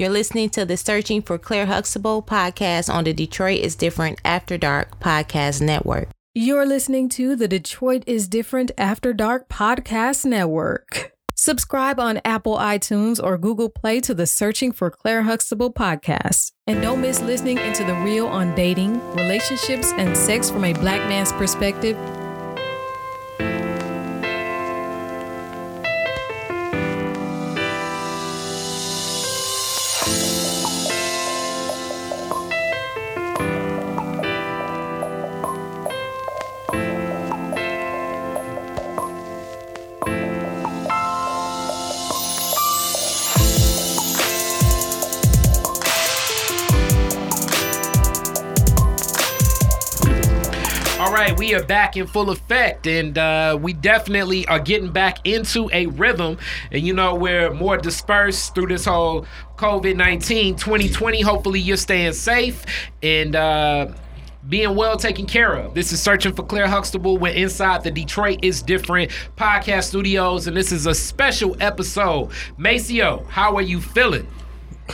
You're listening to the Searching for Claire Huxtable podcast on the Detroit is Different After Dark podcast network. You're listening to the Detroit is Different After Dark podcast network. Subscribe on Apple iTunes or Google Play to the Searching for Claire Huxtable podcast. And don't miss listening into the real on dating, relationships, and sex from a black man's perspective we are back in full effect, and uh, we definitely are getting back into a rhythm. And you know, we're more dispersed through this whole COVID 19 2020. Hopefully, you're staying safe and uh, being well taken care of. This is Searching for Claire Huxtable. We're inside the Detroit is Different podcast studios, and this is a special episode. Maceo, how are you feeling?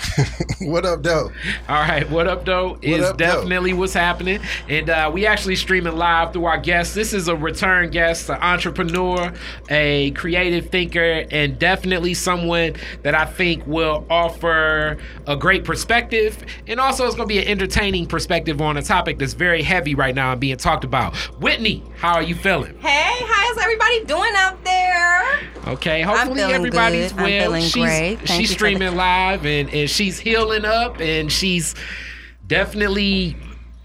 what up, though? All right, what up, though? Is up, definitely what's happening, and uh, we actually streaming live through our guest. This is a return guest, an entrepreneur, a creative thinker, and definitely someone that I think will offer a great perspective, and also it's going to be an entertaining perspective on a topic that's very heavy right now and being talked about. Whitney, how are you feeling? Hey, how's everybody doing out there? Okay, hopefully everybody's good. well. she's great. she's streaming live and, and she's healing up and she's definitely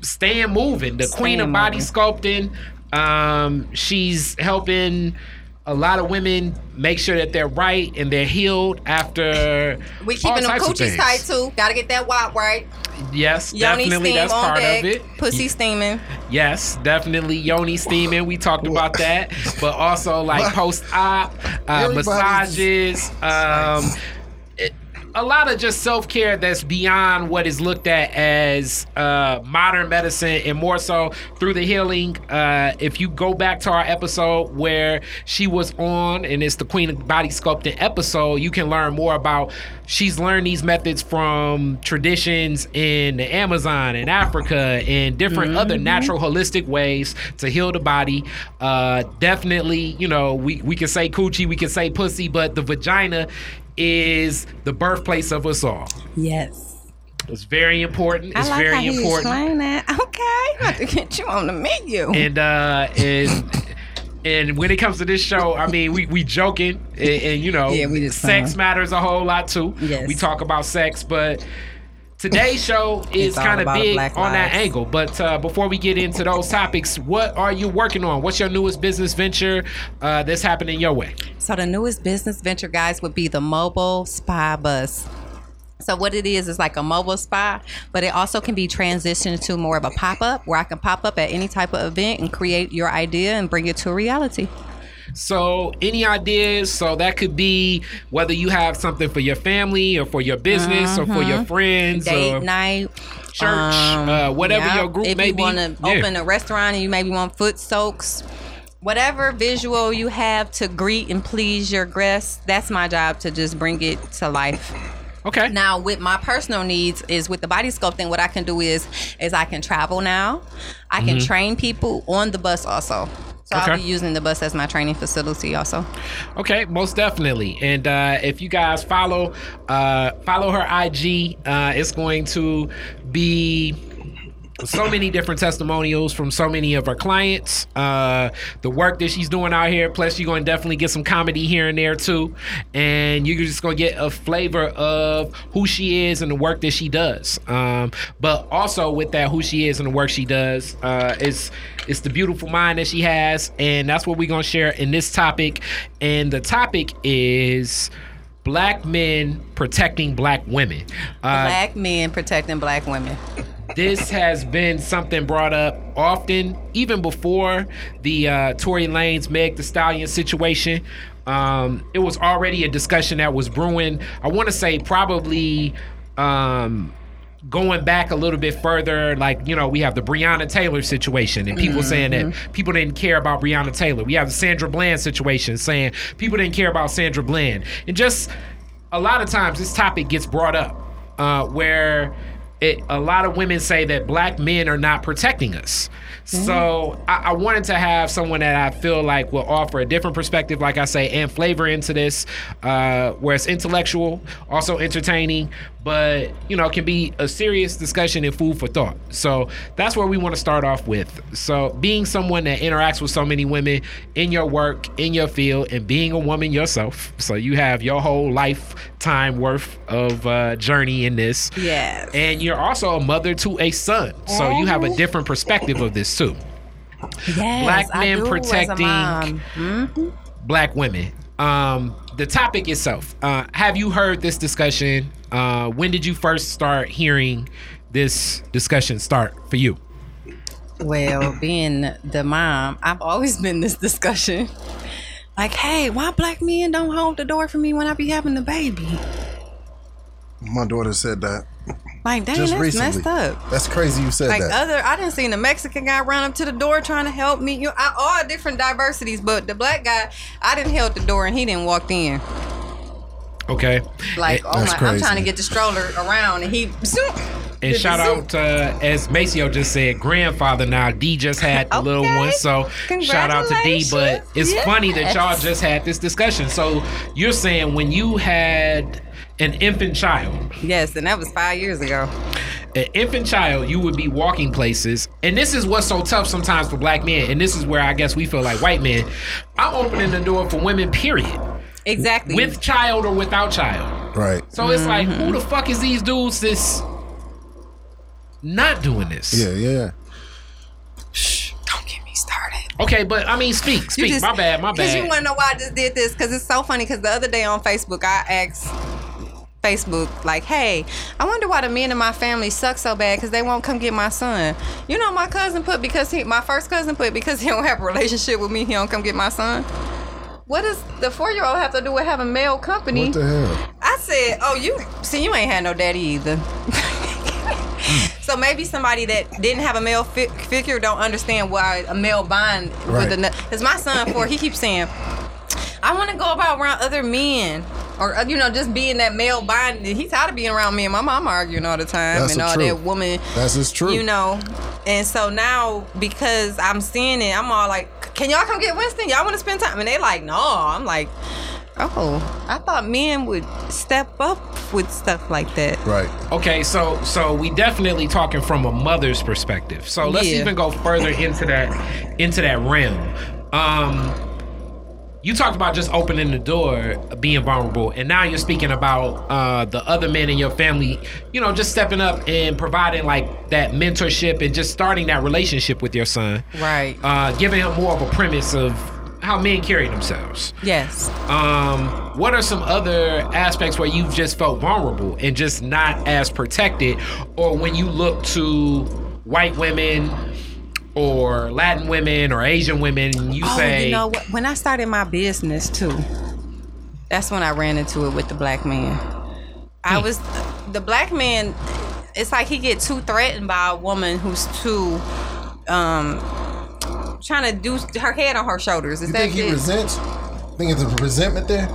staying moving. The Staying queen of body moving. sculpting. Um, she's helping a lot of women make sure that they're right and they're healed after We keeping them types of coochies tight too. Gotta get that wop right. Yes, Yoni definitely that's part deck. of it. Pussy steaming. Yes, definitely yoni steaming. We talked about that, but also like post op uh, massages. Um, it- a lot of just self care that's beyond what is looked at as uh, modern medicine, and more so through the healing. Uh, if you go back to our episode where she was on, and it's the Queen of Body Sculpting episode, you can learn more about. She's learned these methods from traditions in the Amazon and Africa and different other natural holistic ways to heal the body. Uh, definitely, you know, we, we can say coochie, we can say pussy, but the vagina is the birthplace of us all. Yes. It's very important. It's I like very how important. explain that. Okay, I'm about to get you on the menu. And uh and and when it comes to this show, I mean, we we joking, and, and, you know, Yeah, we just sex fun. matters a whole lot too. Yes. We talk about sex, but today's show is kind of big on that angle. But uh, before we get into those topics, what are you working on? What's your newest business venture uh, that's happening your way? So the newest business venture, guys, would be the mobile spy bus. So what it is is like a mobile spa, but it also can be transitioned to more of a pop up where I can pop up at any type of event and create your idea and bring it to reality. So, any ideas? So that could be whether you have something for your family or for your business or for your friends Mm-hmm. Date or night, church, um, uh, whatever yeah. your group if may you want to Yeah. open a restaurant and you maybe want foot soaks, whatever visual you have to greet and please your guests, that's my job to just bring it to life. Okay. Now, with my personal needs, is with the body sculpting. What I can do is, is I can travel now. I can train people on the bus also. So I'll Mm-hmm. Be using the bus as my training facility also. Okay, most definitely. And uh, if you guys follow uh, follow her IG, uh, it's going to be so many different testimonials from so many of our clients. Uh, the work that she's doing out here. Plus, you're going to definitely get some comedy here and there too, and you're just going to get a flavor of who she is and the work that she does. Um, but also with that, who she is and the work she does uh, is it's the beautiful mind that she has, and that's what we're going to share in this topic. And the topic is. Black men protecting black women. Uh, black men protecting black women. This has been something brought up often, even before the uh, Tory Lanez Meg Thee Stallion situation. Um, it was already a discussion that was brewing. I want to say probably um, going back a little bit further, like you know, we have the Breonna Taylor situation, and people saying that people didn't care about Breonna Taylor. We have the Sandra Bland situation, saying people didn't care about Sandra Bland, and just a lot of times this topic gets brought up uh, where it, a lot of women say that black men are not protecting us. So I, I wanted to have someone that I feel like will offer a different perspective, like I say, and flavor into this, uh, where it's intellectual, also entertaining, but you know, it can be a serious discussion and food for thought. So that's where we want to start off with. So being someone that interacts with so many women in your work, in your field, and being a woman yourself, so you have your whole lifetime worth of uh, journey in this. Yes. And you're also a mother to a son, so you have a different perspective of this too. Yes, Black I men do as a protecting mom. black women. Um, the topic itself. Uh, have you heard this discussion? Uh, when did you first start hearing this discussion start for you? Well, being the mom, I've always been this discussion. Like, hey, why black men don't hold the door for me when I be having the baby? My daughter said that Like, dang, just that's recently. messed up. That's crazy you said Like that. Like other, I didn't see the Mexican guy run up to the door trying to help me. You know, I, all different diversities, but the black guy, I didn't held the door and he didn't walk in. Okay. Like, and, oh my, That's I'm trying to get the stroller around and he. zoom, and shout zoom. out uh, as Maceo just said, grandfather. Now D just had the little one, so shout out to D. But it's Congratulations. funny that y'all just had this discussion. So you're saying when you had an infant child, Yes, and that was five years ago. an infant child, you would be walking places. And this is what's so tough sometimes for black men. And this is where I guess we feel like white men. I'm opening the door for women, period. Exactly. With child or without child. right. So it's like, Mm-hmm. who the fuck is these dudes that's not doing this? Yeah, yeah. Don't get me started. Okay, but I mean, speak, You speak. just- my bad, my bad. Because you want to know why I just did this? Because it's so funny. Because the other day on Facebook, I asked Facebook, like, hey, I wonder why the men in my family suck so bad because they won't come get my son. You know, my cousin put because he, my first cousin put because he don't have a relationship with me, he don't come get my son. What does the four year old have to do with having male company? What the hell? I said, "Oh, you see, you ain't had no daddy either." so maybe somebody that didn't have a male fi- figure don't understand why a male bond Right. with another. Because my son, for he keeps saying, "I want to go about around other men." Or uh, you know, just being that male bond. He's tired of being around me and my mom arguing all the time, That's and all truth. that woman. That's just true. You know, and so now because I'm seeing it, I'm all like, "Can y'all come get Winston? Y'all want to spend time?" And they like, "No." I'm like, "Oh, I thought men would step up with stuff like that." Right. Okay, so so we definitely talking from a mother's perspective. So let's Yeah. even go further into that into that realm. Um you talked about just opening the door, being vulnerable, and now you're speaking about uh, the other men in your family, you know, just stepping up and providing like that mentorship and just starting that relationship with your son, Right. uh, giving him more of a premise of how men carry themselves. Yes. Um, what are some other aspects where you've just felt vulnerable and just not as protected, or when you look to white women or Latin women or Asian women, and you oh, say, you know what? When I started my business too, that's when I ran into it with the black man. I was the black man. It's like he get too threatened by a woman who's too um trying to do her head on her shoulders. Is You that think he it? resents? Think it's a resentment there?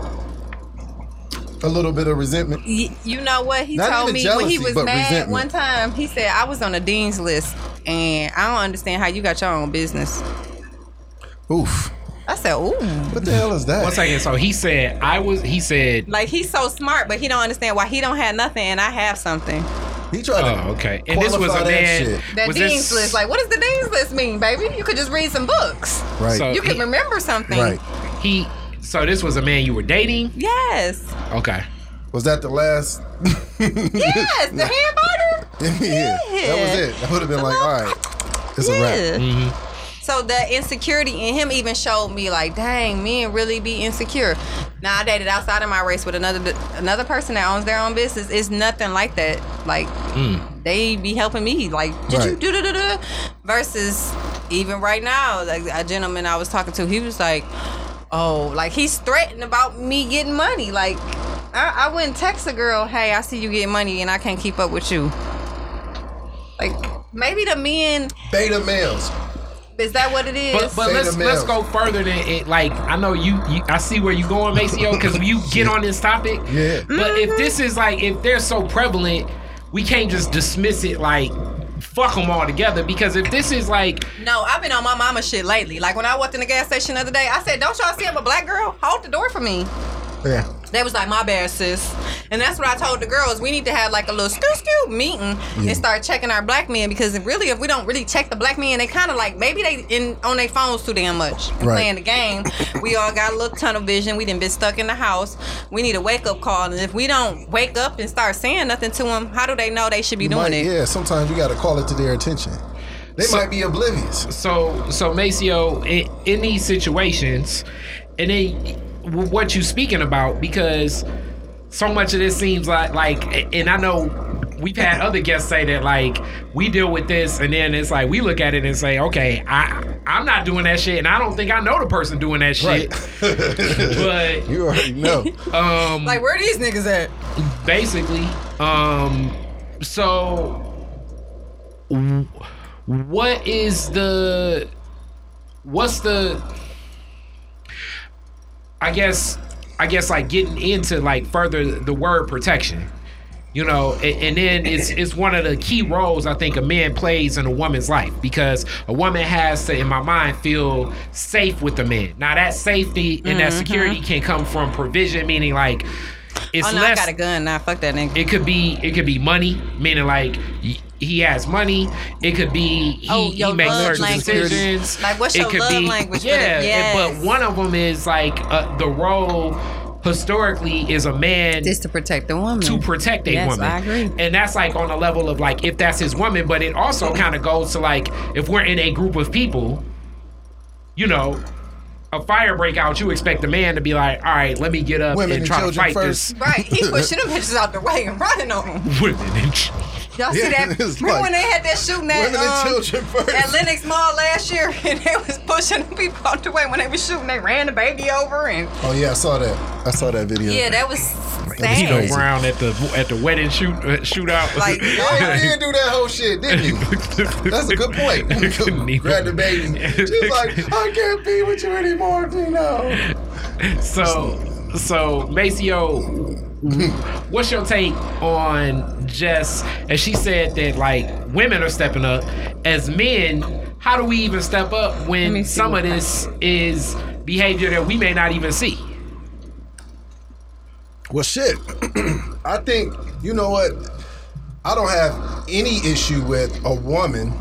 A little bit of resentment. Y- you know what he Not told even me when he was mad resentment. one time? He said I was on the dean's list, and I don't understand how you got your own business. Oof. I said, ooh. What the hell is that? one second. So he said, I was. He said, Like he's so smart, but he don't understand why he don't have nothing and I have something. He tried to. oh, okay. And this was qualify a that man. shit. That was dean's this, list, like what does the dean's list mean, baby? You could just read some books. Right. So- You can he- remember something. right. he. So this was a man you were dating. Yes. Okay. Was that the last? Yes. The hamburger. yeah. That was it. That would have been like, all right, it's a wrap. Yeah. Mm-hmm. So the insecurity in him even showed me like, dang, men really be insecure. Now I dated outside of my race with another another person that owns their own business. It's nothing like that. Like mm. they be helping me. Like, did you Right. do da da da? Versus even right now, like a gentleman I was talking to, he was like, oh, like he's threatened about me getting money. Like I, I wouldn't text a girl, hey, I see you getting money and I can't keep up with you. Like maybe the men Beta males. Is that what it is? But, but let's let's go further than it. Like I know you, you I see where you going, Maceo, because you get on this topic. Yeah. But if mm-hmm. this is like if they're so prevalent, we can't just dismiss it like fuck them all together. Because if this is like no, I've been on my mama shit lately. Like when I walked in the gas station the other day, I said, "Don't y'all see I'm a black girl? Hold the door for me." Yeah. They was like, "My bad, sis," and that's what I told the girls. We need to have like a little scoot scoot meeting and start checking our black men because really, if we don't really check the black men, they kind of like maybe they in on their phones too damn much Right. playing the game. We all got a little tunnel vision. We didn't been stuck in the house. We need a wake up call, and if we don't wake up and start saying nothing to them, how do they know they should be doing Might- it? Yeah, sometimes you got to call it to their attention. They So- might be oblivious. so so Maceo in, in these situations, and then w- what you speaking about because so much of this seems like like, and I know we've had other guests say that like we deal with this, and then it's like we look at it and say, okay, I I'm not doing that shit, and I don't think I know the person doing that shit, but You already know. um Like where these niggas at? basically um so what is the what's the i guess i guess like getting into like further the word protection you know and, and then it's it's one of the key roles i think a man plays in a woman's life because a woman has to in my mind feel safe with a man now that safety and that mm-hmm. security can come from provision meaning like it's Oh no, less I got a gun. Nah, fuck that nigga. it could be it could be money, meaning like he has money. It could be he, Oh, he makes love certain language. decisions. Like, what's it your could love be, language Yeah, the- and- Yes. but one of them is like uh, the role historically is a man Just to protect the woman. to protect a Yes, woman. I agree. And that's like on a level of like if that's his woman, but it also kind of goes to like if we're in a group of people, you know, a fire break out, you expect the man to be like, all right, let me get up Women and and try to fight first. this. Right, he pushing them bitches out the way and running on them. Women and ch- Y'all see Yeah, that? Remember like when they had that shooting at, women and um, children first. at Lenox Mall last year and they was pushing the people out the way when they was shooting? They ran the baby over and Oh yeah, I saw that. I saw that video. yeah, that was He go sad. Brown at the at the wedding shoot uh, shootout. Like, Oh, you did do that whole shit, didn't you? That's a good point. Grab the baby. She's like, I can't be with you anymore, Dino. so so Maceo, what's your take on just as she said that like women are stepping up as men? How do we even step up when some of this is behavior that we may not even see? Well, shit. I think you know what. I don't have any issue with a woman,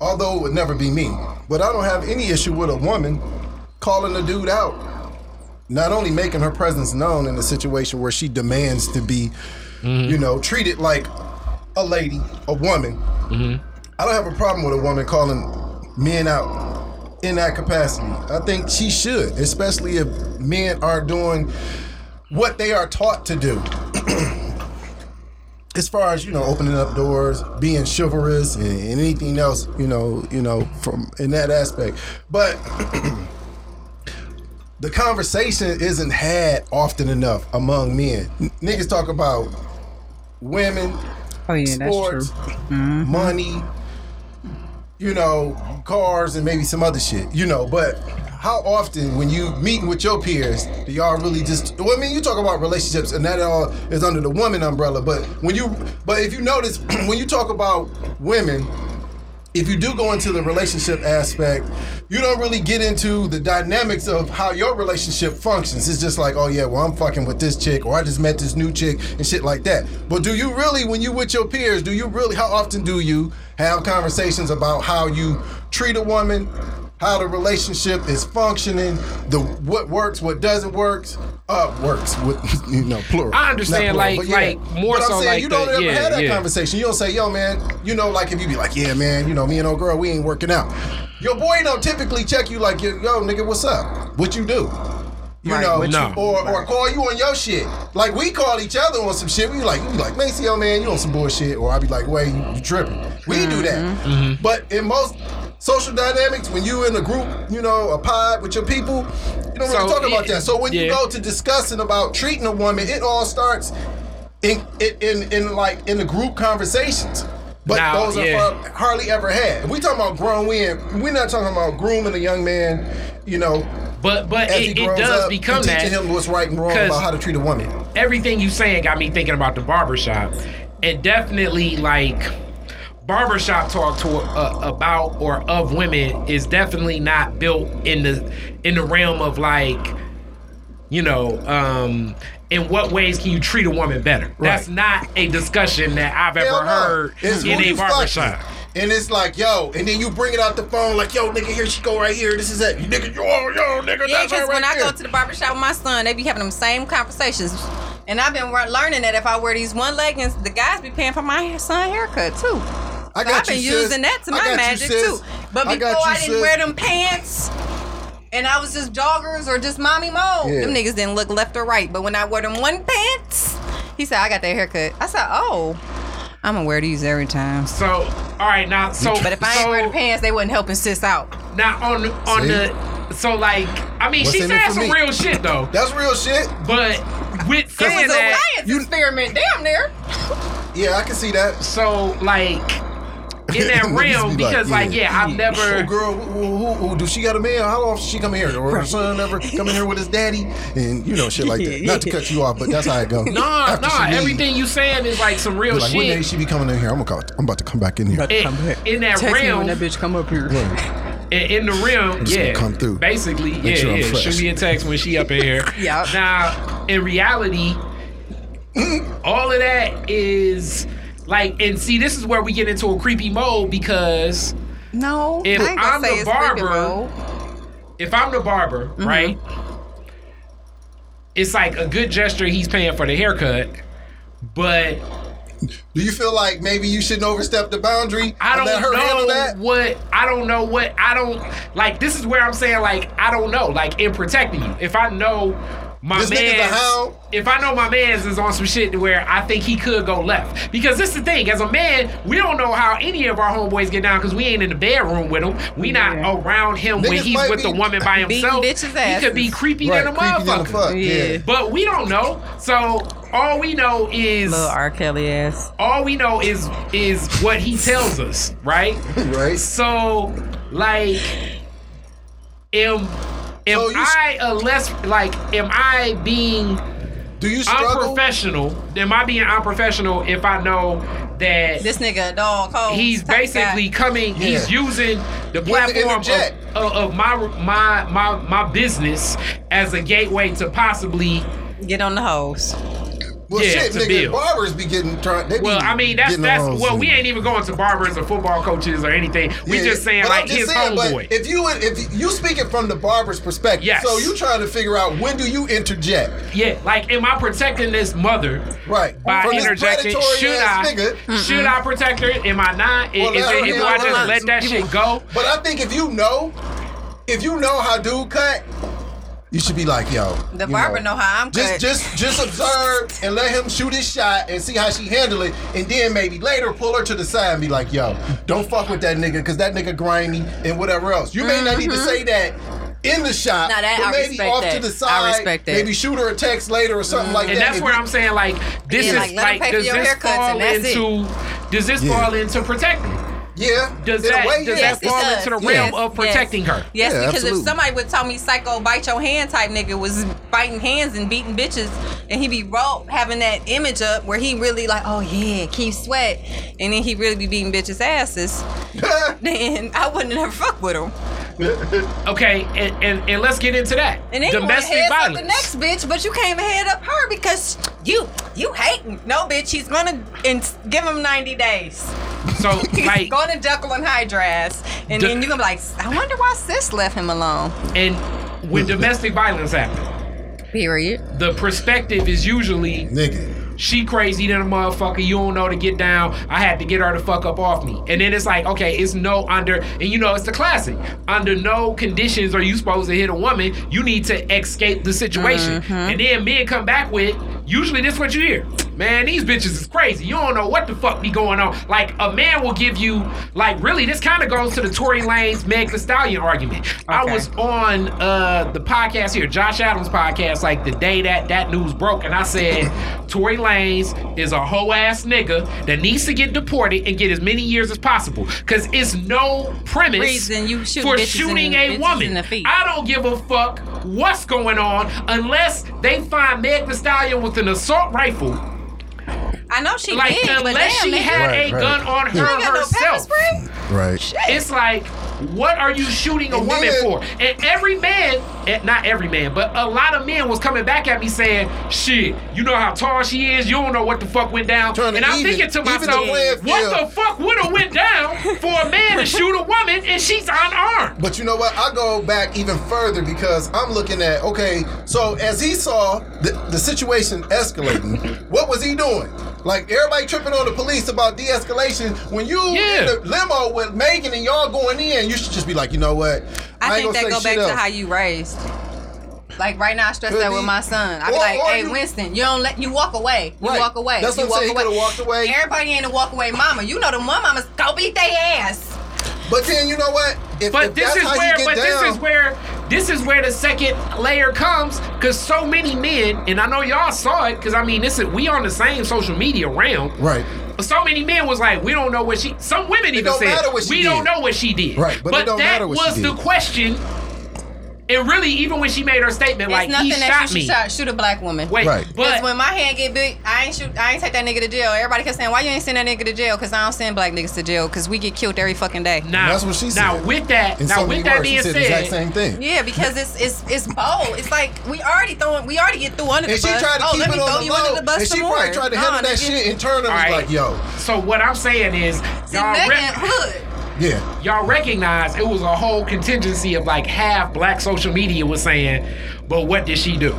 although it would never be me. But I don't have any issue with a woman calling a dude out. Not only making her presence known in a situation where she demands to be, mm-hmm. you know, treated like a lady, a woman. Mm-hmm. I don't have a problem with a woman calling men out in that capacity. I think she should, especially if men are doing what they are taught to do. as far as you know, opening up doors, being chivalrous, and, and anything else, you know, you know, from in that aspect. But the conversation isn't had often enough among men. N- niggas talk about women, Oh yeah, sports, mm-hmm. money, you know, cars, and maybe some other shit, you know. But how often, when you meeting with your peers, do y'all really just? Well, I mean, you talk about relationships, and that all is under the woman umbrella. But when you, but if you notice, when you talk about women, if you do go into the relationship aspect, you don't really get into the dynamics of how your relationship functions. It's just like, oh yeah, well I'm fucking with this chick, or I just met this new chick and shit like that. But do you really, when you with your peers, do you really? How often do you have conversations about how you treat a woman? How the relationship is functioning, the what works, what doesn't work, uh, works with you know plural. I understand, plural, like- but yeah. like, more But I'm so saying like you don't the- ever yeah, have that yeah. conversation. You don't say, yo, man, you know, like if you be like, yeah, man, you know, me and old girl, we ain't working out. Your boy don't typically check you like, yo, nigga, what's up? What you do? You Right, know, what you- or or call you on your shit. Like we call each other on some shit. We like, you be like, Maceo, man, you on some bullshit, or I be like, wait, you, you tripping. We do that. Mm-hmm. But in most social dynamics, when you in a group, you know, a pod with your people, you don't So, really talk about that. So when you go to discussing about treating a woman, it all starts in in in, in like in the group conversations. But Now, those are yeah. hardly ever had. We talking about grown men, we're not talking about grooming a young man, you know, But but it, it does up become and that. teaching him what's right and wrong about how to treat a woman. everything you saying got me thinking about the barbershop. And definitely like barbershop talk to uh, about or of women is definitely not built in the in the realm of like you know um in what ways can you treat a woman better that's not a discussion that i've Hell ever no. heard It's in a you barbershop fucking. And it's like, yo, and then you bring it out the phone, like, yo, nigga, here she go right here. This is it. You nigga, yo, yo, nigga, Yeah, that's her because right when I go to the barbershop with my son, they be having them same conversations. And I've been learning that if I wear these one leggings, the guys be paying for my son haircut too. I So I've been you, sis. using that to I my got you, magic sis. too. But I before got you, I, didn't sis. wear them pants and I was just joggers or just mommy mode, Yeah. them niggas didn't look left or right. But when I wore them one pants, he said, I got that haircut. I said, oh, I'm gonna wear these every time. so all right now so But if I so, ain't wear the pants, they wasn't helping sis out. now on the- on See? the so like i mean What's she in it said for some me? real shit though That's real shit. but with It saying was a that science experiment, damn near. Yeah, I can see that. so like in that realm be because like yeah, I've Oh, never girl, who, who, who, do she got a man? How often she come in here? Or her son ever come in here with his daddy? And you know, shit like that. Not to cut you off, but that's how it goes. no After no everything you saying is like some real be like, when day shit she be coming in here? I'm, gonna, call, I'm about to come back in here. in, eh, in that realm that bitch come up here. Right. in, in the realm just yeah gonna come through. basically Make yeah sure I'm yeah fresh. shoot me a text when she up in here yeah. now in reality mm-hmm. all of that is like and see this is where we get into a creepy mode because No, If I ain't gonna I'm say the it's barber- if I'm the barber, Mm-hmm. right? It's like a good gesture he's paying for the haircut, but Do you feel like maybe you shouldn't overstep the boundary I don't let her handle know that? what I don't know what I don't like. This is where I'm saying like I don't know. Like in protecting you, if I know my This man, if I know my man's is on some shit to where I think he could go left, because this is the thing. As a man, we don't know how any of our homeboys get down because we ain't in the bedroom with him. We not around him when he's with the woman by himself. bitches' He could be asses. creepy Right, than a creepy than a motherfucker. fuck. Yeah. Yeah. But we don't know. So all we know is Little R. Kelly ass. all we know is is what he tells us, right? right? So, like, am am So you- I a less like? Am I being Do you struggle? unprofessional? Am I being unprofessional if I know that This nigga a dog hole. he's basically guy. coming? He's using the platform interject. of, of, of my my my my business as a gateway to possibly. get on the hose. Well, Yeah, shit, to nigga, build. barbers be getting trying. They be Well, I mean that's that's well, some- we ain't even going to barbers or football coaches or anything. We Yeah, just saying but like just his saying, but homeboy. If you would- if you speaking from the barber's perspective, Yes. so you trying to figure out when do you interject, Yeah, like am I protecting this mother right? by from interjecting? predatory Should ass I? nigga. Should I protect her? Am I not? Well, is let it, her do handle I just let that shit go? But I think if you know, if you know how dude cut, you should be like, yo. The barber know how I'm just, cut. Just, just observe and let him shoot his shot and see how she handle it, and then maybe later pull her to the side and be like, yo, don't fuck with that nigga because that nigga grimy and whatever else. You may not need to mm-hmm. say that. In the shop, Now that- but I maybe respect off that. to the I side. respect that. Maybe shoot her a text later or something like mm. And that. that's If where I'm saying like this Yeah, is like, let 'em like pay for does this haircuts fall and that's it. into does this Yeah. fall into protecting? Yeah. Does in a that way, does yeah. that fall it into the realm Yes, of protecting yes. her? Yes, Yeah, because absolutely. if somebody would tell me psycho bite your hand type nigga was biting hands and beating bitches and he be raw having that image up where he really like, oh yeah, keep sweat and then he really be beating bitches asses, then I wouldn't never fuck with him. Okay, and, and, and let's get into that. And then you Domestic head up violence. the next bitch, but you can't even head up her because you you hating. No bitch, he's gonna and give him 90 days. So He's like gonna Jekyll and Hyde dress. And D- then you're gonna be like, I wonder why sis left him alone. and when domestic violence happens, Period. the perspective is usually Nigga. she crazy than a motherfucker. You don't know to get down. I had to get her to fuck up off me. And then it's like, okay, it's no under, and you know, it's the classic. Under no conditions are you supposed to hit a woman. You need to escape the situation. Mm-hmm. And then men come back with, usually this what you hear. Man, these bitches is crazy. You don't know what the fuck be going on. Like a man will give you like really. This kind of goes to the Tory Lanez Meg Thee Stallion argument. I was on uh the podcast here, Josh Adams podcast, like the day that that news broke, and I said Tory Lanez is a hoe ass nigga that needs to get deported and get as many years as possible. Cause it's no premise shoot for shooting in- a woman. the. I don't give a fuck what's going on unless they find Meg Thee Stallion with an assault rifle. I know she Like big, but unless damn, she had Right, a right. gun on you her ain't got no pepper herself. spray. Right. It's like, what are you shooting a And woman then- for? And every man, eh, not every man, but a lot of men was coming back at me saying, shit, you know how tall she is, you don't know what the fuck went down. And I'm even- thinking to the myself, what the fuck would have went down for a man to shoot a woman and she's unarmed? But you know what? I go back even further because I'm looking at okay. So as he saw the, the situation escalating, what was he doing? Like everybody tripping on the police about de-escalation. When you Yeah. in the limo with Megan and y'all going in, you should just be like, you know what? I, ain't think that gonna go back shit to how you raised. Like right now, I stress Could that be. with my son. I be Or- like, "Hey, you- Winston, you don't let you walk away. You Right. walk away. That's you what I'm walk saying. He coulda walked away. Everybody ain't a walk away mama. You know the one mamas go beat their ass. But then you know what? If, But if this that's is how where, but down, this is where, this is where the second layer comes, because so many men, and I know y'all saw it, because I mean, this is we on the same social media realm. right. So many men was like, we don't know what she. Some women even don't said, we did. don't know what she did. Right, but it don't that matter what she was the question. And really, even when she made her statement, It's like nothing he that shot you me. shot, shoot a black woman. Wait, Right. Because but when my hand get big, I ain't shoot. I ain't take that nigga to jail. Everybody kept saying, "Why you ain't send that nigga to jail?" Because I don't send black niggas to jail. Because we get killed every fucking day. now, That's what she said. Now with that, In now so with that words, she being said said, the exact same thing. Yeah, because it's it's it's bold. It's like we already throwing. We already get through under And the she bus. tried to oh, keep let it me throw on the you under low. the bus And she some probably tried to handle Nah, that nigga. shit internally. All right. Like, yo, So what I'm saying is, See, y'all, Megan rec- Hood. Yeah. y'all recognize it was a whole contingency of like half black social media was saying, but what did she do?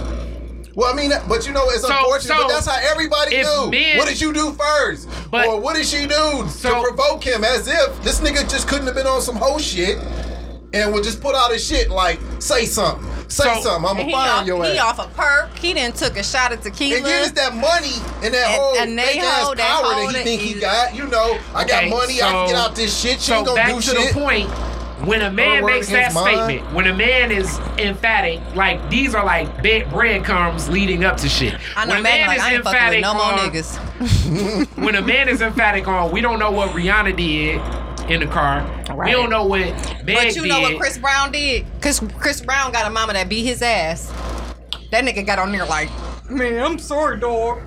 Well, I mean, but you know, it's So- unfortunate, so but that's how everybody do. men- what did you do first? But- or what did she do So- to provoke him? As if this nigga just couldn't have been on some whole shit and would just put out his shit like, say something, say So- something. I'ma he fire off, your he off a perk. He didn't took a shot of tequila. And then it's that money and that And- whole and they fake ass hold that power that he think he got. You know, I got Okay, money. I can get out this shit. She So ain't gonna back do to shit. the point. When a man word makes that against mine. statement, when a man is emphatic, like these are like bed breadcrumbs leading up to shit. I know when a Megan man like is I ain't fucking with emphatic no more on, niggas. when a man is emphatic on, we don't know what Rihanna did in the car. We don't know what Meg But you did. know what Chris Brown did? Cause Chris Brown got a mama that beat his ass. That nigga got on there like, man, I'm sorry, dog.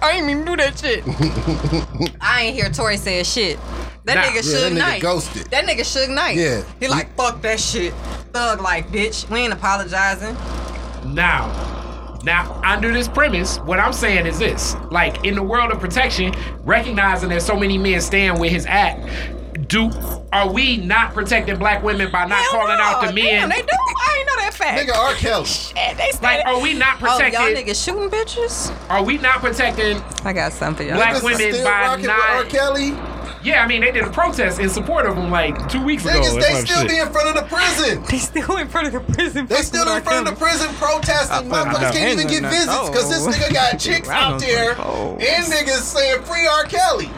I ain't even do that shit. I ain't hear Tory say shit. That Nah. nigga Yeah, Suge that nigga Knight. ghosted. That nigga Suge Knight. Yeah. He like, fuck that shit. Thug life, bitch. We ain't apologizing. Now, now under this premise, what I'm saying is this: like in the world of protection, recognizing that so many men stand with his act, do are we not protecting black women by not Hell calling no. out the men? Damn, men? they do. I ain't know that fact. Nigga R. Kelly. Shit, they like, stay are we not Oh, y'all protecting? niggas shooting bitches? are we not protecting? I got something for y'all. Black Niggas women still by rocking with not- R. Kelly. Yeah, I mean they did a protest in support of him like two weeks ago. Niggas, or they some still shit. be in front of the prison. They still in front of the prison. They still in front of the prison protesting. my Motherfuckers can't even get visits because this nigga got chicks out there oh. and niggas saying free R. Kelly.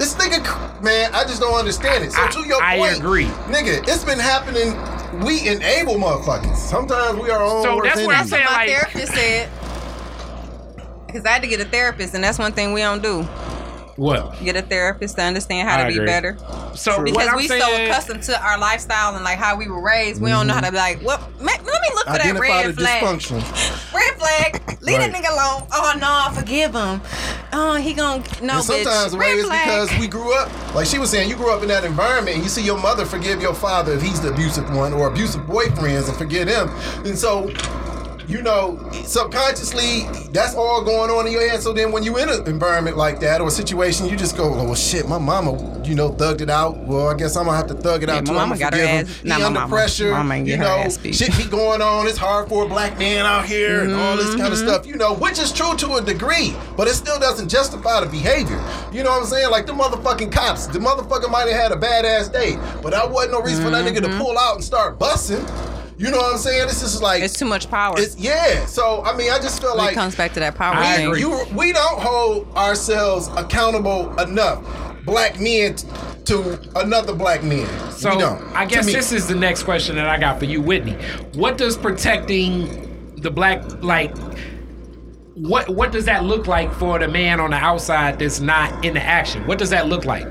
This nigga, man, I just don't understand it. So I- to your I point, I agree. nigga, it's been happening. We enable motherfuckers. Sometimes we are our own So worst that's what I'm saying. my like- therapist said. Because I had to get a therapist, and that's one thing we don't do. What? Get a therapist to understand how I to be agree. better. So what Because we saying, so accustomed to our lifestyle and like how we were raised, we don't know how to be mm-hmm. like, what? ma- let me look for that Identify the red flag. dysfunction. Red flag. Leave that nigga alone. Oh no, forgive him. Oh, he gon' no and sometimes bitch. Ray, it's because we grew up, like she was saying, you grew up in that environment and you see your mother forgive your father if he's the abusive one or abusive boyfriends and forget him. And so, you know, subconsciously, that's all going on in your head. So then when you in an environment like that or a situation, you just go, oh, well, shit, my mama, you know, thugged it out. Well, I guess I'm going to have to thug it Yeah, out my too. mama got her him. ass- He my under mama. pressure. Mama you know, shit be going on. It's hard for a black man out here and all this kind of Mm-hmm. stuff, you know, which is true to a degree, but it still doesn't justify the behavior. You know what I'm saying? Like the motherfucking cops, the motherfucker might have had a badass day, but that wasn't no reason for that nigga Mm-hmm. to pull out and start busting. You know what I'm saying? This is like It's too much power. it's yeah. So I mean, I just feel it like it comes back to that power I thing. agree. you we don't hold ourselves accountable enough, black men, t- to another black man. So we don't. I guess this is the next question that I got for you, Whitney. What does protecting the black like? What what does that look like for the man on the outside that's not in the action? What does that look like?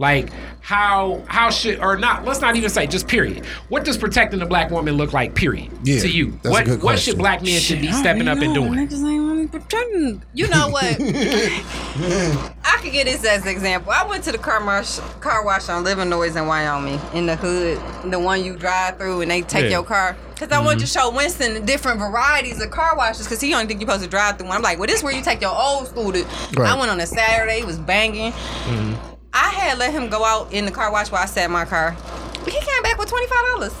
Like how how should or not? Let's not even say just period. What does protecting the black woman look like? Period. Yeah, to you, that's a what good what should black men should be stepping up and doing? protecting. You know what? I could get this as an example. I went to the car wash, car wash on Livernois in Wyoming, in the hood, the one you drive through and they take Yeah. your car. Because I wanted to mm-hmm. show Winston the different varieties of car washes because he only think you're supposed to drive through one. I'm like, well, this is where you take your old school to. Right. I went on a Saturday, it was banging. Mm-hmm. I had let him go out in the car wash while I sat in my car. He came back with $25.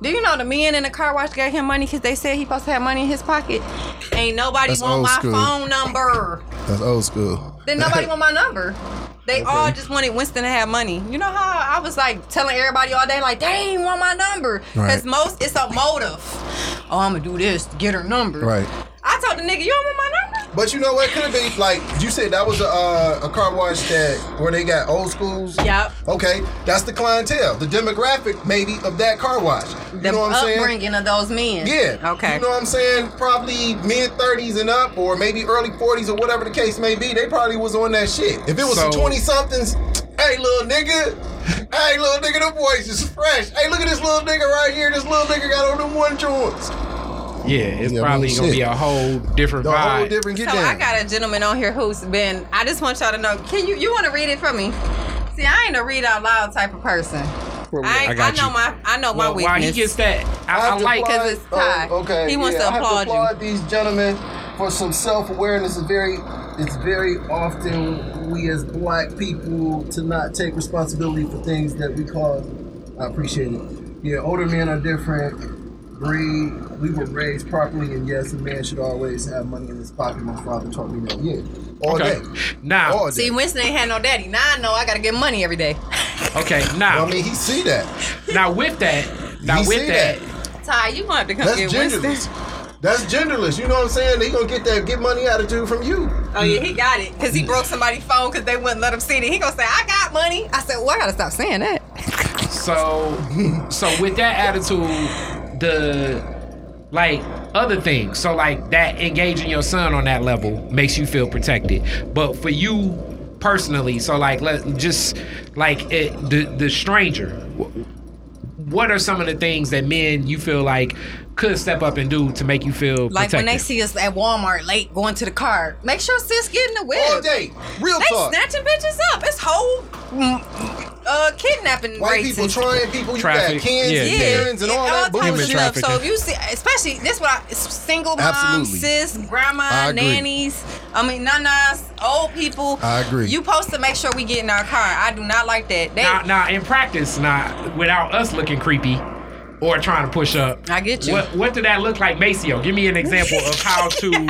Do you know the men in the car wash gave him money because they said he supposed to have money in his pocket? Ain't nobody That's want old my school. phone number. That's old school. Then nobody want my number. They all just wanted Winston to have money. You know how I was like telling everybody all day, like, they ain't want my number. Because Right. most, it's a motive. Oh, I'm going to do this to get her number. Right. I told the nigga, you don't want my number? But you know what? Could have been like you said that was a uh, a car wash that where they got old schools. Yep. Okay, that's the clientele, the demographic maybe of that car wash. You The know what I'm saying? upbringing of those men. Yeah. Okay. You know what I'm saying? Probably mid 30s and up, or maybe early 40s, or whatever the case may be. They probably was on that shit. If it was some So- 20 somethings, hey little nigga, hey little nigga, the voice is fresh. Hey, look at this little nigga right here. This little nigga got on them one joints. Yeah, it's Yeah, probably real gonna shit. be a whole different The vibe. whole different get So down. I got a gentleman on here who's been. I just want y'all to know. Can you you want to read it for me? See, I ain't a read out loud type of person. I, ain't, I I, know you. my I know my well, while weakness. Why he gets that, I, I have to like 'Cause it's Ty. Oh, okay. He wants to I have applaud you. applaud these gentlemen for some self awareness. It's very, it's very often we as black people to not take responsibility for things that we cause. I appreciate it. Yeah, older men are different. Breed. We were raised properly, and yes, a man should always have money in his pocket. My father taught me that. Yeah, all Okay. day. Now, all day. See, Winston ain't had no daddy. Now I know I gotta get money every day. okay, now, I mean, he see that. now with that, now He with see that, Ty, you gonna have to come That's get Winston. That's genderless. You know what I'm saying? They gonna get that get money attitude from you. Oh yeah, he got it because he broke somebody's phone because they wouldn't let him see it. He gonna say, "I got money." I said, "Well, I gotta stop saying that." So, so with that attitude, the like other things. So like that engaging your son on that level makes you feel protected. But for you personally, so like let just like it, the the stranger. What are some of the things that men you feel like could step up and do to make you feel Like when they see us at Walmart late going to the car, make sure sis get in the whip. All day. Real They talk. snatching bitches up. It's whole mm, uh, kidnapping White rates people and- trying people. You Traffic. got cans Yeah, and yeah. Karens and all that type of Human bullshit. stuff. So if you see, especially this, what I, single moms, Absolutely. sis, grandma, I agree. nannies. I mean, nanas, old people. I agree. You supposed to make sure we get in our car. I do not like that. They, now, now in practice, not without us looking creepy or trying to push up. I get you. What what did that look like, Maceo? Give me an example of how to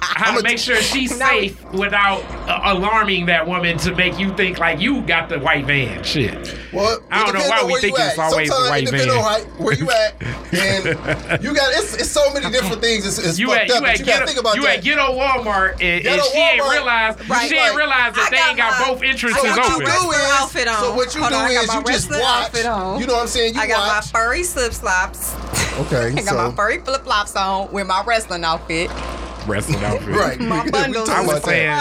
how to make sure she's safe without uh, alarming that woman to make you think like you got the white van. Shit. Well, I don't know why we where think it's at. always the white it van. on how, where you at, and you got it's, it's so many different things. It's, it's You fucked at up, you but at you gotta ghetto think about you that. at ghetto Walmart and, and Ghetto she ain't Walmart. realized Right. she ain't Like, realized that I they got ain't got my- both entrances so what you open. do is, outfit on. so what you Hold do on, is you just wrestler watch. on. You know what I'm saying? You I got watch. my furry slip slops. okay, I got so my furry flip flops on with my wrestling outfit. Wrestling outfit. right. My We bundles talking I was saying-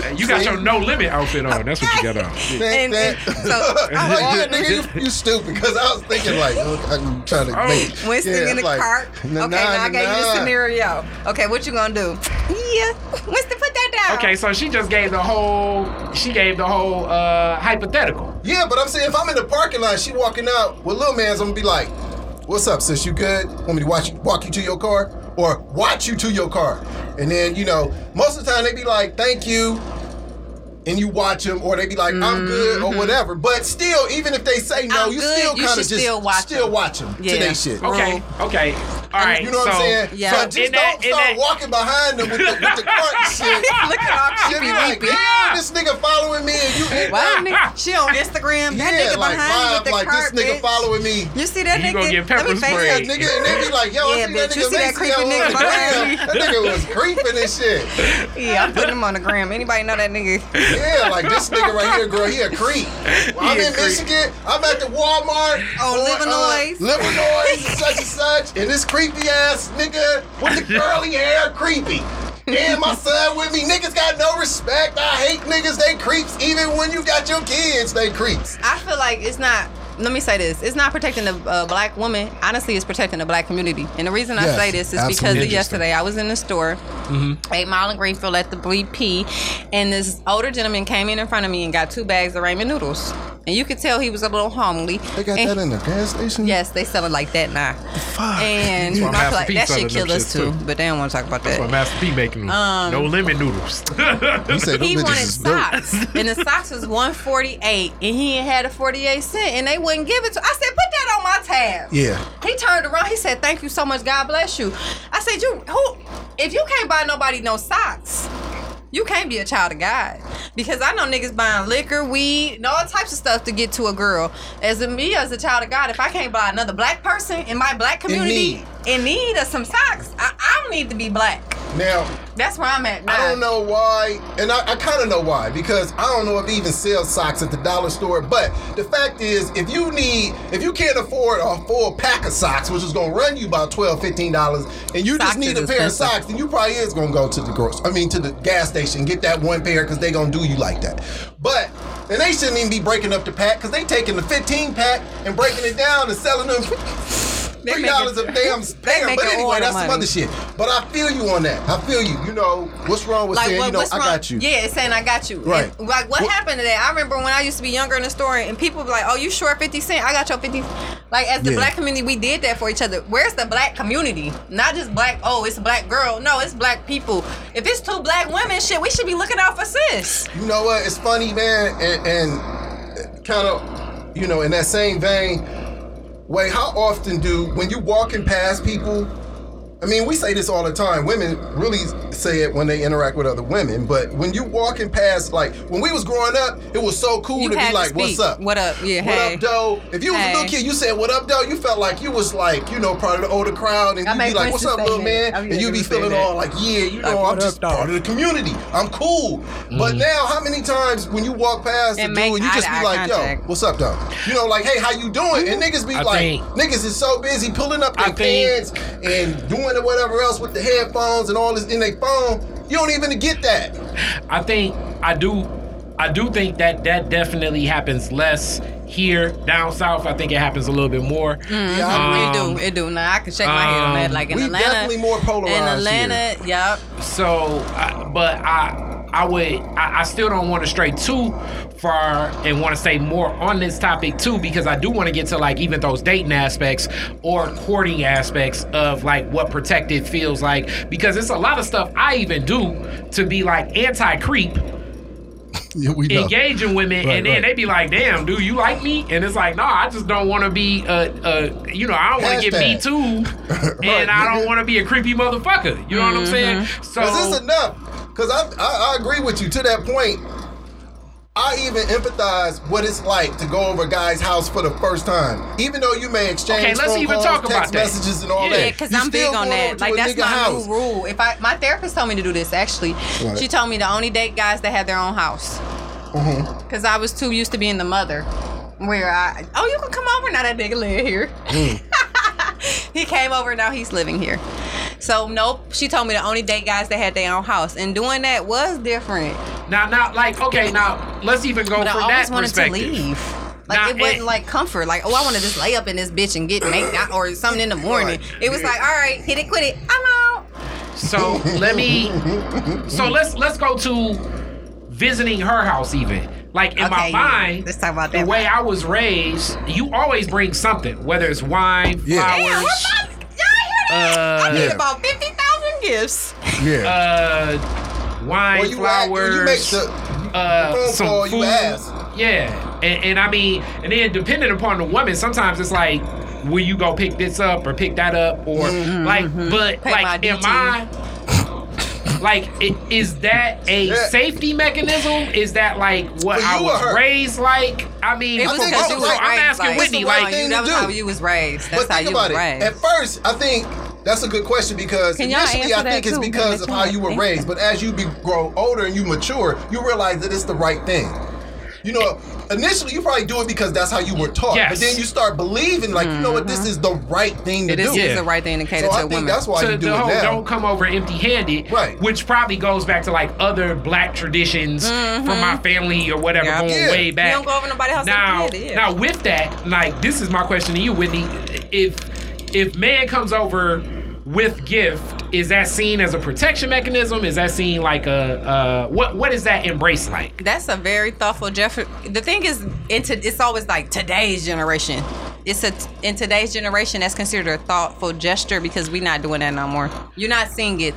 Rolling. You got your no limit outfit on. That's what you got on. And- and so, I'm nigga, you, you stupid. Because I was thinking like, oh, I'm trying to Oh, make. Winston yeah, in the like, cart. nah, okay, now I nah, gave you the nah. scenario. Okay, what you gonna do? Yeah, Winston, put that down. Okay, so she just gave the whole she gave the whole uh hypothetical. Yeah, but I'm saying if I'm in the parking lot, she walking out with little man's, I'm gonna be like, "What's up, sis? You good? Want me to watch walk you to your car, or watch you to your car?" And then you know, most of the time they be like, "Thank you," and you watch them, or they be like, "I'm good," or whatever. But still, even if they say no, Mm-hmm. I'm you good, still kind of just still watch still them. watch them Yeah. to they shit. Okay, okay. All right. You know what so, I'm saying? Yeah. So So just in don't in start that- walking behind them with the, with the cart and shit. Look at all She'll creepy be like, weepy. damn, this nigga following me and you and Why nigga? She on Instagram. That yeah, nigga like behind vibe, with the like cart, this nigga bitch. following me. You see that You nigga? gonna get pepper Let spray. Nigga, and they be like, yo, I Yeah, see that bitch, you nigga see that Macy creepy on nigga behind Instagram. That nigga was creeping and shit. Yeah, I'm putting him on the gram. Anybody know that nigga? Yeah, like this nigga right here, girl, he a creep. I'm in creep. Michigan. I'm at the Walmart. Oh, on, Livernois. Uh, Livernois and such and such. And this creepy ass nigga with the curly hair, creepy. And my son with me. Niggas got no respect. I hate niggas. They creeps. Even when you got your kids, they creeps. I feel like it's not. Let me say this: it's not protecting the uh, black woman. Honestly, it's protecting the black community. And the reason I Yes, say this is because of yesterday I was in the store, Mm-hmm. eight mile in Greenfield at the BP, and this older gentleman came in in front of me and got two bags of ramen noodles, and you could tell he was a little homely. They got And- that in the gas station? Yes, they sell it like that now. Fuck. And That's Master feel like that shit kill us too, too. but they don't want to talk about That's that. what Master P making. Um, no lemon noodles. You he wanted socks, and the socks was one forty eight, and he had a forty eight cent, and they wouldn't give it to. I said, put that on my tab. Yeah. He turned around. He said, "Thank you so much. God bless you." I said, "You who? If you can't buy nobody no socks." You can't be a child of God because I know niggas buying liquor, weed, and all types of stuff to get to a girl. As a me, as a child of God, if I can't buy another black person in my black community need. in need of some socks, I, I don't need to be black. Now, That's where I'm at now. I don't know why, and I, I kind of know why because I don't know if they even sell socks at the dollar store. But the fact is, if you need, if you can't afford a full pack of socks, which is gonna run you about 12 dollars, and you Socks just need a pair of socks, then you probably is gonna go to the grocery. I mean, to the gas station, get that one pair because they gonna do you like that. But and they shouldn't even be breaking up the pack because they taking the 15 pack and breaking it down and selling them. Three dollars a damn pair, but anyway, that's some other shit. But I feel you on that. I feel you. You know what's wrong with saying, you know, I got you. Yeah, it's saying I got you. Right. And, like what, What- happened to that? I remember when I used to be younger in the store and people be like, "Oh, you short fifty cent? I got your 50 Like as the Yeah. black community, we did that for each other. Where's the black community? Not just black. Oh, it's a black girl. No, it's black people. If it's two black women, shit, we should be looking out for sis. You know what? It's funny, man, and, and kind of, you know, in that same vein. Wait, how often do when you walking past people? I mean, we say this all the time. Women really say it when they interact with other women, but when you walking past, like when we was growing up, it was so cool You to had be to like, "What's up? What up? Yeah, What hey. up, Doe?" If you was Hey. a little kid, you said, "What up, Doe?" You felt like you was like, you know, part of the older crowd, and I you'd be like, "What's up, little that. man?" And you'd be able to say feeling that. all like, "Yeah, you know, Like, I'm just up, part of the community. I'm cool." But mm-hmm. now, how many times when you walk past a And dude, make you just be eye-to-eye like, "Yo, what's up, Doe?" You know, like, "Hey, how you doing?" And niggas be I like, think- "Niggas is so busy pulling up their pants and doing it whatever else with the headphones and all this in their phone." You don't even get that. I think I do. I do think that that definitely happens less here down south. I think it happens a little bit more. Yeah, I Um, it do, it do. Now I can shake my head on that. um, Like in we Atlanta, definitely more polarized In Atlanta, yep. So, I, but I, I would, I, I still don't want to stray too far and want to say more on this topic too, because I do want to get to like even those dating aspects or courting aspects of like what protected feels like, because it's a lot of stuff I even do to be like anti creep. Yeah, we know. engaging women, Right, and then right. they be like, "Damn, do you like me?" And it's like, "No, I just don't want to be a, a, you know, I don't want to get me too, Right, and I don't want to be a creepy motherfucker." You know what I'm saying? Mm-hmm. So Is this enough? Because I, I I agree with you to that point. I even empathize what it's like to go over a guy's house for the first time. Even though you may exchange Okay, let's phone even calls, talk about text that. messages and all Yeah, that. Yeah, because I'm still big on that. Like that's my house. new rule. If I my therapist told me to do this actually, Right. she told me to only date guys that have their own house. Mm-hmm. Because I was too used to being the mother, where I oh you can come over now that nigga live here. Mm. he came over now he's living here. So nope, she told me to only date guys that had their own house, and doing that was different. now, now, like, okay, now let's even go But I always that wanted to leave. Like Nah, it wasn't it- like comfort. Like oh, I want to just lay up in this bitch and get make out or something in the morning. It was like all right, hit it, quit it. I'm out. So let me. So let's let's go to visiting her house even. Like in my Okay, yeah. mind, Let's talk about the that. way I was raised, you always bring something, whether it's wine, Yeah. Flowers, what's up? Y'all hear that? I need Yeah. about fifty thousand gifts. Yeah. uh, wine, Or you act- flowers. when you make the, uh, phone some call, you food. ask. Yeah, and, and I mean, and then depending upon the woman, sometimes it's like, will you go pick this up or pick that up or Mm-hmm, like, but Pay my like in DT. my Like, i- is that a Yeah. safety mechanism? Is that like what I was her? raised like? I mean, It was I think because so. you was So raised. I'm asking like, Whitney, like, right thing that was do. how you was raised. That's but how think you about was it. raised. At first, I think that's a good question because initially I think it's too? because of how you you were raised. But as you be, grow older and you mature, you realize that it's the right thing. You know, initially you probably do it because that's how you were taught. Yes. But then you start believing, like, you know what, this is the right thing to Mm-hmm. It is do. is the right thing to cater So to I a think woman. that's why to you do the it whole now. don't come over empty handed, Right. Which probably goes back to like other black traditions from my family or whatever Yeah. going Yeah. way back. You don't go over nobody's house now. yeah. Now with that, like this is my question to you, Whitney. If if man comes over with gift, is that seen as a protection mechanism? Is that seen like a uh, what what is that embrace like? That's a very thoughtful jeff The thing is, into it's always like today's generation. It's a in today's generation that's considered a thoughtful gesture because we're not doing that no more. You're not seeing it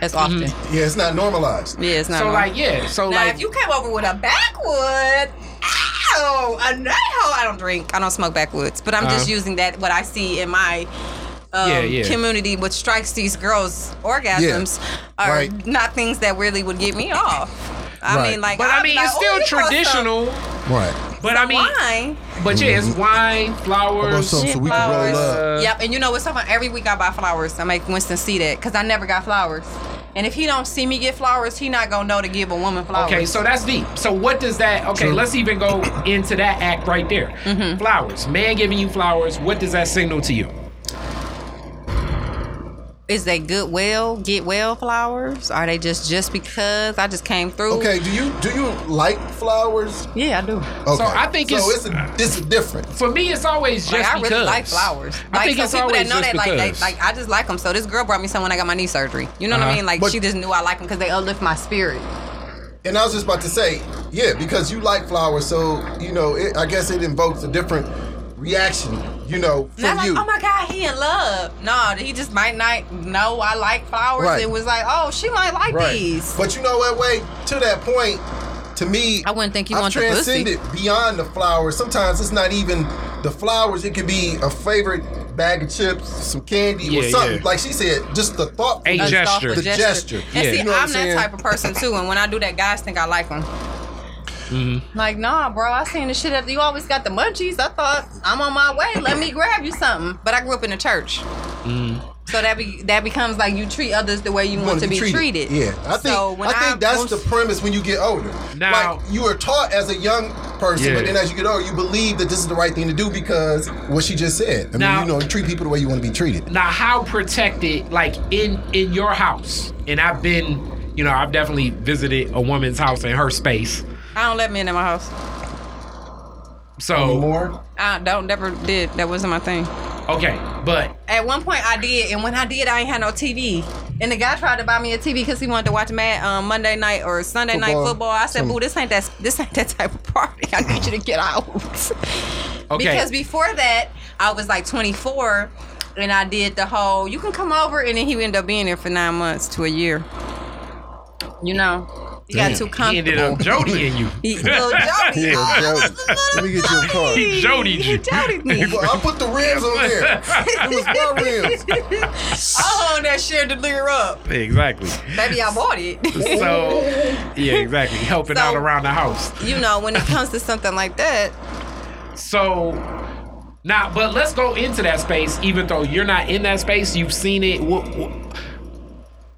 as often. Mm-hmm. Yeah, it's not normalized. Yeah, it's not. So normal. like yeah, so now like if you came over with a backwood, ow, a no, I don't drink, I don't smoke backwoods, but I'm just Uh-huh. using that what I see in my. Um, Yeah, yeah. community what strikes these girls orgasms are right. not things that really would get me off. I Right. mean, like, but I I'd mean like, it's "Oh, still you brought some- traditional. Right. But I mean, wine. but yeah, it's wine, flowers. some so we can roll flowers. up? Uh, yep, and you know what's talking about? Every week I buy flowers. I make Winston see that because I never got flowers. And if he don't see me get flowers, he not gonna know to give a woman flowers. Okay, so that's deep. So what does that? Okay, let's even go into that act right there. Mm-hmm. Flowers, man giving you flowers. What does that signal to you? Is they goodwill, get well flowers? Are they just just because I just came through? Okay, do you do you like flowers? Yeah, I do. Okay. I think so it's- it's a, it's different. For me, it's always just Like I because. really like flowers. I Like think so it's people always that know just that, like, they, because. like I just like them. So this girl brought me some when I got my knee surgery. You know what Uh-huh. I mean? Like But- she just knew I like them because they uplift my spirit. And I was just about to say, yeah, because you like flowers, so you know, it, I guess it invokes a different reaction, you know, from Not like, you. oh my God, he in love. No, he just might not know I like flowers. Right. It was like, oh, she might like right. these. But you know what? Wait, to that point, to me, I wouldn't think you I've want the pussy. transcended beyond the flowers. Sometimes it's not even the flowers. It could be a favorite bag of chips, some candy, or something. yeah. Like she said, just the thought. A A gesture. The gesture. And Yeah. see, You know I'm I'm that type of person too. And when I do that, guys think I like them. Mm-hmm. Like, nah, bro, I seen the shit. Up. You always got the munchies. I thought I'm on my way. Let me grab you something. But I grew up in a church. Mm-hmm. So that be that becomes like you treat others the way you, want wanna be treated. Yeah, I think So when I think that's the premise when you get older. Now- like you were taught as a young person, Yeah. but then as you get older, you believe that this is the right thing to do because what she just said. I mean, you know, you treat people the way you want to be treated. now, how protected? Like in in your house, and I've been, you know, I've definitely visited a woman's house in her space. I don't let men in my house. So Anymore? I don't never did. That wasn't my thing. okay, but At one point I did, and when I did, I ain't had no TV. And the guy tried to buy me a TV because he wanted to watch Mad um, Monday night or Sunday night Football. football. I said, Some- "Boo, this ain't that. This ain't that type of party. I need you to get out." okay. Because before that, I was like 24, and I did the whole "you can come over," and then he ended up being there for nine months to a year. You know, he got too comfortable. he ended comfortable. up jodying you. He, little Jody. Yeah, oh, Jody. a little Let me get you a card. He jodied He you. jodied me. Well, I put the rims on there. It was my rims. Oh, that chandelier up. Exactly. Baby, I bought it. So yeah, exactly. Helping So- out around the house. you know, when it comes to something like that, So now, but let's go into that space. Even though you're not in that space, you've seen it. What, what,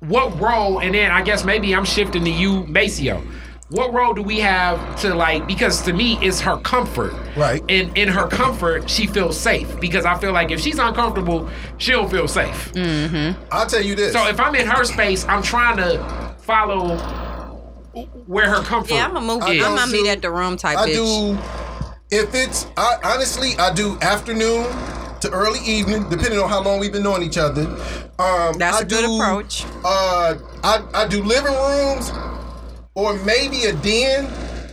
what role? And then I guess maybe I'm shifting to you, Maceo. What role do we have to like? Because to me, it's her comfort. Right. And in her comfort, she feels safe. Because I feel like if she's uncomfortable, she don't feel safe. Mm-hmm. I'll tell you this. So if I'm in her space, I'm trying to follow where her comfort. yeah, I'm a move. I I'm don't a meet at the room type I bitch. do. If it's I, honestly, I do afternoon to early evening, depending on how long we've been knowing each other. Um, That's I a good do, approach. Uh, I I do living rooms or maybe a den,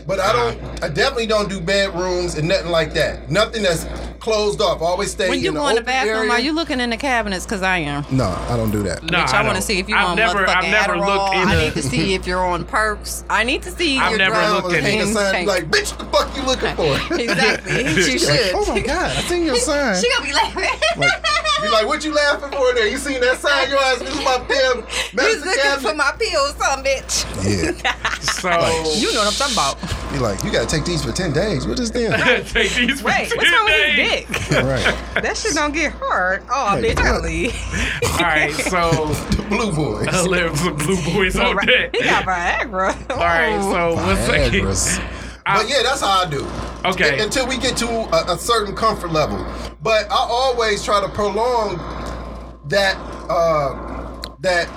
but I don't. I definitely don't do bedrooms and nothing like that. Nothing that's closed off. I always stay When you in go in the bathroom, area. are you looking in the cabinets? Cause I am. No, I don't do that. No, Bitch, I, want to see if you I've on never, motherfucking I've never Adderall. looked in I a- need to see if you're on perks. I need to see I've your never drugs. looked in it. Hang a sign, like, bitch, the fuck you looking for? exactly. She should. oh my god, I seen your sign. She gonna be like, Like, Be like, what you laughing for there? You seen that sign? Your ass, this is my damn He's medicine looking cabinet. for my pills, some bitch. yeah. So You know what I'm talking about. Be like, you gotta take these for 10 days. What is them? take these for Wait, what's 10 wrong with days. his dick? right. That shit don't get hard. Oh, Hey, bitch, I what? leave. All right, so The blue boys. I live some blue boys on deck. He got Viagra. All right, so what's Viagra's. But yeah, that's how I do. Okay. Un- Until we get to a, a certain comfort level. But I always try to prolong that uh that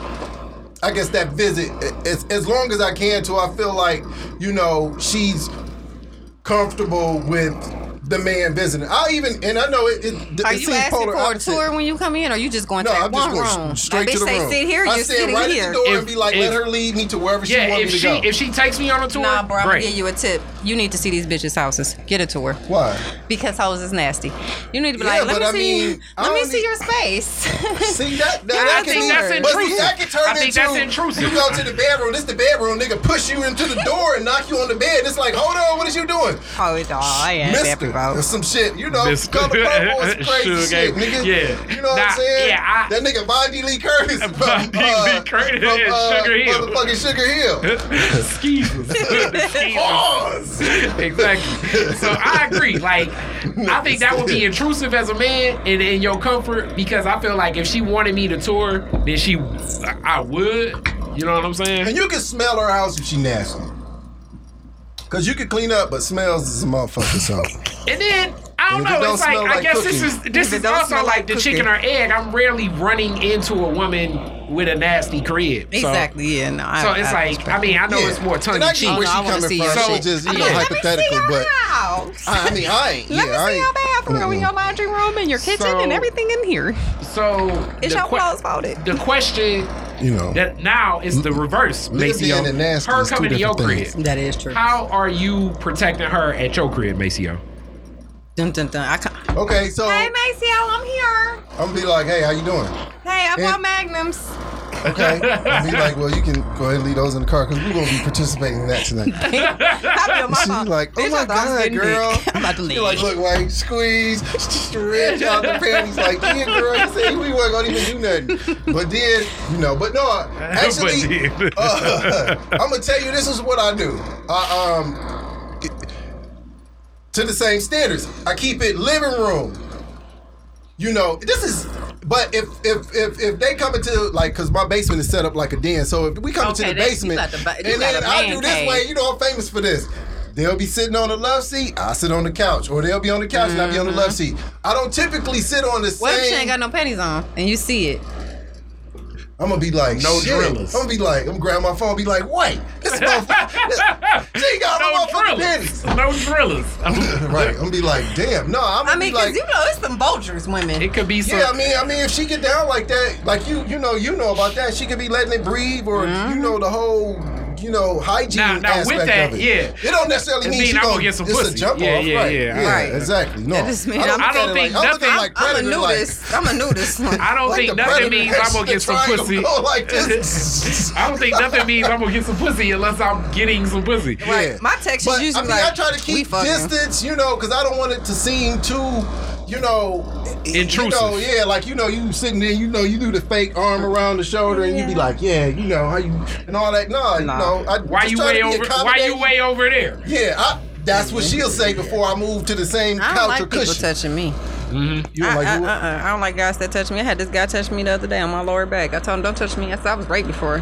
I guess that visit as, as long as I can till I feel like, you know, she's comfortable with the man visiting. I even and I know it, it, it Are you seems asking polar for a tour when you come in, or you just going No, to that I'm just one going room? straight that to bitch the say, room. sit here, I you're sit sitting right here. at the door If- and be like, if- let her lead me to wherever she wants me to she go. if she takes me on a tour, Nah, bro, I'm gonna give you a tip. You need to see these bitches' houses. Get a tour. Why? Because hoes is nasty. You need to be Yeah, like, let me I see, mean, let me don't see your space. See that? that I that think can that's be, but see, intrusive. that can turn I think into that's intrusive. you go to the bedroom. This the bedroom. Nigga push you into the door and knock you on the bed. It's like, hold on, what is you doing, oh, it, oh, I ain't happy Mister? about. Some shit. You know, Mister. color purple is crazy shit, nigga. Yeah. You know what Nah, I'm saying? yeah, I- that nigga Bondi Lee Curtis from, Von D. Lee uh, Curtis from, and uh, Sugar Hill. motherfucking Sugar Hill. Skeezers. The Exactly. So I agree. Like, I think that would be intrusive as a man and in your comfort because I feel like if she wanted me to tour, then she, I would. You know what I'm saying? And you can smell her house if she nasty. Cause you can clean up, but smells is a motherfucker. So And then I don't know. don't It's like smell I like guess this is this is also like like the cooking. chicken or egg. I'm rarely running into a woman with a nasty crib. So- Exactly. Yeah. No. I, So, it's I like I mean I know Yeah. it's more tongue And in cheek. where she no, I wanna coming from. your So shit. it's just you Yeah. know Let me hypothetical, but house. I I mean I ain't. Let yeah, me I see your bathroom and your laundry room and your kitchen So- and everything in here. So It's the your que- clothes folded. The question You know. that now is the reverse. Maceo. her coming to your different crib. That is true. How are you protecting her at your crib, Maceo? Dun, dun, dun. I can't. Okay, so Hey, Maceo, I'm here. I'm gonna be like, hey, how you doing? Hey, I And- bought Magnums. Okay. I'll be like, well, you can go ahead and leave those in the car because we're gonna be participating in that tonight. I be on my She's phone. like, oh Bitch, my I thought I was god, getting girl. dick. I'm about to leave. You're like, look, White, squeeze, stretch out the panties. Like, yeah, girl, you said we weren't gonna even do nothing. But then, you know, but no, actually, But then- uh, I'm gonna tell you, this is what I do. I um, to the same standards. I keep it living room. You know, this is. But if if if if they come into like, cause my basement is set up like a den, so if we come Okay, into the basement, the and then I do this cave. way, you know, I'm famous for this. They'll be sitting on the left seat. I sit on the couch, or they'll be on the couch and I be on the left seat. I don't typically sit on the Mm-hmm. What if she ain't got no panties on and you see it? I'm gonna be like, No shit. drillers. I'm gonna be like, I'm gonna grab my phone, and be like, wait, this motherfucker, she got no, No motherfucking drillers. panties. No drillers. right. I'm gonna be like, damn, no, I'm I gonna mean, be because like, you know, it's some vultures women. It could be some. yeah, I mean, I mean, if she get down like that, like you, you know, you know about that. She could be letting it breathe, or Mm-hmm. you know, the whole, you know, hygiene Now- now with aspect that, of it. yeah. it don't necessarily It mean mean she I'm gonna gonna get some it's pussy. a jump Yeah, off, yeah, right? yeah. Right. exactly. No, That just mean I don't, I'm- I don't think like, I don't look at it nothing- I'm a predator, like- nudist. I'm a nudist. I don't like think nothing means I'm gonna get some pussy. go like this. I don't think nothing means I'm gonna get some pussy unless I'm getting some pussy. Yeah. My text is usually I mean, like, I try to keep distance, you know, because I don't want it to seem too, you know, Intrusive. You know, yeah, like you know, you sitting there, you know, you do the fake arm around the shoulder, and you be like, yeah, you know, how you and all that. No, you Nah. know, I Why just you way over? Why you way over there? Yeah, I, that's what she'll say before I move to the same I don't couch like or people touching me. Mm-hmm. You don't I, like I, who? uh-uh. I don't like guys that touch me. I had this guy touch me the other day on my lower back. I told him, "Don't touch me." I said I was right before.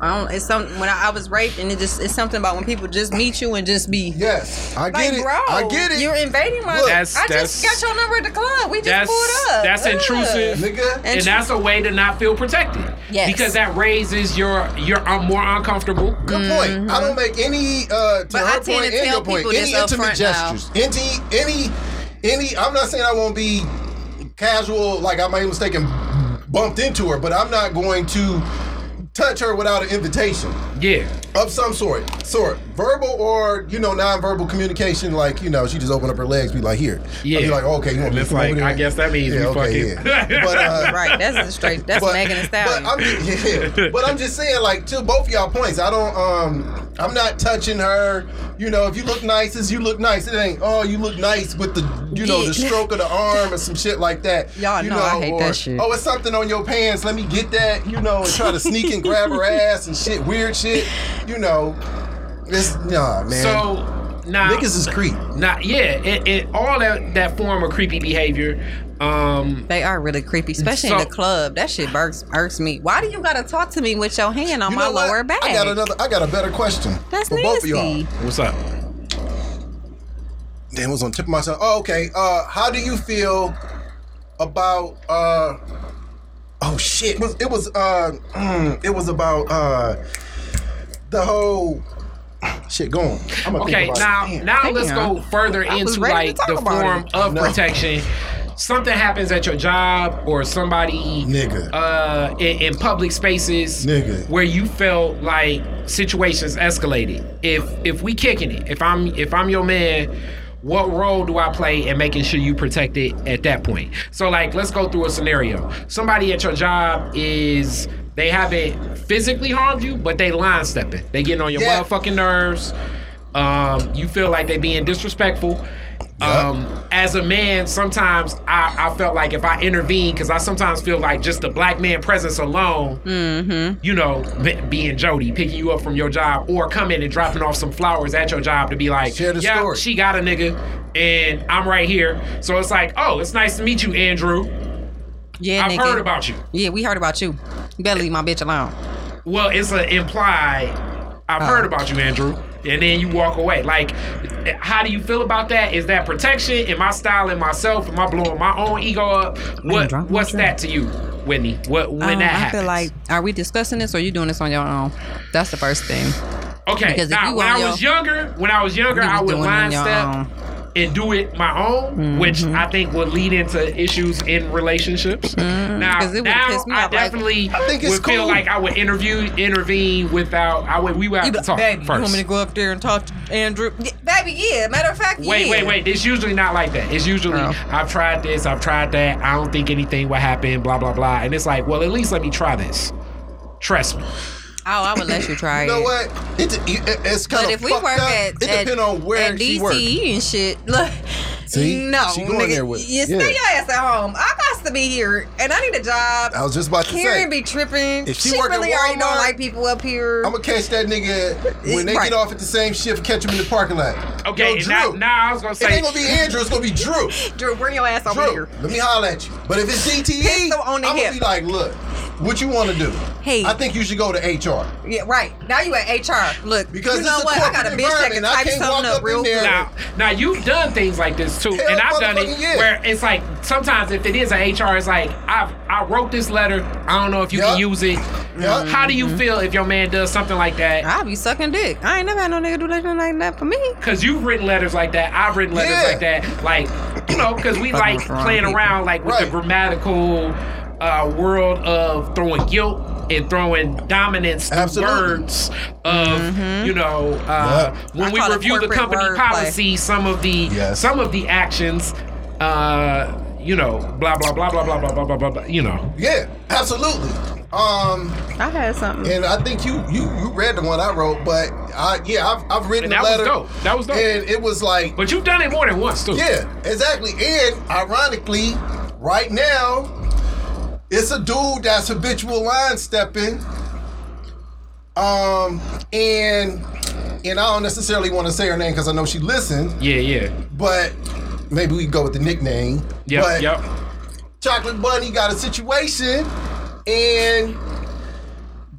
I don't. It's something when I, I was raped, and it just it's something about when people just meet you and just be Yes, I like, get it. bro, I get it. You're invading my. Look, That's- I just got your number at the club. We just That's pulled up. that's Ugh. intrusive. Nigga. And And that's a way to not feel protected. Yes. Because that raises your you're um, more uncomfortable. Good point. I don't make any uh to But I her tend point to and tell your point. Any intimate front now. gestures. Any any any I'm not saying I won't be casual like I might mistaken bumped into her, but I'm not going to touch her without an invitation Yeah. of some sort. Sort. Verbal or you know nonverbal communication, like you know, she just open up her legs, be like, "Here." Yeah. I'll be like, oh, "Okay, you want And me to like, over there?" I guess that means we okay, fucking. yeah. But uh, Right, that's a straight. That's Megan Thee Stallion. But I'm just, yeah, but I'm just saying, like to both of y'all points, I don't. Um, I'm not touching her. You know, if you look nice, as you look nice. It ain't. Oh, you look nice with the, you know, the stroke of the arm or some shit like that. Y'all you know I hate or, that shit. Oh, it's something on your pants. Let me get that. You know, and try to sneak and grab her ass and shit, weird shit. You know, it's nah, man. So now niggas is creep. Not yeah, it, it all that that form of creepy behavior. Um, They are really creepy, especially in the club. That shit irks, irks me. Why do you gotta talk to me with your hand on You my lower back? I got another. I got a better question That's for both of y'all. nasty. what's up? Damn, was on the tip of my tongue. Oh, okay. Uh, how do you feel about uh? Oh shit! It was it was uh? mm, it was about uh? The whole shit. Go on. I'm gonna Okay, think about now. Damn. now let's go further I into like the form it. of No. protection. Something happens at your job or somebody Nigga. uh in, in public spaces Nigga. where you felt like situations escalated. If if we kicking it, if I'm if I'm your man, what role do I play in making sure you protect it at that point? So like let's go through a scenario. Somebody at your job is they haven't physically harmed you, but they line stepping. They getting on your Yeah. motherfucking nerves. Um, you feel like they being disrespectful. Um, as a man, sometimes I, I felt like if I intervene, because I sometimes feel like just the black man presence alone, you know, be- being Jody, picking you up from your job, or coming and dropping off some flowers at your job to be like, yeah, story." she got a nigga, and I'm right here. So it's like, oh, it's nice to meet you, Andrew. Yeah, I've nigga. heard about you. Yeah, we heard about you. You better leave my bitch alone. Well, it's an implied. I've heard about you, Andrew. And then you walk away. Like, how do you feel about that? Is that protection? Am I styling myself? Am I blowing my own ego up? What What's that to you, Whitney? What when Um, that I feel like, are we discussing this or you doing this on your own? That's the first thing. okay. because if Now, you when I was your- younger, when I was younger, You I would line step. And do it my own, which Mm-hmm. I think would lead into issues in relationships. Now, Mm-hmm. 'cause it would now piss me I off, like- definitely I think it's would feel cool. like I would interview, intervene without. I would. We would have You to talk baby, first. you want me to go up there and talk to Andrew? Yeah, baby, yeah. Matter of fact, Wait, yeah. wait, wait. It's usually not like that. It's usually Oh. I've tried this, I've tried that. I don't think anything will happen. Blah blah blah. And it's like, well, at least let me try this. Trust me. Oh, I would let you try it. You know what? It, it, it's kind But of if we work up. at, it depends on where at she works. DTE and shit, look, See? no, She going nigga, there with- you stay your ass at home. I got to be here, and I need a job. I was just about to say. Karen say. be tripping. If she she work at really already don't like people up here. I'm gonna catch that nigga when they Right. get off at the same shift. Catch him in the parking lot. Okay, Yo, and now, Drew. now I was gonna say It ain't gonna be Andrew. It's gonna be Drew. Drew, bring your ass over Drew, here. let me holler at you. But if it's DTE, Pistol on I'm the gonna hip. be like, look, what you want to do? Hey. I think you should go to HR. Yeah, right. Now you at HR. Look, Because you know it's what? I got a corporate bitch that can environment. I type can't something walk up up in real there. quick. now, now you've done things like this too, Hell, and I've done it yeah. where it's like sometimes if it is an HR, it's like I I wrote this letter. I don't know if you Yup. can use it. Yup. How do you mm-hmm. feel if your man does something like that? I'll be sucking dick. I ain't never had no nigga do nothing like that for me. Cause you've written letters like that. I've written letters Yeah. like that. Like, you know, cause we like playing around like with the grammatical uh, world of throwing guilt and throwing dominance through Absolutely. words of you know uh, when I we review the company wordplay. policy, some of the Yes. some of the actions, uh, you know, blah blah blah blah blah blah blah blah blah. blah you know, Yeah, absolutely. Um, I had something. and I think you you you read the one I wrote, but I yeah I've I've written And a that was letter. dope. That was dope. And it was like but you've done it more than once too. Yeah, exactly. And ironically, right now, it's a dude that's habitual line stepping. Um, and and I don't necessarily want to say her name because I know she listened, yeah, yeah, but maybe we go with the nickname. yep, but yep. Chocolate Bunny got a situation, and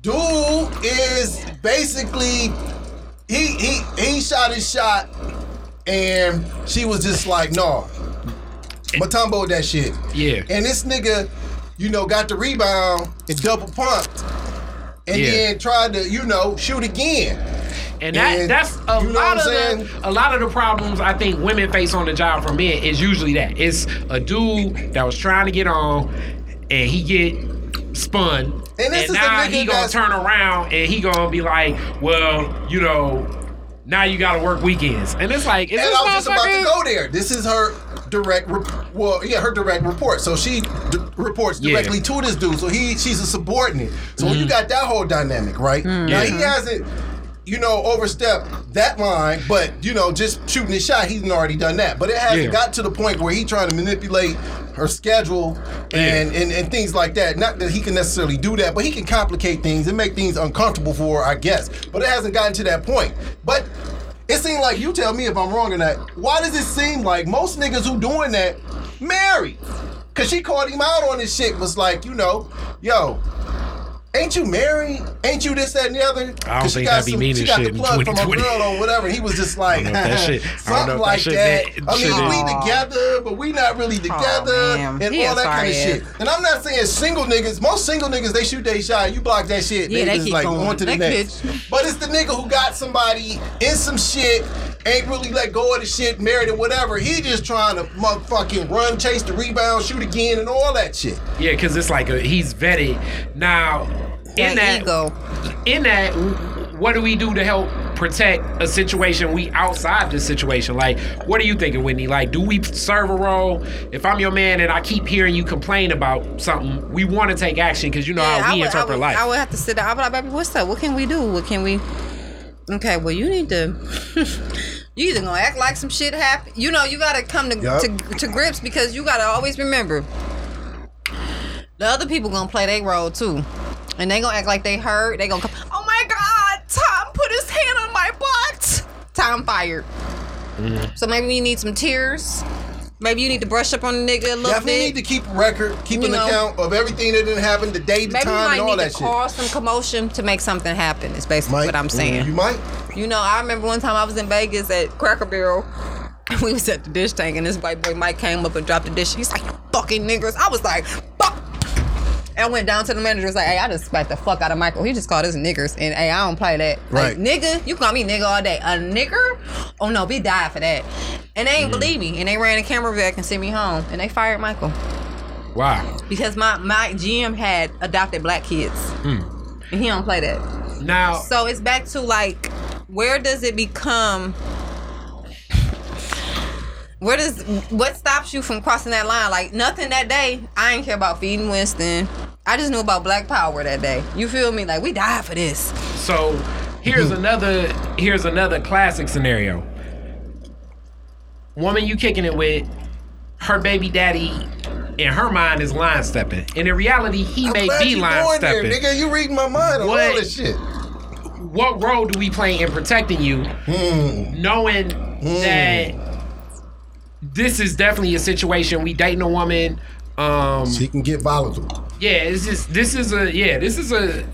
dude is basically he he he shot his shot, and she was just like, no, Mutombo that shit. Yeah. And this nigga, you know, got the rebound and double pumped, and Yeah. then tried to, you know, shoot again. And that, And that's a you know lot of the a lot of the problems I think women face on the job from men is usually that it's a dude that was trying to get on and he get spun And this is a now he gonna turn around and he gonna be like, well, you know, now you got to work weekends, and it's like, is and this I was just about to go there. This is her direct, rep- well, yeah, her direct report. So she d- reports Yeah. directly to this dude. So he, she's a subordinate. So when you Mm-hmm. got that whole dynamic, right? Now he hasn't, you know, overstepped that line, but you know, just shooting his shot, he's already done that. But it hasn't Yeah. got to the point where he's trying to manipulate her schedule and, and and things like that. Not that he can necessarily do that, but he can complicate things and make things uncomfortable for her, I guess. But it hasn't gotten to that point. But it seemed like you tell me if I'm wrong or not. Why does it seem like most niggas who doing that married? Cause she called him out on this shit. Was like, you know, yo, ain't you married? Ain't you this, that, and the other? I don't 'Cause she think got that be some- meaning She got shit the plug from a girl or whatever. He was just like, I don't know if that shit- I don't know something if that like that. I mean, shit we together, but we not really oh, together, man. and He all that kind of shit. And I'm not saying single niggas. Most single niggas, they shoot their shot. You block that shit. Yeah, they just keep like going. on to the They next. bitch. But it's the nigga who got somebody in some shit, ain't really let go of the shit, married or whatever. He just trying to motherfucking run, chase the rebound, shoot again, and all that shit. Yeah, because it's like a, he's vetted. Now, in That that, ego. in that, what do we do to help protect a situation we outside this situation? Like, what are you thinking, Whitney? Like, do we serve a role? If I'm your man and I keep hearing you complain about something, we want to take action because you know Yeah, how we would, I interpret would, life. I would have to sit down. I'd be like, baby, what's up? What can we do? What can we? Okay, well, you need to. you either gonna act like some shit happened. You know, you gotta come to, Yup. to to grips because you gotta always remember the other people gonna play their role too, and they gonna act like they heard. They gonna come. Oh my God! Tom put his hand on my butt. Tom fired. Mm-hmm. So maybe you need some tears. Maybe you need to brush up on the nigga a little Definitely bit. need to keep a record, keep You an know. account of everything that didn't happen, the date, the Maybe you time, might and all need that to cause some commotion to make something happen. Is basically Might. what I'm mm, saying. You might. You know, I remember one time I was in Vegas at Cracker Barrel. And we was at the dish tank, and this white boy Mike came up and dropped the dish. He's like, "You "Fucking niggers!" I was like, I went down to the manager. Was like, "Hey, I just spat the fuck out of Michael. He just called us niggers, and hey, I don't play that. Right. Like, nigga, you call me nigga all day. A nigger? Oh no, we died for that. And they ain't mm. believe me, and they ran a camera back and sent me home, and they fired Michael wow. because my my GM had adopted black kids, hmm. and he don't play that. Now, So it's back to like, where does it become? Where does what stops you from crossing that line? Like nothing that day. I didn't care about feeding Winston. I just knew about Black Power that day. You feel me? Like we died for this. so here's another here's another classic scenario. Woman you kicking it with, her baby daddy in her mind is line stepping. And in reality, he I'm may glad be you line going there, stepping. nigga. You reading my mind on What? all this shit. what role do we play in protecting you, Hmm. knowing that this is definitely a situation we dating a woman. Um, She can get volatile. yeah, it's just this is a yeah, this is a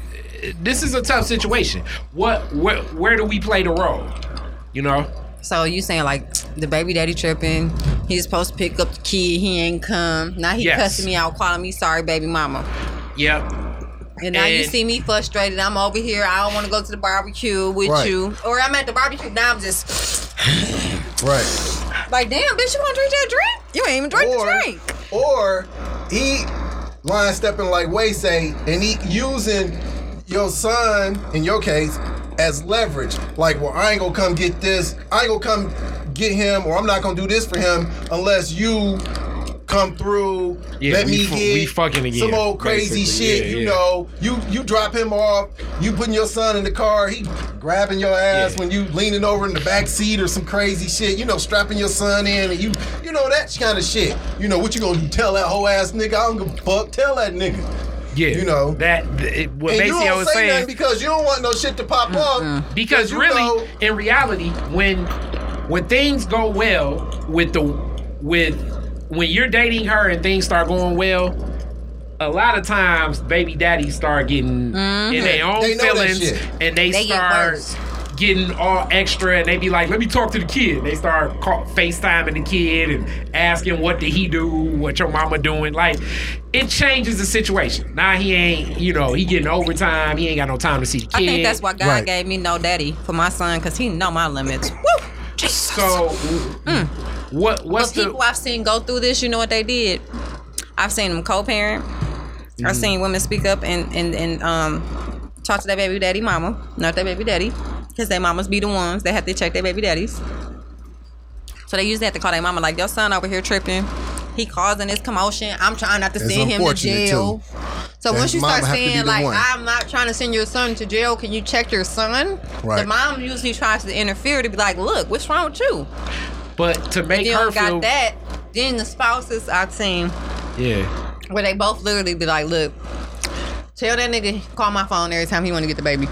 this is a tough situation. What where where do we play the role? You know, So you saying like the baby daddy tripping? He's supposed to pick up the kid. He ain't come. Now he Yes. cussing me out, calling me sorry, baby mama. yep. And now you see me frustrated. I'm over here. I don't want to go to the barbecue with Right. you, or I'm at the barbecue. Now I'm just Right. Like, damn, bitch, you want to drink that drink? You ain't even drink Or, the drink. or he line stepping like Way say, and he using your son, in your case, as leverage. Like, well, I ain't gonna come get this. I ain't gonna come get him, or I'm not gonna do this for him unless you come through. Yeah, let we me fu- get we fucking again, some old crazy basically. shit. Yeah, you yeah. know, you you drop him off. You putting your son in the car. He grabbing your ass Yeah. when you leaning over in the back seat or some crazy shit. You know, strapping your son in and you you know that kind of shit. You know what you gonna do? Tell that whole ass nigga I don't give a fuck. Tell that nigga. Yeah, You know. that it, what And you don't was say saying. nothing because you don't want no shit to pop up. Because you really, know- in reality, when when things go well with the with when you're dating her and things start going well, a lot of times baby daddies start getting in their own They feelings and they, They start worse. getting all extra and they be like, "Let me talk to the kid." They start call, FaceTiming the kid and asking, "What did he do? What your mama doing?" Like, it changes the situation. Now he ain't, you know, he getting overtime. He ain't got no time to see the kid. I think that's why God Right. gave me no daddy for my son because he know my limits. Woo! Jesus. So, what what's but people the I've seen go through this, you know what they did? I've seen them co-parent. Mm-hmm. I've seen women speak up and and and um talk to their baby daddy mama, not their baby daddy, because their mamas be the ones that have to check their baby daddies. So they usually have to call their mama like, your son over here tripping. He causing this commotion. I'm trying not to send him to jail. too. So That once you start have to be saying like, one. I'm not trying to send your son to jail, can you check your son? Right. The mom usually tries to interfere to be like, look, what's wrong with you? But to make If you her don't got feel, that, then the spouses I've seen yeah, where they both literally be like, look, tell that nigga call my phone every time he want to get the baby.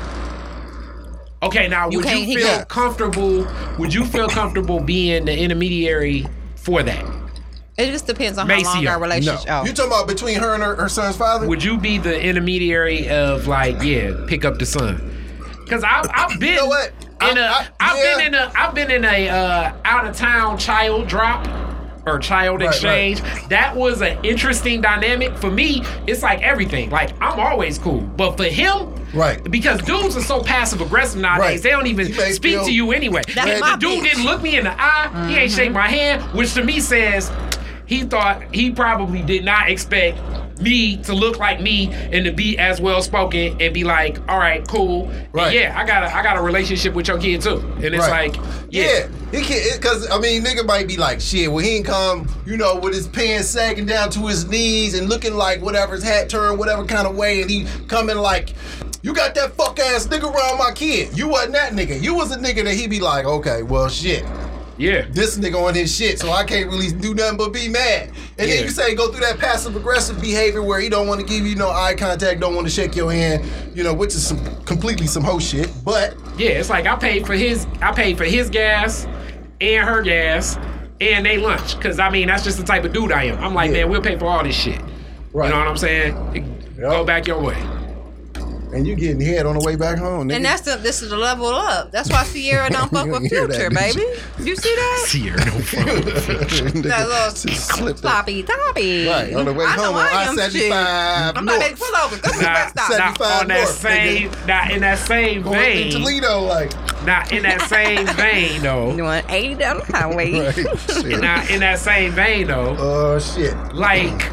Okay, now You would can't- you feel got- comfortable? Would you feel comfortable being the intermediary for that? It just depends on how long Maceo. our No. relationship. Oh. You talking about between her and her, her son's father? Would you be the intermediary of like, yeah, pick up the son? Because I've I've been know what? in I- a I- I've yeah. been in a I've been in a uh, out of town child drop or child Right, exchange. That was an interesting dynamic for me. It's like everything. Like I'm always cool, but for him. Right. Because dudes are so passive aggressive nowadays, Right. they don't even speak feel- to you anyway. That's If my the dude bitch. didn't look me in the eye, he ain't shake my hand, which to me says he thought he probably did not expect me to look like me and to be as well spoken and be like, all right, cool. And Right. yeah, I got a I got a relationship with your kid too. And it's Right. like, yeah. he can't because I mean, nigga might be like, shit. Well, he ain't come, you know, with his pants sagging down to his knees and looking like whatever his hat turned, whatever kind of way, and he coming like, you got that fuck ass nigga around my kid. You wasn't that nigga. You was a nigga that he be like, okay, well, shit. Yeah. This nigga on his shit, so I can't really do nothing but be mad. And Yeah. then you say go through that passive aggressive behavior where he don't want to give you no eye contact, don't want to shake your hand, you know, which is some completely some hoe shit. But Yeah, it's like I paid for his I paid for his gas and her gas and they lunch. Cause I mean that's just the type of dude I am. I'm like, Yeah. man, we'll pay for all this shit. Right. You know what I'm saying? Go back your way. And you getting head on the way back home, nigga. And that's the this is the level up. That's why Ciara don't fuck with don't hear that, Future, did baby. You see that? See her no fun. That little Slipped up. sloppy toppy. Right, on the way I home on I am shit. I-75 I'm like, north. hey, pull over. Go to the Nah, rest stop. nah, 75 on that north, same, nah, in that same vein Going to vein, Toledo, like, not in that same vein though. Doing 80 down the highway. right, shit. Now, in that same vein though, Oh shit. like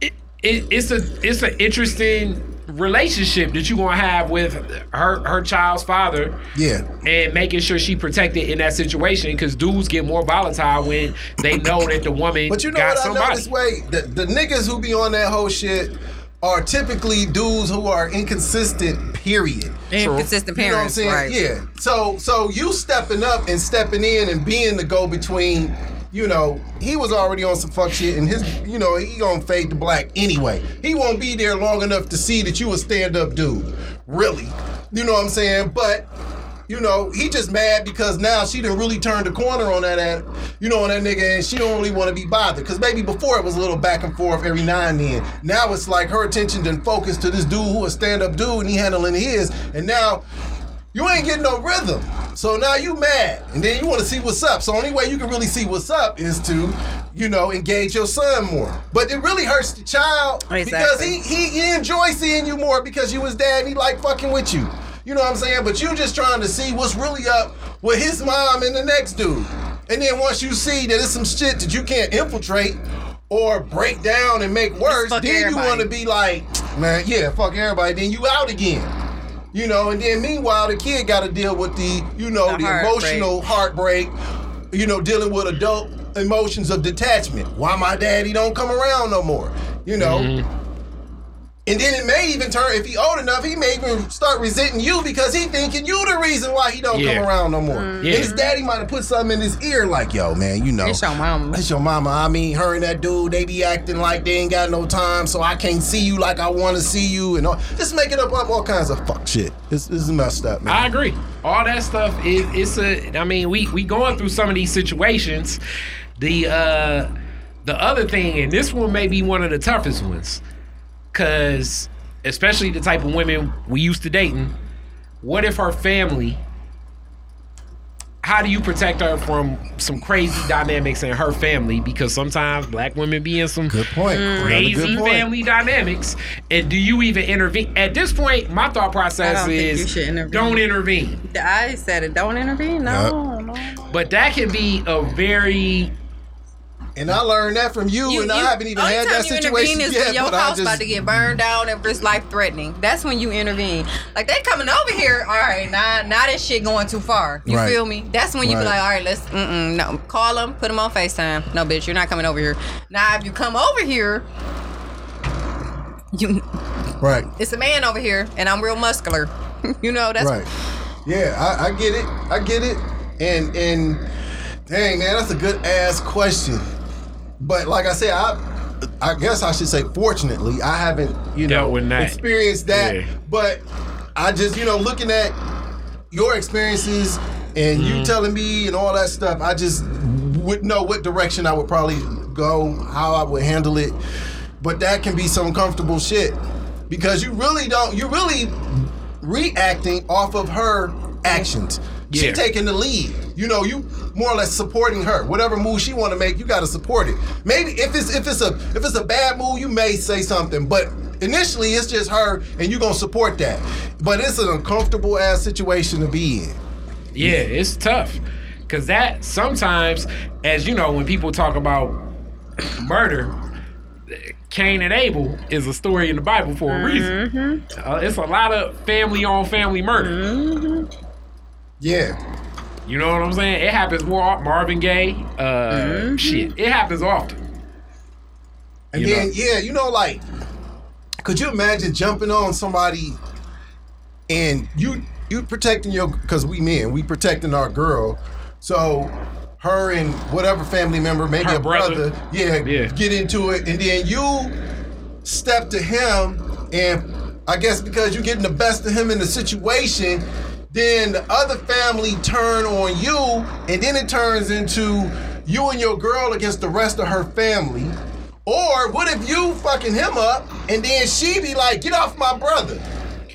it, it, it's a it's an interesting relationship that you gonna have with her her child's father Yeah. and making sure she protected in that situation because dudes get more volatile when they know that the woman But you know got what I somebody. know this way? The, the niggas who be on that whole shit are typically dudes who are inconsistent, period. Inconsistent You know what I'm parents, saying? right? Yeah. So so you stepping up and stepping in and being the go between, you know, he was already on some fuck shit and his you know, he gonna fade to black anyway. He won't be there long enough to see that you a stand-up dude. Really. You know what I'm saying? But you know, he just mad because now she done really turned the corner on that, ad, you know, on that nigga, and she don't really want to be bothered. Because maybe before it was a little back and forth every now and then. Now it's like her attention done focused to this dude who a stand-up dude, and he handling his, and now you ain't getting no rhythm. So now you mad, and then you want to see what's up. So only way you can really see what's up is to, you know, engage your son more. But it really hurts the child because he he, he enjoy seeing you more because you his dad and he like fucking with you. You know what I'm saying? But you just trying to see what's really up with his mom and the next dude. And then once you see that it's some shit that you can't infiltrate or break down and make worse, then you want to be like, man, yeah, fuck everybody. Then you out again. You know, and then meanwhile the kid got to deal with the, you know, The the, heartbreak. emotional heartbreak. You know, dealing with adult emotions of detachment. Why my daddy don't come around no more? You know. Mm-hmm. And then it may even turn, if he old enough, he may even start resenting you because he thinking you the reason why he don't Yeah. come around no more. Mm-hmm. Yeah. And his daddy might have put something in his ear like, yo, man, you know. It's your mama. It's your mama. I mean, her and that dude, they be acting like they ain't got no time, so I can't see you like I want to see you, and all, just making up, up all kinds of fuck shit. This, this is messed up, man. I agree. All that stuff is it's a. I mean, we we going through some of these situations. The uh the other thing, and this one may be one of the toughest ones, because especially the type of women we used to dating. What if her family? How do you protect her from some crazy dynamics in her family? Because sometimes black women be in some good point. Crazy good point. family dynamics. And do you even intervene? At this point, my thought process don't is intervene. don't intervene. I said it. Don't intervene. No, no. But that can be a very And I learned that from you, and I haven't even only had time that you situation intervene is yet. when your but I house just about to get burned down if it's life threatening. That's when you intervene. Like they coming over here. All right, now now this shit going too far. You Right. feel me? That's when you be like, all right, let's mm-mm, no call them, put them on Facetime. No, bitch, you're not coming over here. Now if you come over here, you right, it's a man over here, and I'm real muscular. you know that's right. Yeah, I, I get it. I get it. And and dang man, that's a good ass question. But like I said, I I guess I should say fortunately, I haven't, you Dealt know, with that. experienced that. Yeah. But I just, you know, looking at your experiences and Mm-hmm. you telling me and all that stuff, I just would know what direction I would probably go, how I would handle it. But that can be some uncomfortable shit because you really don't, you really reacting off of her actions. She Yeah. taking the lead. You know, you more or less supporting her. Whatever move she want to make, you got to support it. Maybe if it's if it's a if it's a bad move, you may say something, but initially it's just her, and you gonna support that. But it's an uncomfortable ass situation to be in. Yeah, it's tough. Cause that sometimes, as you know, when people talk about murder, Cain and Abel is a story in the Bible for a reason. Uh, it's a lot of family on family murder. Yeah, You know what I'm saying? It happens more. Marvin Gaye, uh, shit, it happens often. and You then know. yeah, you know, like, could you imagine jumping on somebody and you you protecting your because we men we protecting our girl, so her and whatever family member, maybe Her a brother, brother. yeah, Yeah. get into it, and then you step to him, and I guess because you're getting the best of him in the situation, then the other family turn on you, and then it turns into you and your girl against the rest of her family. Or what if you fucking him up, and then she be like, "Get off my brother"?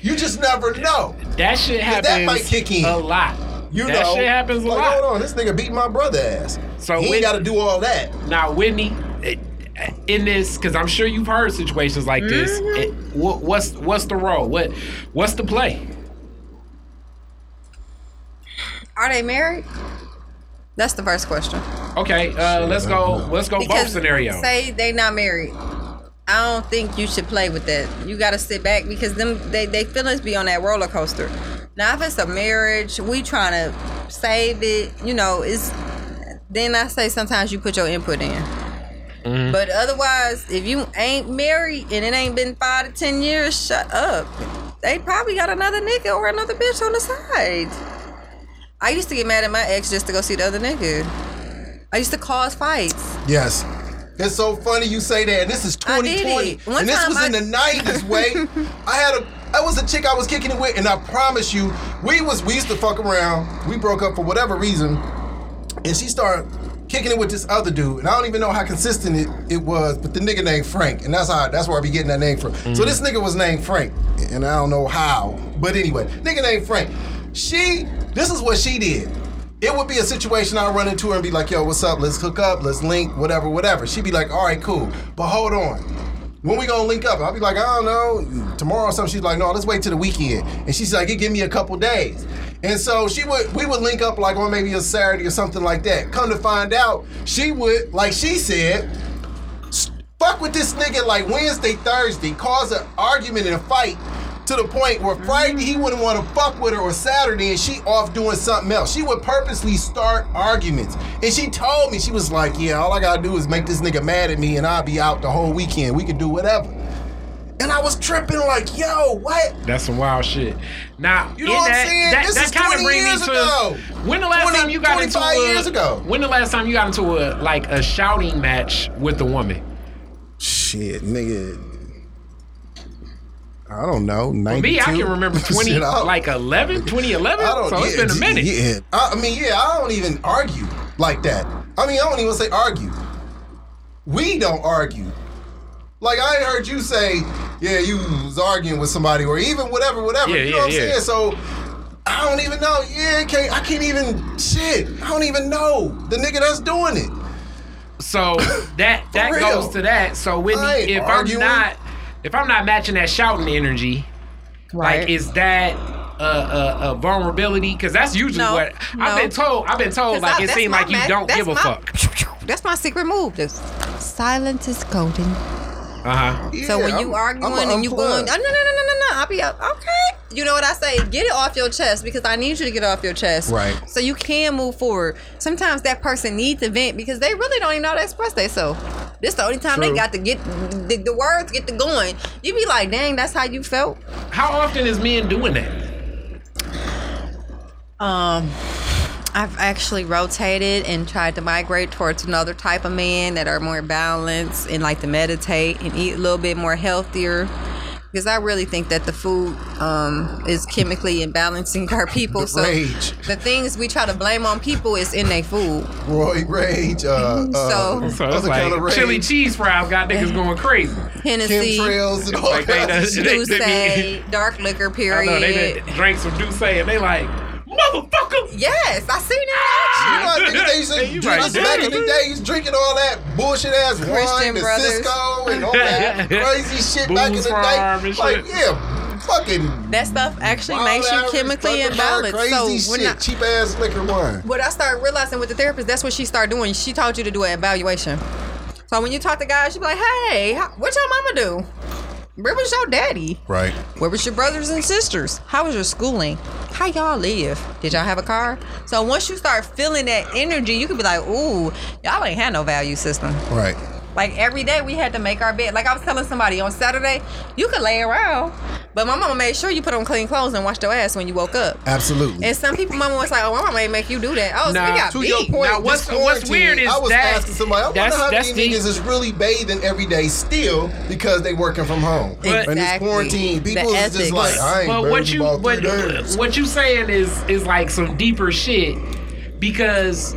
You just never know. That shit happens That might kick in. a lot. You that know, shit happens a like, lot. Hold on, this nigga beat my brother ass. So he got to do all that. Now, Whitney, eh, in this, because I'm sure you've heard situations like this. Mm-hmm. eh, what, what's what's the role? What what's the play? Are they married? That's the first question. Okay, uh, let's go. Let's go both scenarios. say they not married. I don't think you should play with that. You got to sit back because them they they feelings be on that roller coaster. Now if it's a marriage, we trying to save it. You know, it's then I say sometimes you put your input in. Mm-hmm. But otherwise, if you ain't married and it ain't been five to ten years, shut up. They probably got another nigga or another bitch on the side. I used to get mad at my ex just to go see the other nigga. I used to cause fights. Yes. It's so funny you say that. And this is 2020. and this was I- in the 90s, way. I had a I was a chick I was kicking it with, and I promise you, we was we used to fuck around. We broke up for whatever reason. And she started kicking it with this other dude. And I don't even know how consistent it, it was, but the nigga named Frank. And that's how that's where I be getting that name from. So mm. this nigga was named Frank. And I don't know how. But anyway, nigga named Frank. She, this is what she did. It would be a situation I'd run into her and be like, yo, what's up? Let's hook up, let's link, whatever, whatever. She'd be like, all right, cool. But hold on. When we gonna link up? I'll be like, I don't know, tomorrow or something. She's like, no, let's wait till the weekend. And she's like, it give me a couple days. And so she would, we would link up like on maybe a Saturday or something like that. Come to find out, she would, like she said, fuck with this nigga like Wednesday, Thursday, cause an argument and a fight to the point where mm-hmm. Friday he wouldn't want to fuck with her or Saturday and she off doing something else. She would purposely start arguments. And she told me, she was like, yeah, all I gotta do is make this nigga mad at me and I'll be out the whole weekend. We can do whatever. And I was tripping like, yo, what? That's some wild shit. Now, You know what I'm that, saying? That, This that is kinda 20 bring me to ago. when the last 20 time you got into a, years ago. When the last time you got into a like a shouting match with a woman? Shit, nigga. I don't know. 92? Me, I can remember twenty Shit, like 11, 2011. I don't. So it's yeah, been a minute. Yeah, I, I mean, yeah, I don't even argue like that. I mean, I don't even say argue. We don't argue. Like I heard you say, yeah, you was arguing with somebody, or even whatever, whatever. Yeah, you know yeah, what I'm yeah. saying? So I don't even know. Yeah, can't, I can't even shit. I don't even know the nigga that's doing it. So that that real. goes to that. So I ain't if arguing. I'm not if I'm not matching that shouting energy, Right. like is that a, a, a vulnerability? Because that's usually No, what no. I've been told. I've been told like I- it seems like you ma- don't give a my- fuck. That's my secret move. The silence is golden. Uh huh. So when Yeah, you I'm- arguing I'm and you going, oh, no, no, no, no, no, no, I'll be up. Okay. You know what I say? Get it off your chest because I need you to get it off your chest. Right. So you can move forward. Sometimes that person needs to vent because they really don't even know how to express themselves. This the only time True. they got to get the, the words get to going. You be like, dang, that's how you felt. How often is men doing that? Um, I've actually rotated and tried to migrate towards another type of men that are more balanced and like to meditate and eat a little bit more healthier. Because I really think that the food um, is chemically imbalancing our people. So rage. the things we try to blame on people is in their food. Roy Rage, uh, uh, So- So it's like kind of rage. chili cheese fries got niggas going crazy. Hennessy, chemtrails and all Like they kinds of done- shit. they- Douce, dark liquor, I period. know they done drank some Douce and they like, motherfucker. Yes, I seen You know, it I think they used to You drink right. back in the days, drinking all that bullshit ass wine, Christian the Brothers. Cisco, and all that crazy shit back in the Farm day. Like, shit. yeah, fucking. That stuff actually makes you chemically imbalanced. Crazy So when shit, I, cheap ass liquor wine. what I started realizing with the therapist, that's what she started doing. She taught you to do an evaluation. So when you talk to guys, she be like, "Hey, how, what your mama do? Where was your daddy? Right. Where was your brothers and sisters? How was your schooling? How y'all live? Did y'all have a car?" So once you start feeling that energy, you could be like, "Ooh, y'all ain't had no value system." Right. Like every day we had to make our bed. Like I was telling somebody on Saturday, you could lay around, but my mama made sure you put on clean clothes and washed your ass when you woke up. Absolutely. And some people, mama was like, "Oh, my mama ain't make you do that." Oh, so Nah, we got to beat. your point, Now, what's- this what's weird is I was that- asking somebody, I wonder that's- how that's many the- niggas is really bathing every day still because they working from home. But- and this Exactly. quarantine, The people is ethics. just like, I ain't But what you about what, three days. what you saying is is like some deeper shit because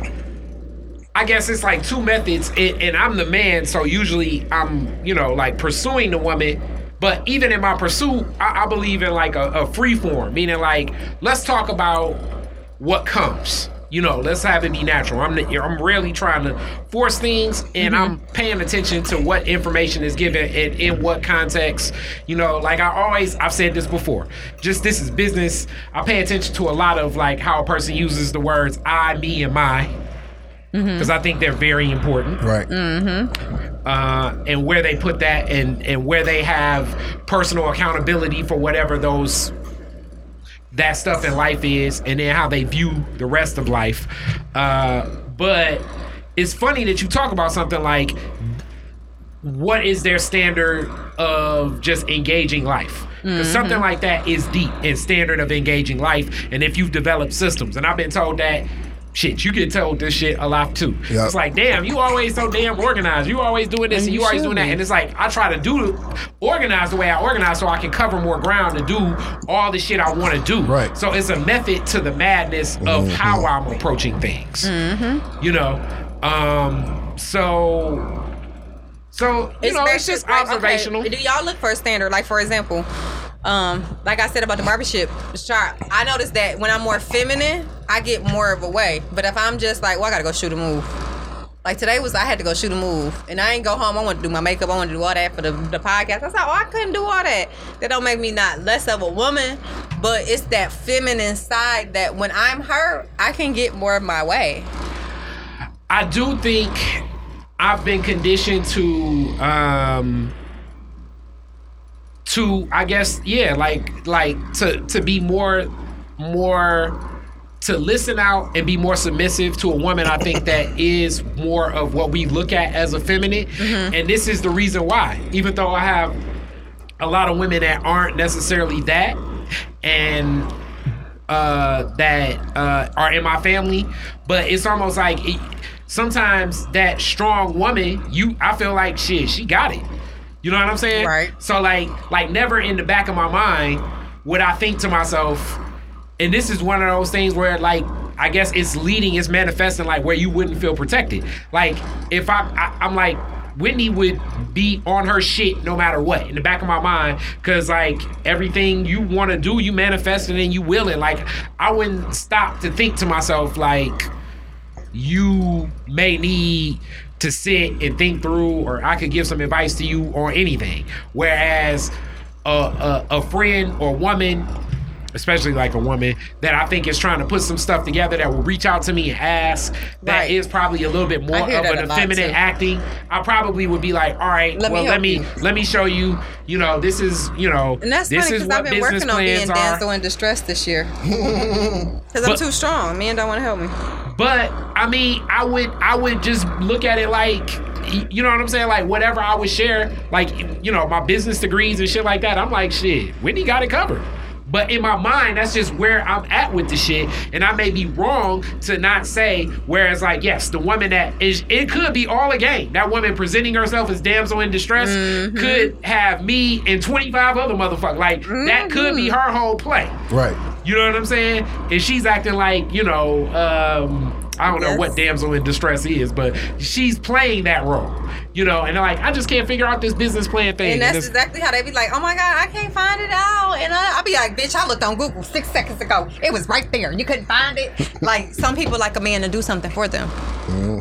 I guess it's like two methods, and, and I'm the man, so usually I'm you know like pursuing the woman. But even in my pursuit, I, I believe in like a, a free form, meaning like let's talk about what comes. You know, let's have it be natural. I'm I'm rarely trying to force things, and I'm mm-hmm. paying attention to what information is given and in what context. You know, like I always I've said this before. Just this is business. I pay attention to a lot of like how a person uses the words I, me, and my, because I think they're very important. Right. uh, and where they put that and and where they have personal accountability for whatever those that stuff in life is and then how they view the rest of life. Uh, but it's funny that you talk about something like what is their standard of just engaging life? Because something like that is deep and standard of engaging life and if you've developed systems and i've been told that shit you get told this shit a lot too. Yep. it's like damn you always so damn organized. You always doing this and, And you, you always doing that. and it's like i try to do organize the way i organize so i can cover more ground and do all the shit i want to do. Right. so it's a method to the madness of how i'm approaching things. You know? Um so so you know it's just like, okay, observational. do y'all look for a standard? Like for example, um, like I said about the barbershop shop, I noticed that when I'm more feminine, I get more of a way. But if I'm just like, well, I gotta go shoot a move. Like today was I had to go shoot a move, and I ain't go home. I want to do my makeup. I want to do all that for the, the podcast. I was like, oh, I couldn't do all that. That don't make me not less of a woman, but it's that feminine side that when I'm her, I can get more of my way. I do think I've been conditioned to um to I guess yeah like like to to be more more to listen out and be more submissive to a woman I think that is more of what we look at as effeminate. And this is the reason why. Even though I have a lot of women that aren't necessarily that and uh, that uh, are in my family, but it's almost like it, sometimes that strong woman, you I feel like shit, she got it. You know what I'm saying? Right. So like like never in the back of my mind would I think to myself, and this is one of those things where like I guess it's leading, it's manifesting like where you wouldn't feel protected. Like if I, I I'm like Whitney would be on her shit no matter what in the back of my mind because like everything you want to do you manifest it and you will it like I wouldn't stop to think to myself like you may need to sit and think through or I could give some advice to you or anything. Whereas a, a, a friend or woman especially like a woman that I think is trying to put some stuff together that will reach out to me and ask. That is Right. probably a little bit more of an effeminate acting. I probably would be like, all right, Let me well, let me you. let me show you. You know, this is you know, And that's this funny is because I've been working on being plans are. damsel in distress this year. Because I'm too strong. Men don't want to help me. But I mean, I would I would just look at it like you know what I'm saying? Like whatever I would share, like you know, my business degrees and shit like that. I'm like, shit, Whitney got it covered. But in my mind, that's just where I'm at with the shit. And I may be wrong to not say, whereas like, yes, the woman that is it could be all a game. That woman presenting herself as damsel in distress could have me and 25 other motherfuckers. Like that could be her whole play. Right. You know what I'm saying? And she's acting like, you know, um, I don't know what damsel in distress is, but she's playing that role. You know, and like, I just can't figure out this business plan thing. And that's it's- exactly how they be like, oh my God, I can't find it out. And I, I be like, bitch, I looked on Google six seconds ago. It was right there. You couldn't find it. like, some people like a man to do something for them.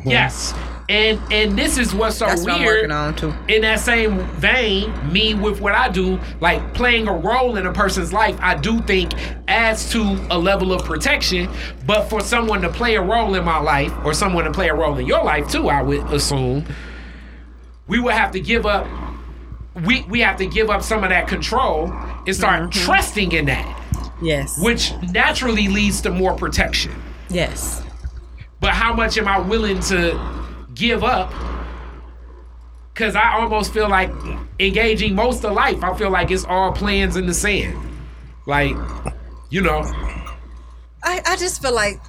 yes. And and this is what's so That's what I'm working on, too. In that same vein, me with what I do, like playing a role in a person's life, I do think adds to a level of protection. But for someone to play a role in my life, or someone to play a role in your life too, I would assume, we would have to give up we we have to give up some of that control and start mm-hmm. trusting in that Yes. which naturally leads to more protection Yes. but how much am i willing to give up because I almost feel like engaging most of life. I feel like it's all plans in the sand. Like, you know. I, I just feel like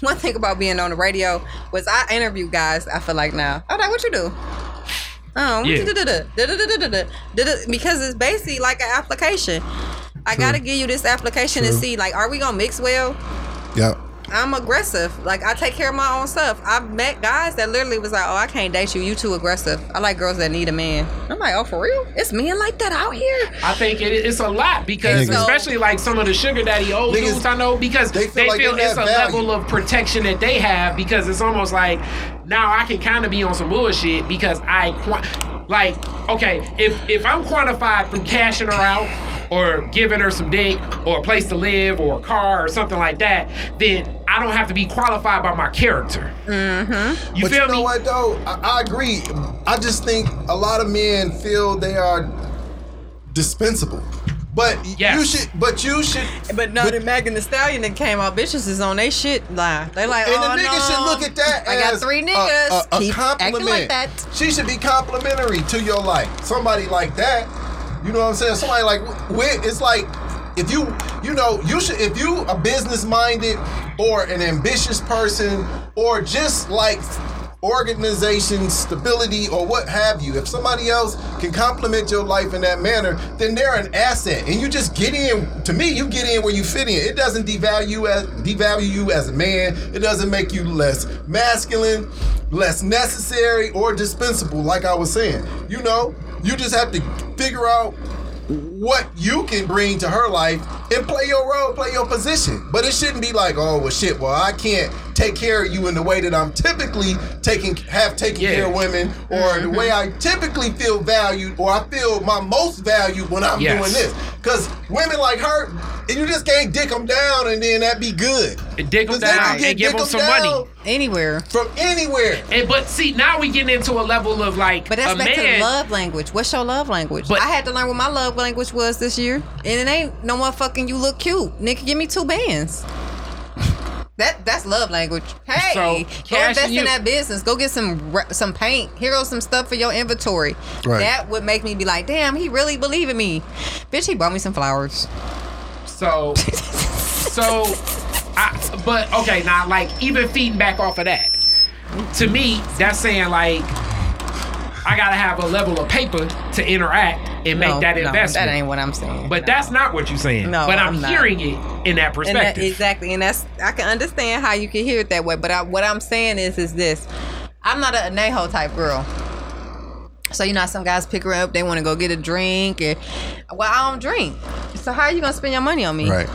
one thing about being on the radio was I interview guys, I feel like now. I'm like, what you do? Oh, because it's basically like an application. I gotta give you this application True. and see, like, are we gonna mix well? Yep. I'm aggressive. Like I take care of my own stuff. I've met guys that literally was like, "Oh, I can't date you. You too aggressive. I like girls that need a man." I'm like, "Oh, for real? It's men like that out here." I think it, it's a lot because Niggas. especially like some of the sugar daddy old Niggas, dudes I know because they they feel feel, like they it's a value. level of protection that they have because it's almost like now I can kind of be on some bullshit because I like okay if if I'm quantified through cashing her out or giving her some dick or a place to live or a car or something like that then I don't have to be qualified by my character. Mm-hmm. You but feel you know me? what though? I, I agree. I just think a lot of men feel they are dispensable. But you should. But you should. But no, the Megan Thee Stallion that came out, bitches is on they shit line. They like, And oh the nigga no, should look at that I got three niggas. A, a, Keep acting compliment. like that. She should be complimentary to your life. Somebody like that. You know what I'm saying? Somebody like with it's like if you you know you should if you a business minded or an ambitious person or just like organization stability or what have you. If somebody else can complement your life in that manner then they're an asset. And you just get in to me you get in where you fit in. It doesn't devalue as devalue you as a man. It doesn't make you less masculine less necessary or dispensable like i was saying. You know you just have to figure out what you can bring to her life and play your role, play your position. But it shouldn't be like, oh well shit, well I can't take care of you in the way that I'm typically taking have taken Yeah. care of women or the way I typically feel valued or I feel my most valued when I'm Yes. doing this. Cause women like her, you just can't dick them down and then that be good. Dick 'em 'Cause they can down get and give them some money. Anywhere. From anywhere. And but see now we getting into a level of like But that's a back to man the love language. What's your love language? But- I had to learn what my love language was this year. And it ain't no motherfucking you look cute. Nigga, give me two bands. That that's love language. Hey, So, go Cash, invest you- in that business. Go get some some paint. Here goes some stuff for your inventory. Right. That would make me be like, damn, he really believe in me. Bitch, he bought me some flowers. So, so, I, but okay, now like even feeding back off of that, to me, that's saying like I gotta have a level of paper to interact and make that no, investment. that ain't what I'm saying. but No. that's not what you're saying. No, but I'm, I'm not. hearing it in that And that, perspective. exactly, and that's I can understand how you can hear it that way. But I, what I'm saying is, is this: I'm not a Anejo type girl. So you know, some guys pick her up. They want to go get a drink, and well, I don't drink. So how are you gonna spend your money on me? Right.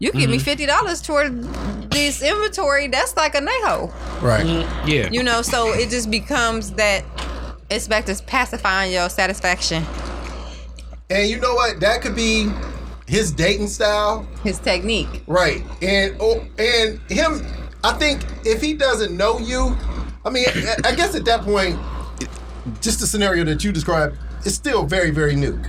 You give me mm-hmm. fifty dollars toward this inventory. That's like a Neho. Right. Mm-hmm. yeah. you know, so it just becomes that It's back to pacifying your satisfaction. And you know what? That could be his dating style, His technique. right? And oh, and him, I think if he doesn't know you, I mean, I, I guess at that point, just the scenario that you described is still very very new.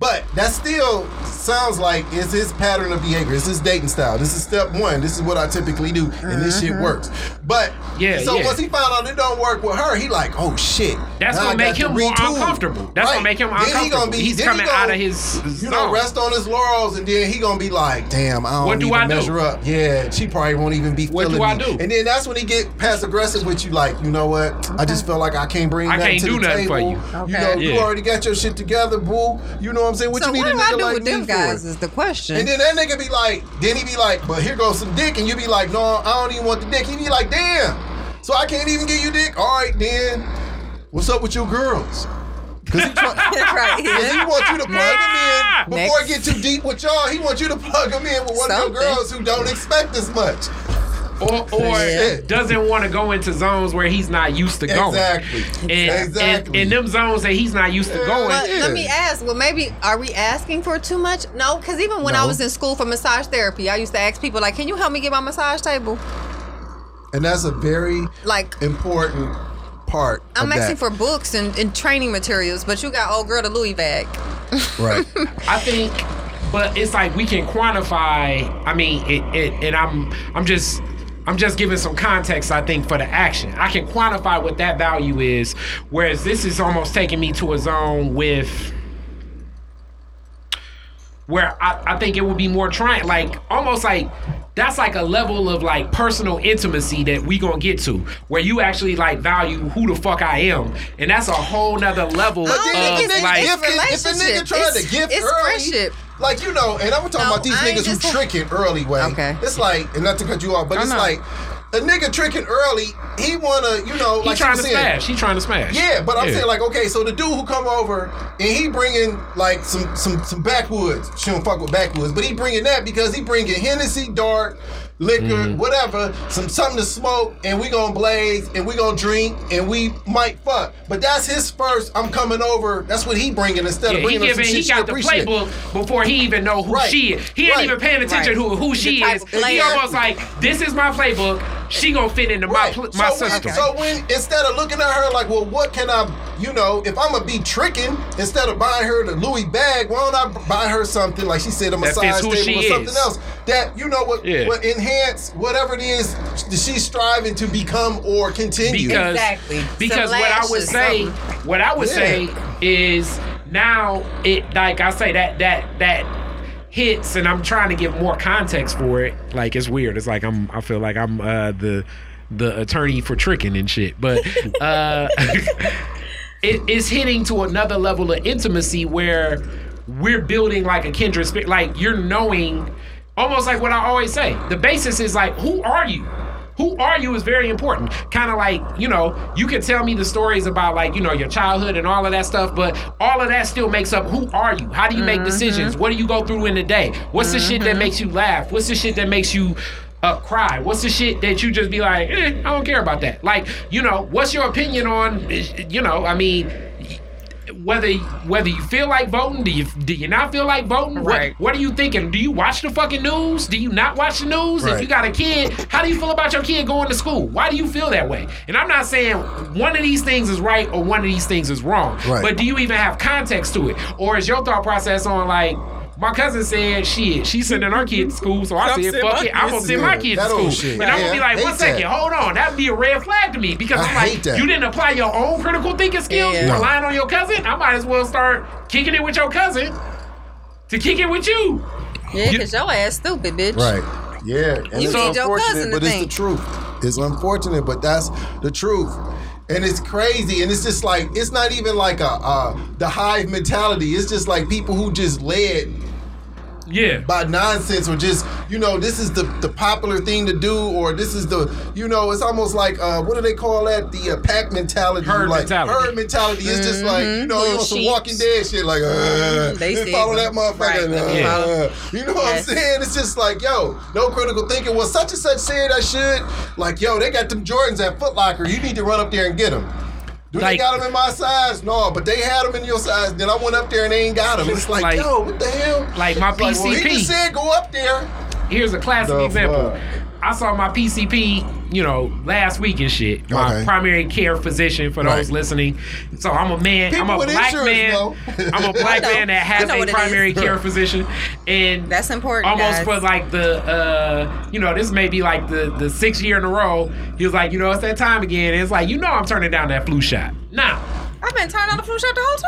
But that still sounds like it's his pattern of behavior. It's his dating style. This is step one. This is what I typically do, and this shit mm-hmm. works. But Yeah, so yeah. once he found out it don't work with her, he like, oh shit. That's Now gonna I make him more uncomfortable. That's gonna make him uncomfortable. Then he uncomfortable. gonna be- He's then he coming gonna, out of his You know, zone. rest on his laurels, and then he gonna be like, "Damn, I don't What do even I do? measure up." Yeah, she probably won't even be What feeling do I me. do? And then that's when he get passive aggressive with you, like, you know what? I just feel like I can't bring I nothing can't to do the nothing table. for you. Okay. You Okay. know, you already got your shit together, boo. You know what I'm saying? What So you need what a do I do like with them for? guys is the question. And then that nigga be like, then he be like, but here goes some dick, and you be like, no, I don't even want the dick. He be like, damn, so I can't even give you dick. All right, then, what's up with your girls? Because he, try- right. Cause he wants you to plug him in before Next. it get too deep with y'all. He wants you to plug him in with one of your girls who don't expect as much. Or, or Shit. doesn't want to go into zones where he's not used to going. Exactly. And, exactly. and in them zones that he's not used to going. But Yeah. let me ask. Well, maybe are we asking for too much? No, because even when I was in school for massage therapy, I used to ask people like, "Can you help me get my massage table?" and that's a very Like, important part. I'm of asking that. for books and, and training materials, but you got old girl the Louis bag. right. I think, but it's like we can quantify. I mean, it, it, and I'm, I'm just, I'm just giving some context. I think for the action, I can quantify what that value is. Whereas this is almost taking me to a zone with. Where I, I think it would be more trying, like almost like that's like a level of like personal intimacy that we gonna get to, where you actually like value who the fuck I am, and that's a whole nother level of nigga, like. if, if a nigga relationship. trying to It's- gift it's early, friendship. like you know, and I'm talking No, about these I niggas who just- tricking early way. Okay. It's like, and not to cut you off, but it's no. like a nigga tricking early. He wanna, you know, He like trying to saying, smash. He trying to smash. Yeah, but I'm Yeah. saying like, okay, so the dude who come over and he bringing like some some some backwoods. She don't fuck with backwoods, but he bringing that because he bringing Hennessy, dark liquor, Mm-hmm. whatever, some something to smoke, and we gonna blaze and we gonna drink and we might fuck. But that's his first. I'm coming over. That's what he bringing instead Yeah, of bringing her giving, he shit she got the playbook before he even know who Right. she is. He ain't Right. even paying attention Right. who who she is. of He almost like this is my playbook. She gonna fit into Right. my pl- my so, when, system. so when instead of looking at her like, well, what can I, you know, if I'm gonna be tricking, instead of buying her the Louis bag, why don't I buy her something like she said, a That fits massage table or something is. else that you know what, Yeah. what enhance whatever it is that she's striving to become or continue. because Exactly. because what I would say something. what I would Yeah. say is now it like I say that that that hits and I'm trying to give more context for it. Like it's weird. It's like I'm I feel like I'm uh the the attorney for tricking and shit. But uh it is hitting to another level of intimacy where we're building like a kindred spirit. Like you're knowing, almost like what I always say. The basis is like, who are you? Who are you is very important. Kind of like, you know, you can tell me the stories about like, you know, your childhood and all of that stuff, but all of that still makes up who are you? How do you make mm-hmm. decisions? What do you go through in the day? What's the shit that mm-hmm. makes you laugh? What's the shit that makes you uh, cry? What's the shit that you just be like, eh, I don't care about that? Like, you know, what's your opinion on, you know, I mean, whether whether you feel like voting, do you do you not feel like voting? Right. What, what are you thinking? Do you watch the fucking news? Do you not watch the news? If you got a kid, how do you feel about your kid going to school? Why do you feel that way? And I'm not saying one of these things is right or one of these things is wrong. Right. But do you even have context to it? Or is your thought process on like my cousin said, shit, she's sending her kid to school, so I I'm said, fuck my it, I'm gonna send my school. kid to school. shit. And I'm gonna be like, I one second, that. hold on, that'd be a red flag to me because I I'm like, hate that. you didn't apply your own critical thinking skills, Yeah. relying on your cousin. I might as well start kicking it with your cousin to kick it with you. Yeah, because your ass stupid, bitch. Right. Yeah. And You it's need your cousin unfortunate, to but it's the think. truth. It's unfortunate, but that's the truth. And it's crazy, and it's just like it's not even like a uh, the hive mentality. It's just like people who just led Yeah. by nonsense or just you know this is the the popular thing to do or this is the you know it's almost like uh what do they call that the uh, pack mentality Herd like mentality. herd mentality it's just like you know you Little some. Walking Dead shit like uh, They they follow them. that motherfucker Right, uh, yeah. you know what Yes. I'm saying it's just like yo no critical thinking well such and such said I should like yo they got them Jordans at Foot Locker you need to run up there and get them Do Like- they got them in my size? No, but they had them in your size. Then I went up there and they ain't got them. It's like, Like- yo, what the hell? like my It's like, well, he just said go up there. Here's a classic The example. fuck? I saw my PCP, you know, last week and shit. My Okay. primary care physician for those Right. listening. So I'm a man. People I'm a with black man. I'm a black man that I has know a primary care physician, and That's important, Almost guys. for like the, uh, you know, this may be like the the sixth year in a row. He was like, you know, it's that time again. And it's like, you know, I'm turning down that flu shot. Now, I've been turning on the flu shot the whole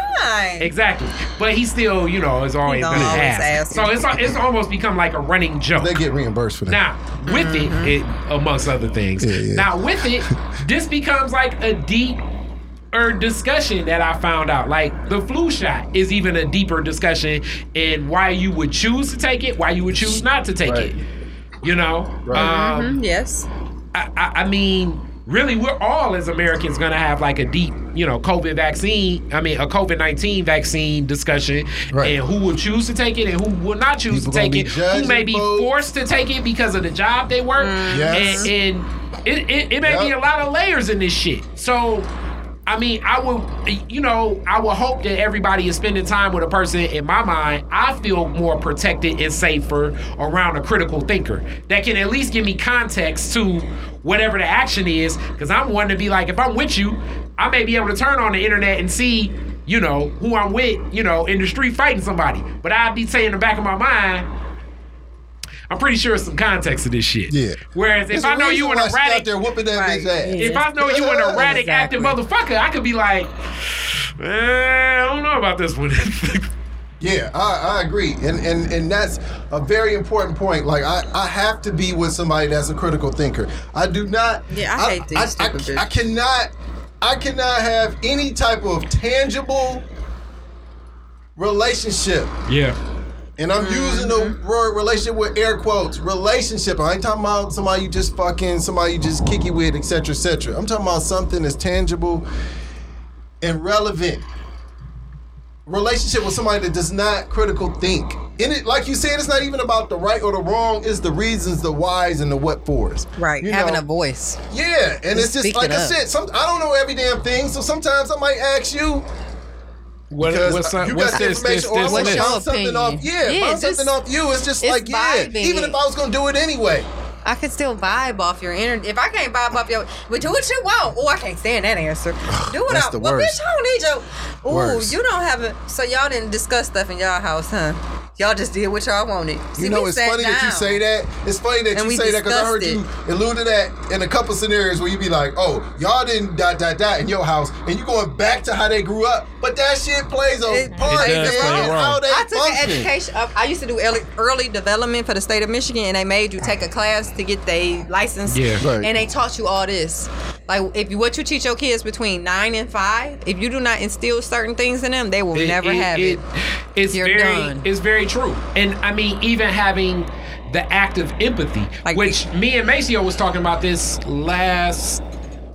time. exactly, but he still, you know, is always gonna gonna ask. ask. So it's it's almost become like a running joke. They get reimbursed for that. Now, with it, it, amongst other things. Yeah, yeah. Now, with it, this becomes like a deep or discussion that I found out. Like the flu shot is even a deeper discussion in why you would choose to take it, why you would choose not to take Right. it. You know, Right. um, Yes. I, I, I mean, really, we're all as Americans gonna have like a deep, you know, COVID vaccine. I mean, a COVID nineteen vaccine discussion, Right. and who will choose to take it and who will not choose People to take it. Who may be folks. forced to take it because of the job they work, mm. Yes. and, and it, it, it may be a lot of layers in this shit. So. I mean, I would, you know, I would hope that everybody is spending time with a person. In my mind, I feel more protected and safer around a critical thinker that can at least give me context to whatever the action is. Because I'm one to be like, if I'm with you, I may be able to turn on the internet and see, you know, who I'm with, you know, in the street fighting somebody. But I'd be saying in the back of my mind, I'm pretty sure it's some context to this shit. Yeah. Whereas if There's I a know you an why she out erratic, there whooping that Right. bitch ass. if I know you an erratic, Exactly. active motherfucker, I could be like, eh, I don't know about this one. Yeah, I, I agree, and and and that's a very important point. Like I, I have to be with somebody that's a critical thinker. I do not. Yeah, I hate these I, stupid bitches. I cannot. I cannot have any type of tangible relationship, yeah. and I'm using the Mm-hmm. word relationship with air quotes. Relationship. I ain't talking about somebody you just fucking, somebody you just kick it with, etc., etc. I'm talking about something that's tangible and relevant relationship with somebody that does not critical think. In it, like you said, it's not even about the right or the wrong. It's the reasons, the whys, and the what fors. Right. You Having know? a voice. Yeah, and it's just like it I said. Some I don't know every damn thing, so sometimes I might ask you What, because what's, you what's got the this, this, information, or I this, want What's to bounce something opinion? off. Yeah, Yeah, bounce something off you. It's just it's like yeah. vibing. Even if I was gonna do it anyway. I could still vibe off your energy. If I can't vibe off your, but do what you want. Oh, I can't stand that answer. Do what That's I. the well, worst. bitch, I your. Ooh, Worst. you don't have it. So y'all didn't discuss stuff in y'all house, huh? Y'all just did what y'all wanted. See, You know, it's sat funny that you say that. It's funny that And you say that because I heard discussed you allude to that in a couple scenarios where you be like, "Oh, y'all didn't dot dot dot in your house," and you going back to how they grew up. But that shit plays a It part It in does play a role. how they I took function. an education. uh, I used to do early, early development for the state of Michigan, and they made you take a class to get their license. Yeah. Right. And they taught you all this. Like if you what you teach your kids between nine and five, if you do not instill certain things in them, they will never have it. It's You're very, done. it's very true. And I mean, even having the act of empathy, Like- which me and Maceo was talking about this last,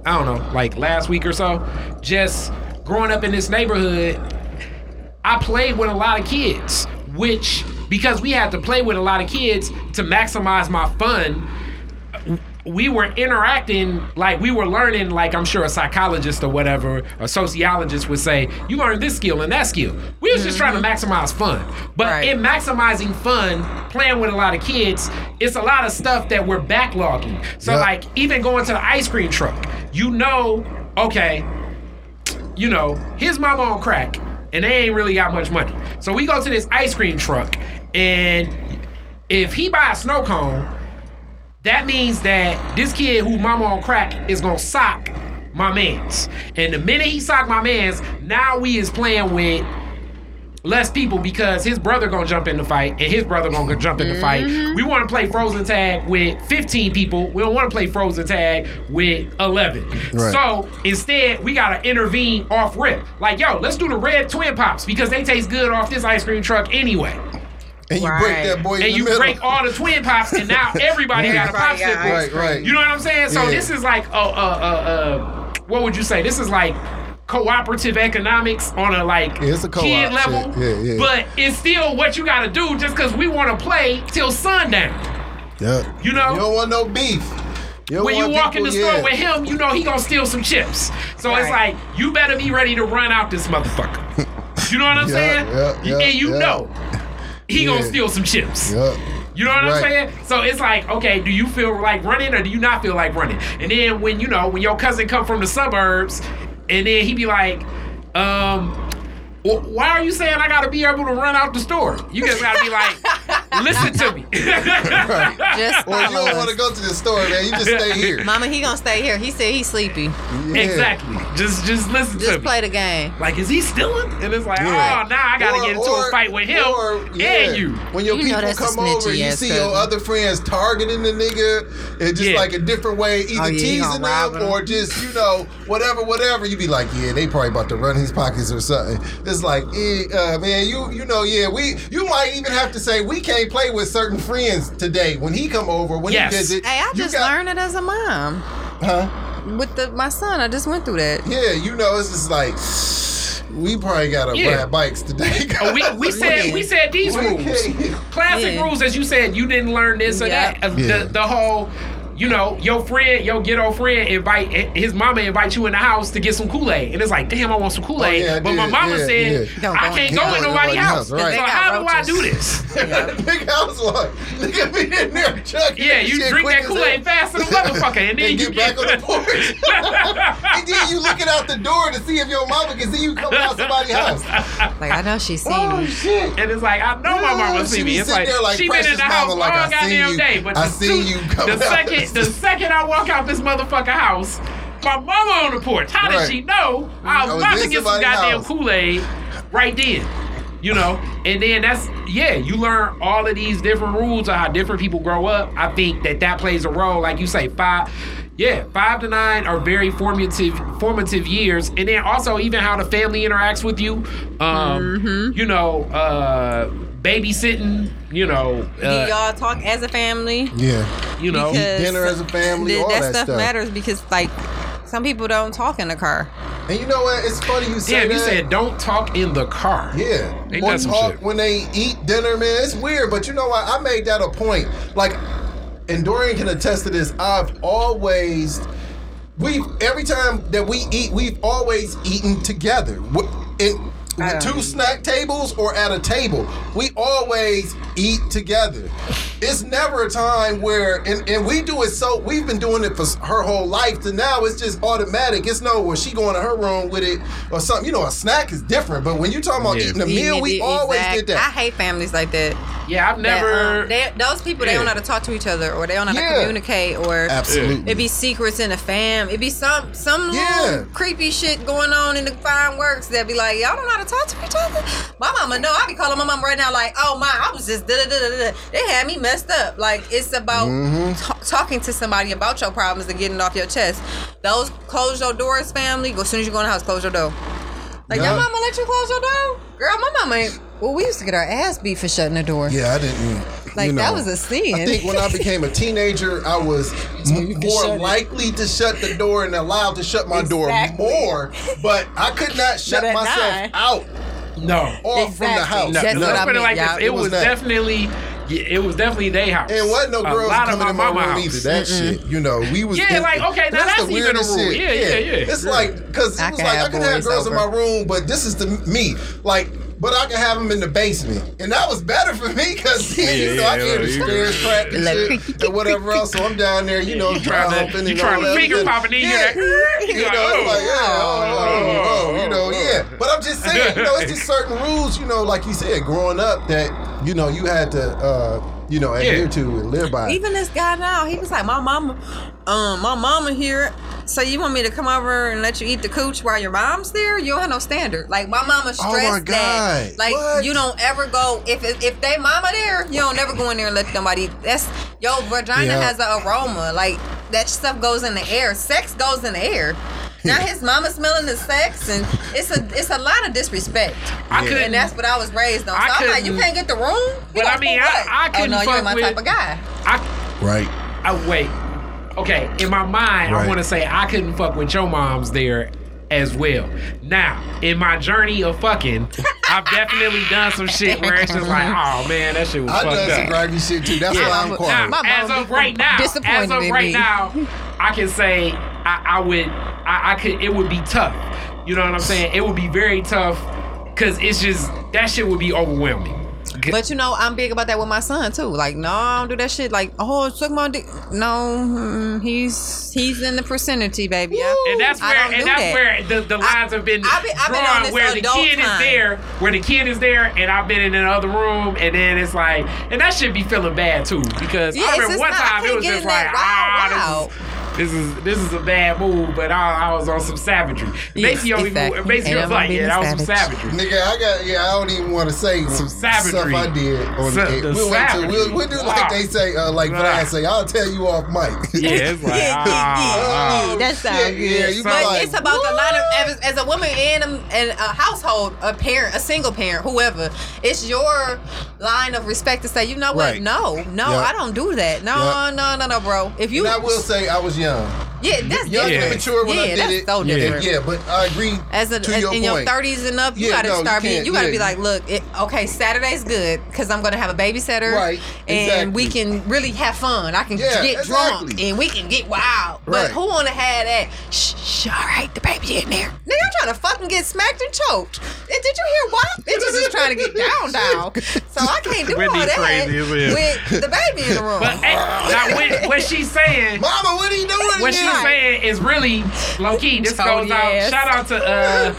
I don't know, like last week or so. Just growing up in this neighborhood, I played with a lot of kids, which because we had to play with a lot of kids to maximize my fun. We were interacting like we were learning, like I'm sure a psychologist or whatever, a sociologist would say, you learn this skill and that skill. We was just trying to mm-hmm. maximize fun. But Right. in maximizing fun, playing with a lot of kids, it's a lot of stuff that we're backlogging. So Yep. like even going to the ice cream truck, you know, okay, you know, his mama on crack, and they ain't really got much money. So we go to this ice cream truck, and if he buy a snow cone, that means that this kid who mama on crack is gonna sock my man's. And the minute he sock my man's, now we is playing with less people because his brother gonna jump in the fight and his brother gonna jump in the fight. Mm-hmm. We want to play frozen tag with 15 people. We don't want to play frozen tag with 11. Right. So instead, we gotta intervene off rip. Like, yo, let's do the red twin pops because they taste good off this ice cream truck anyway. And you break that boy in And the you middle. break all the twin pops, and now everybody got a popsicle. Right, right. You know what I'm saying? So Yeah. this is like, uh, uh, uh, uh, what would you say? This is like cooperative economics on a like Yeah, it's a co-op kid level. Yeah, yeah. But it's still what you got to do just because we want to play till sundown. Yeah. You know? You don't want no beef. You when you want walk in the people- store with him, you know he gonna steal some chips. So it's like you better be ready to run out this motherfucker. You know what I'm Yeah, saying? yeah, yeah, and you yeah. know he gonna steal some chips. Yup. You know what I'm saying? So it's like, okay, do you feel like running or do you not feel like running? And then when you know when your cousin come from the suburbs, and then he be like, um. "Wh- Why are you saying I gotta be able to run out the store? You just gotta be like, listen to me. Just Or you don't want to go to the store, man. You just stay here. Mama, he gonna stay here. He said he's sleepy. Yeah. Exactly. Just just listen to me. Just me. play the game. Like, is he stealing? And it's like, Yeah. oh, now I gotta Or- get into or- a fight with him or, yeah, and you. When your You people come over, you ass see your other friends targeting the nigga and just Yeah. like a different way, oh, either Oh, yeah, teasing gonna them or just, you know, whatever, whatever. You be like, yeah, they probably about to run his pockets or something. It's like, eh, uh, man, you you know, yeah, we you might even have to say we can't play with certain friends today when he come over, when Yes. he visit. Hey, I you just got- learned it as a mom Huh? with the my son. I just went through that. Yeah, you know, it's just like we probably gotta Yeah. ride bikes today. Oh, we, we said we said these rules. Classic Yeah. rules, as you said, you didn't learn this or Yeah. that. Uh, Yeah. The, the whole, you know, your friend, your ghetto friend, invite his mama invite you in the house to get some Kool Aid, and it's like, damn, I want some Kool Aid, Oh, yeah, I but my mama Yeah, said yeah. I can't go in go in nobody's nobody's house. house, right. So They got how do I do this? Nigga, I was like, nigga be in there chugging Yeah, you drink that Kool Aid hell. fast as a motherfucker, and then and you get back on the porch. and then you looking out the door to see if your mama can see you coming out somebody's house. Like I know she seen Oh me. shit. And it's like I know my mama she see me. It's sitting like, there like, she been in the house mama, like, all I seen goddamn you. day. But I the, seen you coming out second the second I walk out this motherfucker house, my mama on the porch. How Right. did she know I I was was about to get some goddamn. Kool Aid right then? You know, and then that's yeah. You learn all of these different rules of how different people grow up. I think that that plays a role. Like you say, five. Yeah, five to nine are very formative formative years, and then also even how the family interacts with you. Um, Mm-hmm. You know, uh, babysitting. You know, Do uh, y'all talk as a family? Yeah. you know. Because dinner as a family, th- all that, that stuff, stuff. matters because like some people don't talk in the car. And you know what? It's funny you say Damn, you said don't talk in the car. Yeah. Ain't One that some talk shit? when they eat dinner, man. It's weird, but you know what? I made that a point. Like, and Dorian can attest to this. I've always, we every time that we eat, we've always eaten together. Wh- In, I don't two eat. snack tables or at a table, we always eat together. It's never a time where, and, and we do it so, we've been doing it for her whole life to now it's just automatic. It's no, where she going to her room with it or something. You know, a snack is different, but when you talking about Yeah. eating a meal, we Eating always exact- did that. I hate families like that. Yeah, I've That, never. um, they, those people they don't know how to talk to each other or they don't know how Yeah. to communicate or Absolutely. it be secrets in the fam. It'd be some some Yeah. little creepy shit going on in the fine works that be like y'all don't know how to talk to each other. My mama know. I be calling my mom right now like, oh my, I was just da da da da. da. They had me messed up. Like it's about Mm-hmm. ta- talking to somebody about your problems and getting it off your chest. Those close your doors, family. Go as soon as you go in the house, close your door. Like Yeah. your mama let you close your door, girl. My mama ain't. Well, we used to get our ass beat for shutting the door. Yeah, I didn't. Like you know, that was a sin. I think when I became a teenager, I was m- more shut it. likely to shut the door and allowed to shut my door more, but I could not shut myself nine. out no. off from the house. No, That's no, what I put it mean, like y'all. It, It was, was that. definitely, yeah, it was definitely their house. And wasn't no girls lot of coming in my room mama either. house. That shit, you know, we was Yeah, in- like, okay, now that's the even a weirdest rule. shit. Yeah, yeah, yeah. It's Yeah. like because it I was can like I have can have boys girls in my room, but this is the me. Like, but I can have them in the basement, and that was better for me because you Yeah, know I yeah, can hear the stairs crack and shit and whatever else. So I'm down there, you know, You dry trying humping to, you and trying all to that. finger popping in yeah. here. You know, it's like, yeah, oh, oh, oh, you know, yeah. But I'm just saying, you know, it's just certain rules, you know, like you said, growing up that, you know, you had to, uh, you know, adhere Yeah. to and live by. Even this guy now, he was like, my mama, um, my mama here. So you want me to come over and let you eat the cooch while your mom's there? You don't have no standard. Like my mama stressed Oh my God. that. Like What? you don't ever go if if they mama there, you don't never go in there and let somebody. eat. That's your vagina Yeah. has an aroma. Like that stuff goes in the air. Sex goes in the air. Now his mama smelling the sex, and it's a it's a lot of disrespect. I Yeah. couldn't. And that's what I was raised on. So I I'm like, you can't get the room. You But I mean, for I- what? I oh couldn't no, you fuck ain't my with- type of guy. I, Right. I wait. Okay, in my mind, I want to say I couldn't fuck with your moms there as well. Now, in my journey of fucking, I've definitely done some shit where it's just like, oh man, that shit was I done fucked some up. grimy shit too. That's why I'm Now, quiet. My as mom of right now, as of right me. now, I can say I, I would, I, I could, it would be tough. You know what I'm saying? It would be very tough because it's just that shit would be overwhelming. But you know, I'm big about that with my son too. Like, no, I don't do that shit. Like, oh, suck my dick. No, he's he's in the vicinity, baby. I- And that's where and that's that. where the, the lines have been I've been- I've been on drawn this where the kid time. is there, where the kid is there, and I've been in another room, and then it's like, and that should be feeling bad too because Yeah, I remember one not- I time it was just like, ah, wow, this is, this is a bad move, but I, I was on some savagery. Macy, only, exactly. Macy Ain't was never like, yeah, that was some savage. savagery. Nigga, I got yeah. I don't even want to say some savagery. stuff I did on Sa- the. the We'll wait till we'll, we'll do like Wow. they say, uh, like Wow. Vlad say. I'll tell you off mic. Yeah, it's like, Yeah, yeah, ah, yeah, ah. that sounds Yeah, good. yeah, you but like, it's about the line of as, as a woman in a, in a household, a parent, a single parent, whoever. It's your line of respect to say, you know what? Right. No, no, Yeah. I don't do that. No, Yeah. no, no, no, bro. If you, And I will say I was young, yeah, that's young different. and mature when yeah, I did that's it. so Yeah. different. yeah, but I agree As, a, to as your in your thirties and up, you Yeah, gotta no, you start being. You gotta yeah. be like, look, it, okay, Saturday's good because I'm gonna have a babysitter, Right, And we can really have fun. I can Yeah, get drunk and we can get wild. But Right. who wanna have that? Shh, shh, all right, the baby in there. Nigga, I'm trying to fucking get smacked and choked. And did you hear what? Bitches is trying to get down, down. So I can't do all that crazy with the baby in the room. But hey, now what, what she's saying, Mama, what are you doing? What she's again? saying is really low key. This goes out. Shout out to uh.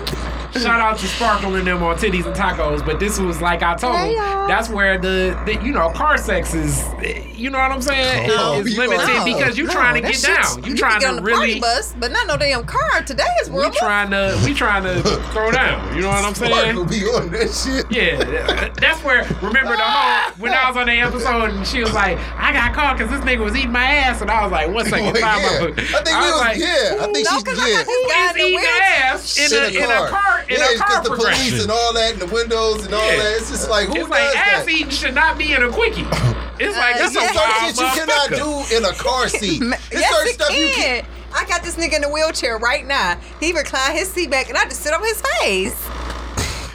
Shout out to Sparkle and them on titties and tacos, but this was like I told Hey, y'all. That's where the, the you know car sex is. You know what I'm saying? Oh, it's you limited are- because you No, trying to get down. You can trying get on to the party really. bus, but not no damn car. Today's We world. trying to we trying to throw down. You know what I'm saying? Sparkle be on that shit. Yeah, that's where. Remember the whole when I was on the episode and she was like, "I got caught because this nigga was eating my ass," and I was like, "One second, oh, time yeah. I think we was, like, yeah. I think No, she's 'cause I yeah. got this Who guy is in the eating ass in a, in a car in yeah, a car just the police and all that, and the windows and all that. It's just like who It's does like ass that? eating should not be in a quickie. It's like Uh, that's yeah. a Certain wild shit you cannot do in a car seat. Ma- There's yes, certain it stuff you can. I got this nigga in the wheelchair right now. He reclined his seat back, and I just sit on his face.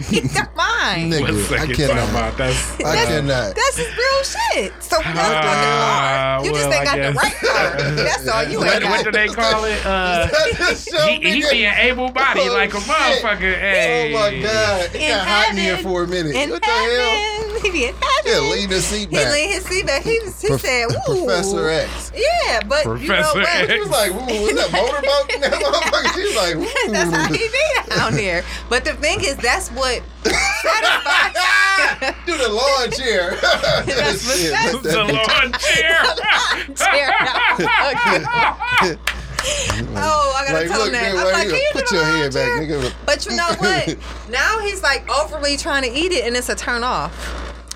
He's got mine. Nigga, One I second, cannot. talking about that's. I cannot. That's his real shit. So we got the Ah, car. You just well, ain't I got the right car. That's all you What, ain't what got. do they call it? Uh, Show he, he nigga. being able bodied Oh, like a shit. motherfucker. Hey. Oh my god, it In got hot in here heaven. for a minute. In what the hell? heaven. He be in heaven. Yeah, lean the seat back. He back. leaned his seat back. He, was- he Prof- said, Ooh. Professor X. Yeah, but you know Professor what? X. She was like, "Ooh, is that motorboat that motherfucker?" She was like, "Ooh." That's how he be down there. But the thing is, that's what satisfies. Do the lawn chair. That's what Shit, that's- The that lawn chair. Chair. oh, I gotta Like, tell him that. I'm right like, here. you Put your head back, nigga. But you know what? now he's like overly trying to eat it, and it's a turn off.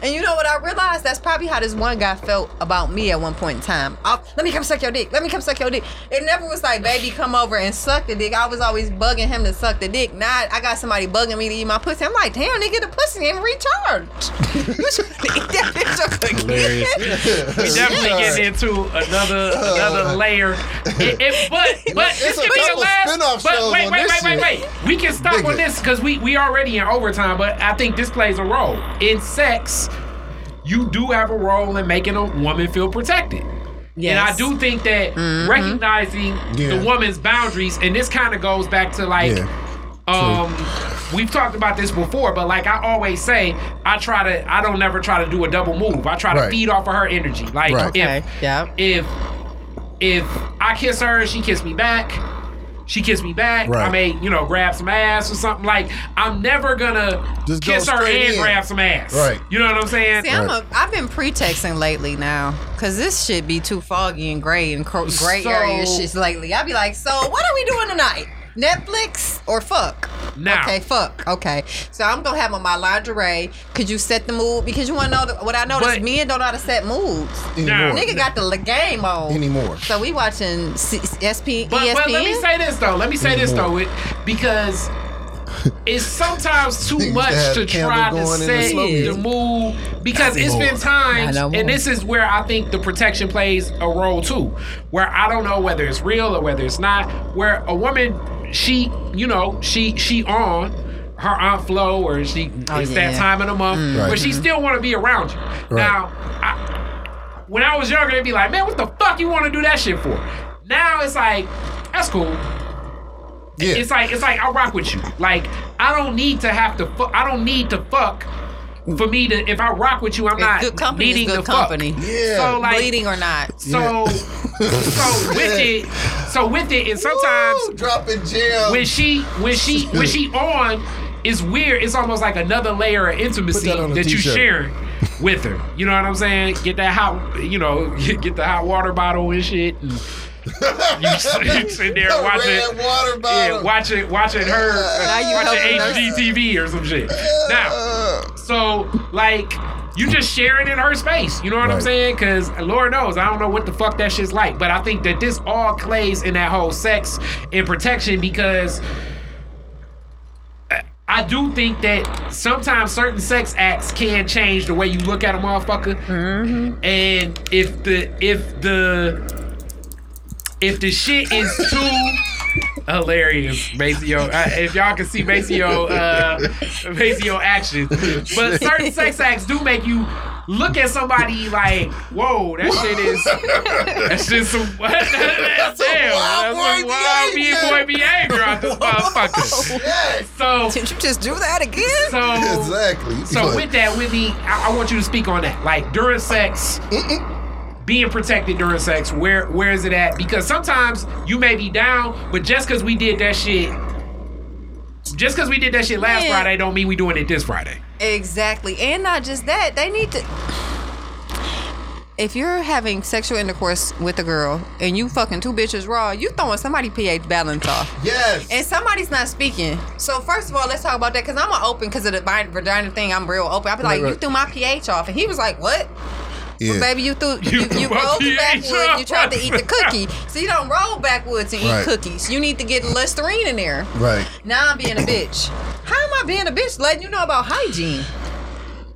And you know what I realized? That's probably how this one guy felt about me at one point in time. I'll, let me come suck your dick. Let me come suck your dick. It never was like, baby, come over and suck the dick. I was always bugging him to suck the dick. Now I got somebody bugging me to eat my pussy. I'm like, damn, nigga, the pussy ain't recharged. you should eat that bitch Hilarious. we definitely Yeah. getting into another another uh, layer. It, it, but but It's this a could be the last. spin-off But shows wait wait wait wait wait. We can stop Nigga. on this because we we already in overtime. But I think this plays a role in sex. You do have a role in making a woman feel protected. And I do think that recognizing Yeah. the woman's boundaries, and this kind of goes back to like Yeah. um, we've talked about this before, but like I always say, I try to, I don't never try to do a double move. I try to feed off of her energy. Like Right. Okay, if, yeah. if, if I kiss her, she kiss me back. She kissed me back. Right. I may, you know, grab some ass or something. Like I'm never gonna Just go kiss her and in. grab some ass. Right. You know what I'm saying? See, I'm a, I've been pretexting lately now, cause this shit be too foggy and gray and cro- gray So- area shits lately. I'd be like, so what are we doing tonight? Netflix or fuck? Now. Okay, fuck. Okay, so I'm gonna have on my lingerie. Could you set the mood? Because you wanna know the, what I noticed? But- Men don't know how to set moods. Now, Anymore. Nigga got the le- game on. Anymore. So we watching C- SP, But, ESPN. but let me say this though. Let me say this though, it, because it's sometimes too much to try to going the set the music. mood because it's been times, no and this is where I think the protection plays a role too, where I don't know whether it's real or whether it's not. Where a woman, she, you know, she she on. her aunt Flo, or she Oh, it's yeah. that time of the month, mm. Right. but she mm-hmm. still want to be around you. Now, I, when I was younger, it'd be like, man, what the fuck you want to do that shit for? Now it's like, that's cool. Yeah. It's like it's like I rock with you. Like I don't need to have to. Fu- I don't need to fuck for me to. If I rock with you, I'm not good company is needing good to company. fuck. Yeah. So like Bleeding or not. so so with it so with it and sometimes Woo, dropping gems. when she when she when she on it's weird it's almost like another layer of intimacy that that you t-shirt. sharing with her you know what i'm saying get that hot you know get the hot water bottle and shit and you sit sit there The watching red water yeah watching watching her uh, Now you watching helping her. hgtv or some shit now so like you just sharing in her space. You know what I'm saying? Because Lord knows I don't know what the fuck that shit's like. But I think that this all plays in that whole sex and protection because uh, I do think that sometimes certain sex acts can change the way you look at a motherfucker. Mm-hmm. And if the if the if the shit is too hilarious, Maceo. Uh, if y'all can see Maceo, uh, Maceo actions, but certain sex acts do make you look at somebody like, "Whoa, that shit is that's just some that's, that's, damn, wild that's some boy wild behavior. mean boy behavior out this motherfucker." Yes. So, Did you just do that again? so Exactly. so Like, with that, Whitney, I, I want you to speak on that. Like during sex, being protected during sex, where where is it at? Because sometimes you may be down, but just because we did that shit, just because we did that shit last Man. Friday, don't mean we doing it this Friday. Exactly. And not just that, they need to if you're having sexual intercourse with a girl and you fucking two bitches raw, you throwing somebody pH balance off. yes. And somebody's not speaking. So first of all, let's talk about that because I'm an open because of the vi- vagina thing. I'm real open. I'll be like, Right, you threw my pH off, and he was like, what? Yeah. Well, baby, you threw You you, you my rolled pH backwards. off. You tried to eat the cookie, so you don't roll backwards and eat cookies. You need to get Listerine in there. right. Now I'm being a bitch. How am I being a bitch? Letting you know about hygiene.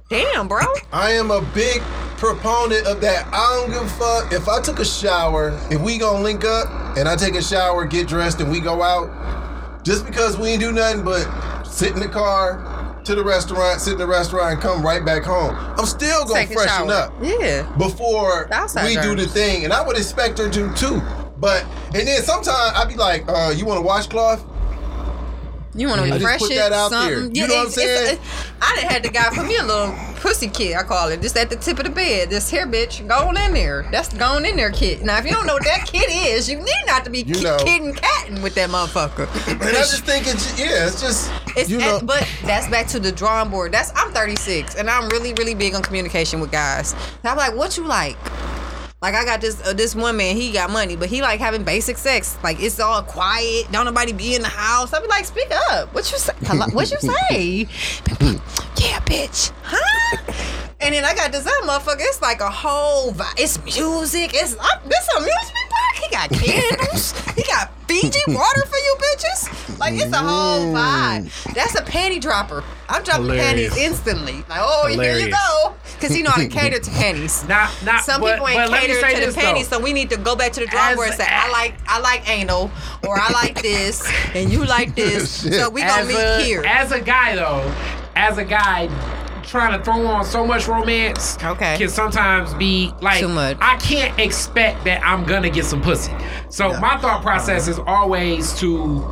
Damn, bro. I am a big proponent of that. I don't give a fuck if I took a shower. If we gonna link up and I take a shower, get dressed, and we go out, just because we ain't do nothing but sit in the car to the restaurant, sit in the restaurant, and come right back home. I'm still gonna Take freshen up Yeah. before we do the thing, and I would expect her to too. But and then sometimes I'd be like, uh, "You want a washcloth?" You want to refresh put it? that out there. something? You know what I'm saying? I done had the guy put me a little pussy kit. I call it just at the tip of the bed. This here, bitch, go on in there. That's the go in there kit. Now, if you don't know what that kit is, you need not to be You ki- know. kidding catting with that motherfucker. And I just think it's yeah, it's just It's you know. at- but that's back to the drawing board. That's I'm 36 and I'm really really big on communication with guys. And I'm like, what you like? Like I got this uh, this one man, he got money, but he like having basic sex. Like it's all quiet, don't nobody be in the house. I be like, speak up. What you say? What you say? yeah, bitch. Huh? And then I got this other motherfucker. It's like a whole. vibe. it's music. It's uh, this amusement park. He got candles. he got Fiji water for you bitches. Like it's a whole vibe. That's a panty dropper. I'm dropping Hilarious. panties instantly. Like oh, here you go. Cause he know how to cater to panties. Not not Some but, people ain't let catered to the this panties, so we need to go back to the drawing board and say, I like I like anal, or I like this, and you like this. so we gonna as meet a, here. As a guy though, as a guy trying to throw on so much romance Okay. can sometimes be like Too much. I can't expect that I'm gonna get some pussy. So my thought process is always to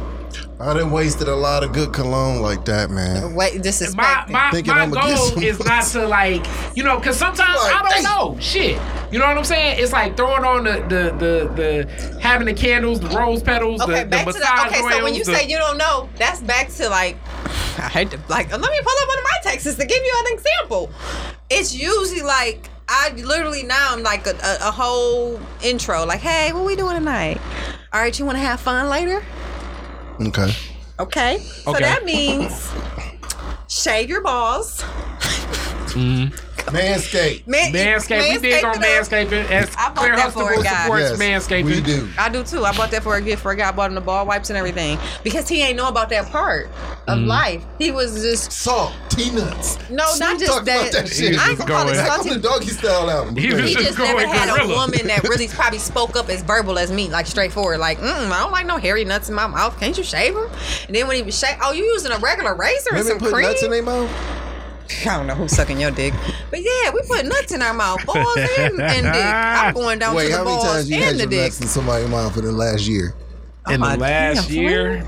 I done wasted a lot of good cologne like that, man. Wait, my disrespect. my, Thinking my I'ma goal is not to like you know because sometimes Like, I don't hey. know shit. You know what I'm saying? It's like throwing on the the the, the having the candles, the rose petals, Okay, the, the back to massage that. Okay, so when you the- say you don't know, that's back to like, I hate to like. Let me pull up one of my texts to give you an example. It's usually like I literally now I'm like a, a, a whole intro, like, hey, what we doing tonight? All right, you want to have fun later? Okay. Okay. So Okay. that means shave your balls. Mm-hmm. Manscaped. Man, Manscaped, we big on manscaping up. manscaping. As I bought Clear that for a Huxtable guy. supports Yes, manscaping. we do. I do too. I bought that for a gift for a guy. I bought him the ball wipes and everything because he ain't know about that part of life. He was just Salt, T-nuts. No, not just talked that. about that shit. was I ain't just gonna call it going- Back on salty. the doggy style album. He was He just just going never had gorilla. a woman that really probably spoke up as verbal as me, like straightforward, like, mm, I don't like no hairy nuts in my mouth. Can't you shave them? And then when he was shave, oh, you using a regular razor and some put cream? nuts in their mouth. I don't know who's sucking your dick, but yeah, we put nuts in our mouth, balls and, and dick. I'm going down Wait, to the how many balls times you had and the your dick. nuts in somebody's mouth in the last year? in the oh, last damn, year.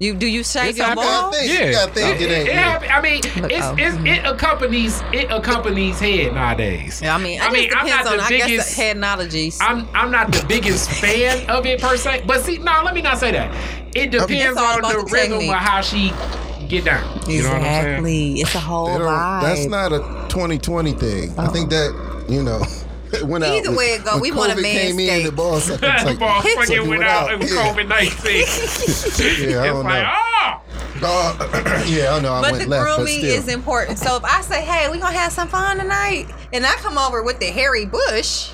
You do you shave It's your happened. balls? think- Yeah, you gotta think it ain't you. happen- I mean, it's, oh. it's, it accompanies it accompanies head nowadays. Yeah, I mean, I mean, I'm depends not on, the I guess, biggest. the head analogies. I'm I'm not the biggest fan of it per se, but see, no, let me not say that. It depends It's all on about the, the rhythm technique. of how she get down. You know what I'm saying? exactly. It's a whole They vibe. that's not a 2020 thing. I think that you know. it went out Either with- way it go, when we want a COVID came in, the ball sucking the like- ball fucking went out in Yeah. COVID nineteen. Yeah, I don't like, know. oh, Uh, yeah, I know. I But went the left, but grooming still. is important. So if I say, "Hey, we gonna have some fun tonight," and I come over with the hairy bush,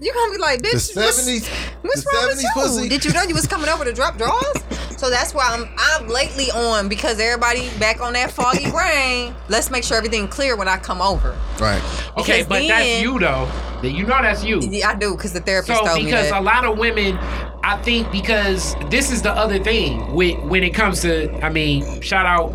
you gonna be like, "Bitch, The what's, 70s what's the wrong with you? pussy. Did you know you was coming over to drop drawers?" so that's why I'm I'm lately on because everybody back on that foggy brain. Let's make sure everything clear when I come over. right. okay, Because but that's you though. That you know that's you. Yeah, I do because the therapist So told me because a lot of women, I think because this is the other thing with when it comes to, I mean, shout out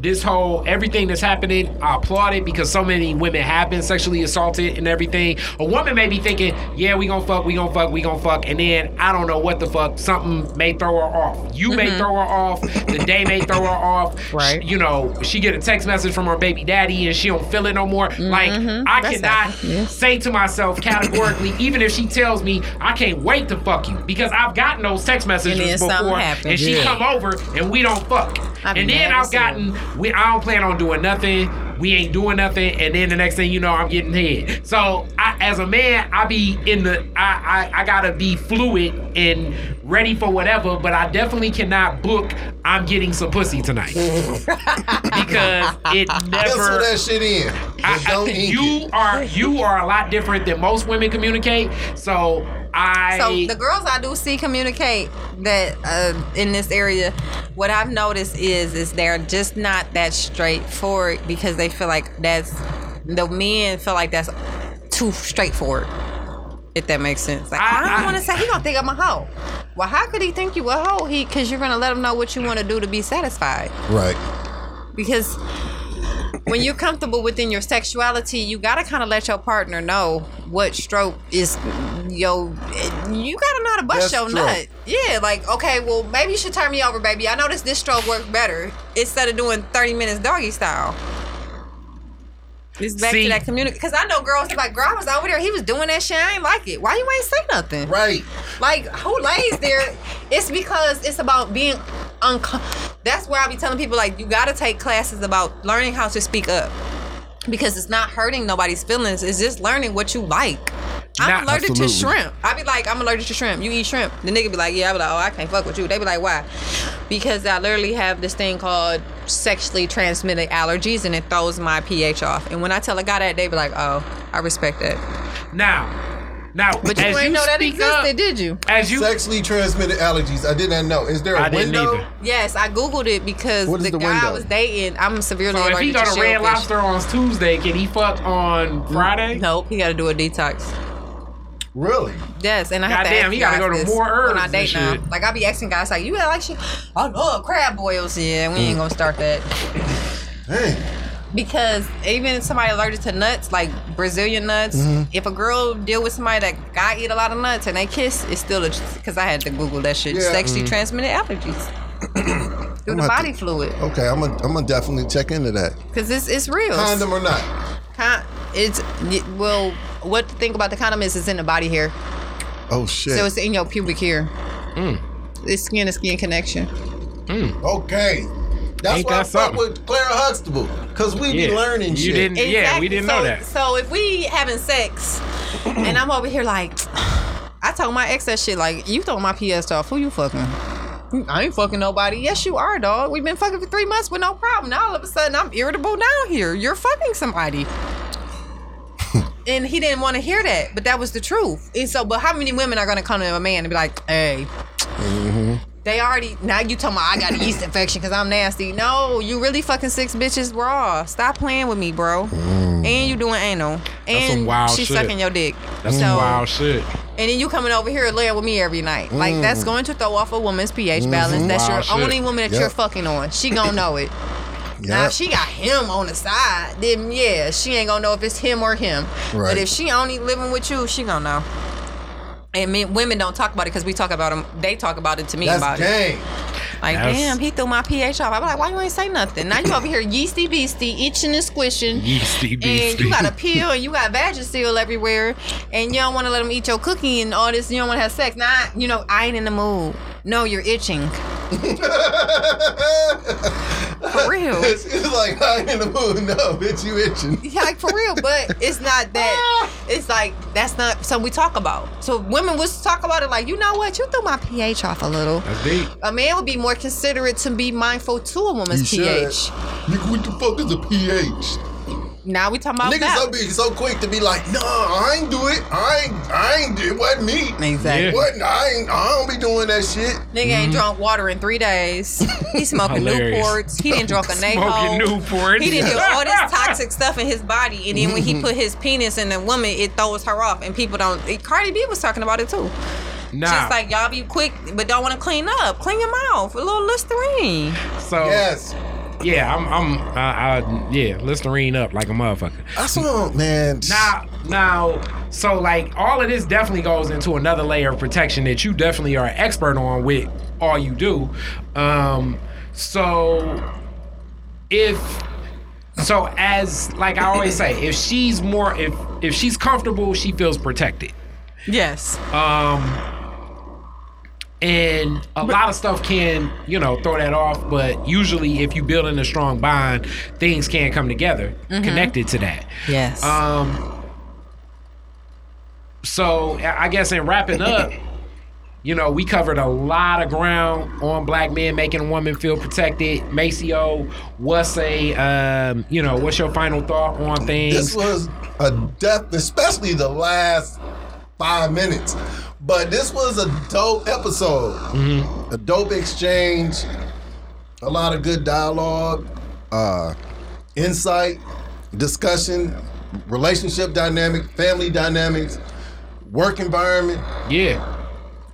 this whole everything that's happening. I applaud it because so many women have been sexually assaulted and everything. A woman may be thinking, yeah, we gonna fuck, we gonna fuck, we gonna fuck, and then I don't know what the fuck, something may throw her off. You may throw her off. The day may throw her off. Mm-hmm. Right. You know, she get a text message from her baby daddy and she don't feel it no more. Like I Mm-hmm. That's cannot happened. Yes. say to myself categorically, even if she tells me I can't wait to fuck you, because I've gotten those text messages And then something before, happens. and she come over and we don't fuck, I be and then I've as hell. gotten we I don't plan on doing nothing. We ain't doing nothing, and then the next thing you know, I'm getting head. So I, as a man, I be in the I, I I gotta be fluid and ready for whatever, but I definitely cannot book. I'm getting some pussy tonight because it Pencil never. that shit in. I, I you it. are you are a lot different than most women communicate. So I So the girls I do see communicate that uh, in this area, what I've noticed is is they're just not that straightforward because they feel like that's the men feel like that's too straightforward. If that makes sense, like I, I- don't want to say he gonna think I'm a hoe. Well, how could he think you a hoe? He because you're gonna let him know what you want to do to be satisfied. Right. Because when you're comfortable within your sexuality, you gotta kind of let your partner know what stroke is yo. You gotta know how to bust Best your stroke. nut. Yeah, like okay, well maybe you should turn me over, baby. I noticed this stroke works better instead of doing 30 minutes doggy style. It's back See- to that community because I know girls like, girl, I was over there. He was doing that shit. I ain't like it. Why you ain't say nothing? Right. Like who lays there? It's because it's about being uncom. That's where I be telling people like you got to take classes about learning how to speak up because it's not hurting nobody's feelings. It's just learning what you like. I'm Nah, allergic to shrimp. I be like, I'm allergic to shrimp. You eat shrimp. The nigga be like, yeah. I be like, oh, I can't fuck with you. They be like, why? Because I literally have this thing called sexually transmitted allergies, and it throws my pH off. And when I tell a guy that, they be like, oh, I respect that. now, now, But you as ain't know that speak existed, up, did you? As you, Sexually transmitted allergies. I did not know. Is there a I didn't window? either. Yes, I googled it because the, the guy I was dating, I'm severely allergic to shrimp. so if he got go to to Red. Lobster on Tuesday, can he fuck on Friday? Nope, he got to do a detox. Really? Yes, and I have to Goddamn, ask he gotta guys go to this more herbs when I date now. Like I be asking guys like, "You got like shit? I love crab boils." Yeah, we Mm. ain't gonna start that Dang. because even somebody allergic to nuts, like Brazilian nuts, Mm-hmm. if a girl deal with somebody that guy eat a lot of nuts and they kiss, it's still a because I had to Google that shit. Yeah. Sexually Mm. transmitted allergies through the have to- body fluid Okay, I'm gonna I'm gonna definitely check into that. because it's it's real. Condom or not? Con- it's well, what to think about the condom is it's in the body hair, Oh shit. so it's in your pubic hair. Mm. It's skin to skin connection. okay. That's Ain't why I that fuck with Claire Huxtable. Cause we be learning You shit. didn't- Yeah, we didn't so, know that. So if we having sex, and I'm over here like, I told my ex that shit like, you throw my PS off. Who you fucking? I ain't fucking nobody. Yes, you are, dog. We've been fucking for three months with no problem. Now all of a sudden I'm irritable down here. You're fucking somebody. And he didn't want to hear that, but that was the truth. And so, but how many women are gonna come to a man and be like, "Hey, mm-hmm. They already now you talking about I got a yeast infection because I'm nasty. No, you really fucking six bitches raw. Stop playing with me, bro. Mm. And you doing anal. And some wild she's shit. sucking your dick. That's so, some wild shit. And then you coming over here laying with me every night. Like that's mm. going to throw off a woman's pH mm-hmm. balance. That's Wild your shit. only woman that Yep. you're fucking on. She gonna know it. Now if she got him on the side, then yeah, she ain't gonna know if it's him or him. Right. But if she only living with you, she gonna know. And men, women don't talk about it because we talk about them. They talk about it to me That's about it. Like, That's- damn, he threw my pH off. I'm like, why you ain't say nothing? Now you over here yeasty beasty, itching and squishing. Yeasty And you got a pill and you got Vagisil everywhere, and you don't want to let them eat your cookie and all this. You don't want to have sex. Nah, you know, I ain't in the mood. No, you're itching. For real. It's, it's like I ain't in the mood. No, bitch, you itching. Yeah, like for real, but it's not that. It's like that's not something we talk about. So women would talk about it like, you know what, you threw my pH off a little. That's deep. A man would be more considerate to be mindful to a woman's You should. pH. Nigga, what the fuck is a pH? Now we talking about Niggas that. so be so quick to be like, nah, I ain't do it. I ain't, I ain't, it wasn't me. Exactly. Yeah. What? I ain't, I don't be doing that shit. Nigga ain't mm-hmm. drunk water in three days. He smoking Hilarious. Newports. He didn't drunk a Smoking Newports. He didn't do all this toxic stuff in his body, and then when he mm-hmm. put his penis in a woman, it throws her off, and people don't. Cardi B was talking about it too. Nah. Just like y'all be quick, but don't want to clean up. Clean your mouth. A little Listerine. so Yes. Yeah, I'm I'm uh, I, yeah, Listerine up like a motherfucker. That's what, man. Now, now, so like all of this definitely goes into another layer of protection that you definitely are an expert on with all you do. Um, so if so, as like I always say, if she's more if if she's comfortable, she feels protected. Yes. Um, and a lot of stuff can, you know, throw that off. But usually, if you build in a strong bond, things can come together connected to that. Yes. Um. So I I guess in wrapping up, you know, we covered a lot of ground on black men making a woman feel protected. Maceo, what's a um, you know, what's your final thought on things? This was a death, especially the last five minutes. But this was a dope episode. A dope exchange, a lot of good dialogue, uh, insight, discussion, relationship dynamic, family dynamics, work environment. yeah.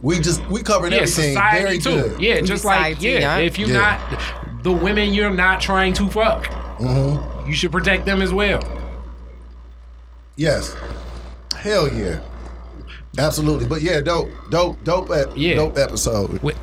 We just we covered Yeah, everything society very too. good. Yeah, just like yeah, yeah. if you're Yeah. not the women you're not trying to fuck, Mm-hmm. you should protect them as well. Yes. Hell yeah. Absolutely. But yeah, dope, dope, dope, ep- Yeah. dope episode. Wh-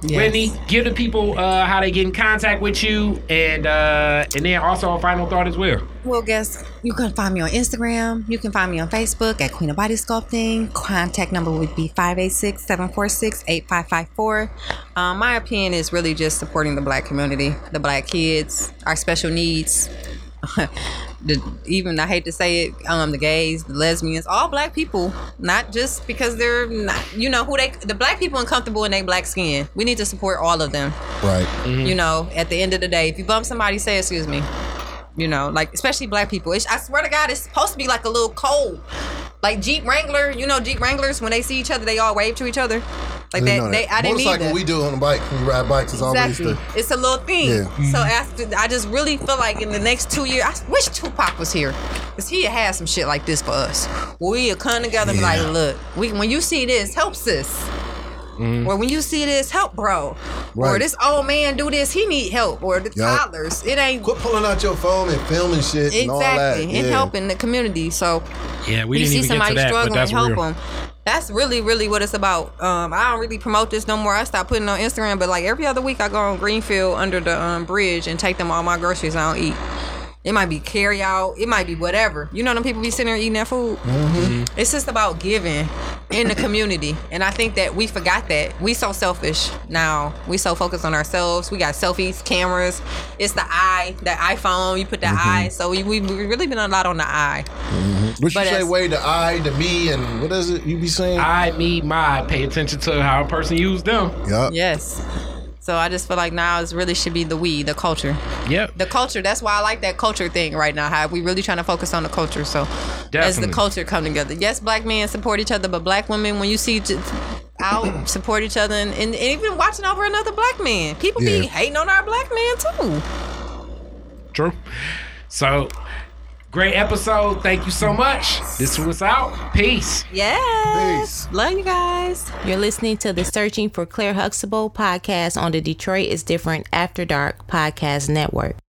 Whitney, give the people uh, how they get in contact with you, and uh, and then also a final thought as well. Well, guess you can find me on Instagram. You can find me on Facebook at Queen of Body Sculpting. Contact number would be 586 746 8554. Um, my opinion is really just supporting the black community, the black kids, our special needs. the, even I hate to say it, um, the gays, the lesbians, all black people, not just because they're not, you know, who they, the black people uncomfortable in their black skin. We need to support all of them. Right. You know, at the end of the day, if you bump somebody, say excuse me. You know, like especially black people. It's, I swear to God, it's supposed to be like a little cold. Like Jeep Wrangler, you know, Jeep Wranglers when they see each other, they all wave to each other. Like they, that. I didn't Motorcycle that. we do on the bike when we ride bikes is always Exactly. the It's a little thing. Yeah. So after, I just really feel like in the next two years, I wish Tupac was here, cause he had some shit like this for us. We would come together and be like, look, we when you see this, help sis. Or when you see this, help bro. Or Mm-hmm. This old man do this, he need help. Or the Yup. toddlers, it ain't quit pulling out your phone and filming shit and all that. exactly and helping the community. So Yeah, we you didn't see even get to somebody that, but struggling, that's help real. them. That's really, really what it's about. Um, I don't really promote this no more. I stopped putting it on Instagram, but like every other week, I go on Greenfield under the um, bridge and take them all my groceries I don't eat. It might be carry out. It might be whatever. You know, them people be sitting there eating that food. Mm-hmm. It's just about giving in the community, and I think that we forgot that. We so selfish now. We so focused on ourselves. We got selfies, cameras. It's the eye, the iPhone. You put the Mm-hmm. eye. So we we we really been a lot on the eye. What you say, way the I, the me, and what is it you be saying? I, me, my. Pay attention to how a person used them. Yup. Yes. So I just feel like now it really should be the we, the culture. Yep. The culture, that's why I like that culture thing right now. How we really trying to focus on the culture. So as the culture come together. Yes, black men support each other, but black women, when you see out, support each other, and, and even watching over another black man. People be hating on our black man too. True. So, great episode. Thank you so much. This was out. Peace. Yes. Peace. Love you guys. You're listening to the Searching for Claire Huxtable podcast on the Detroit is Different After Dark podcast network.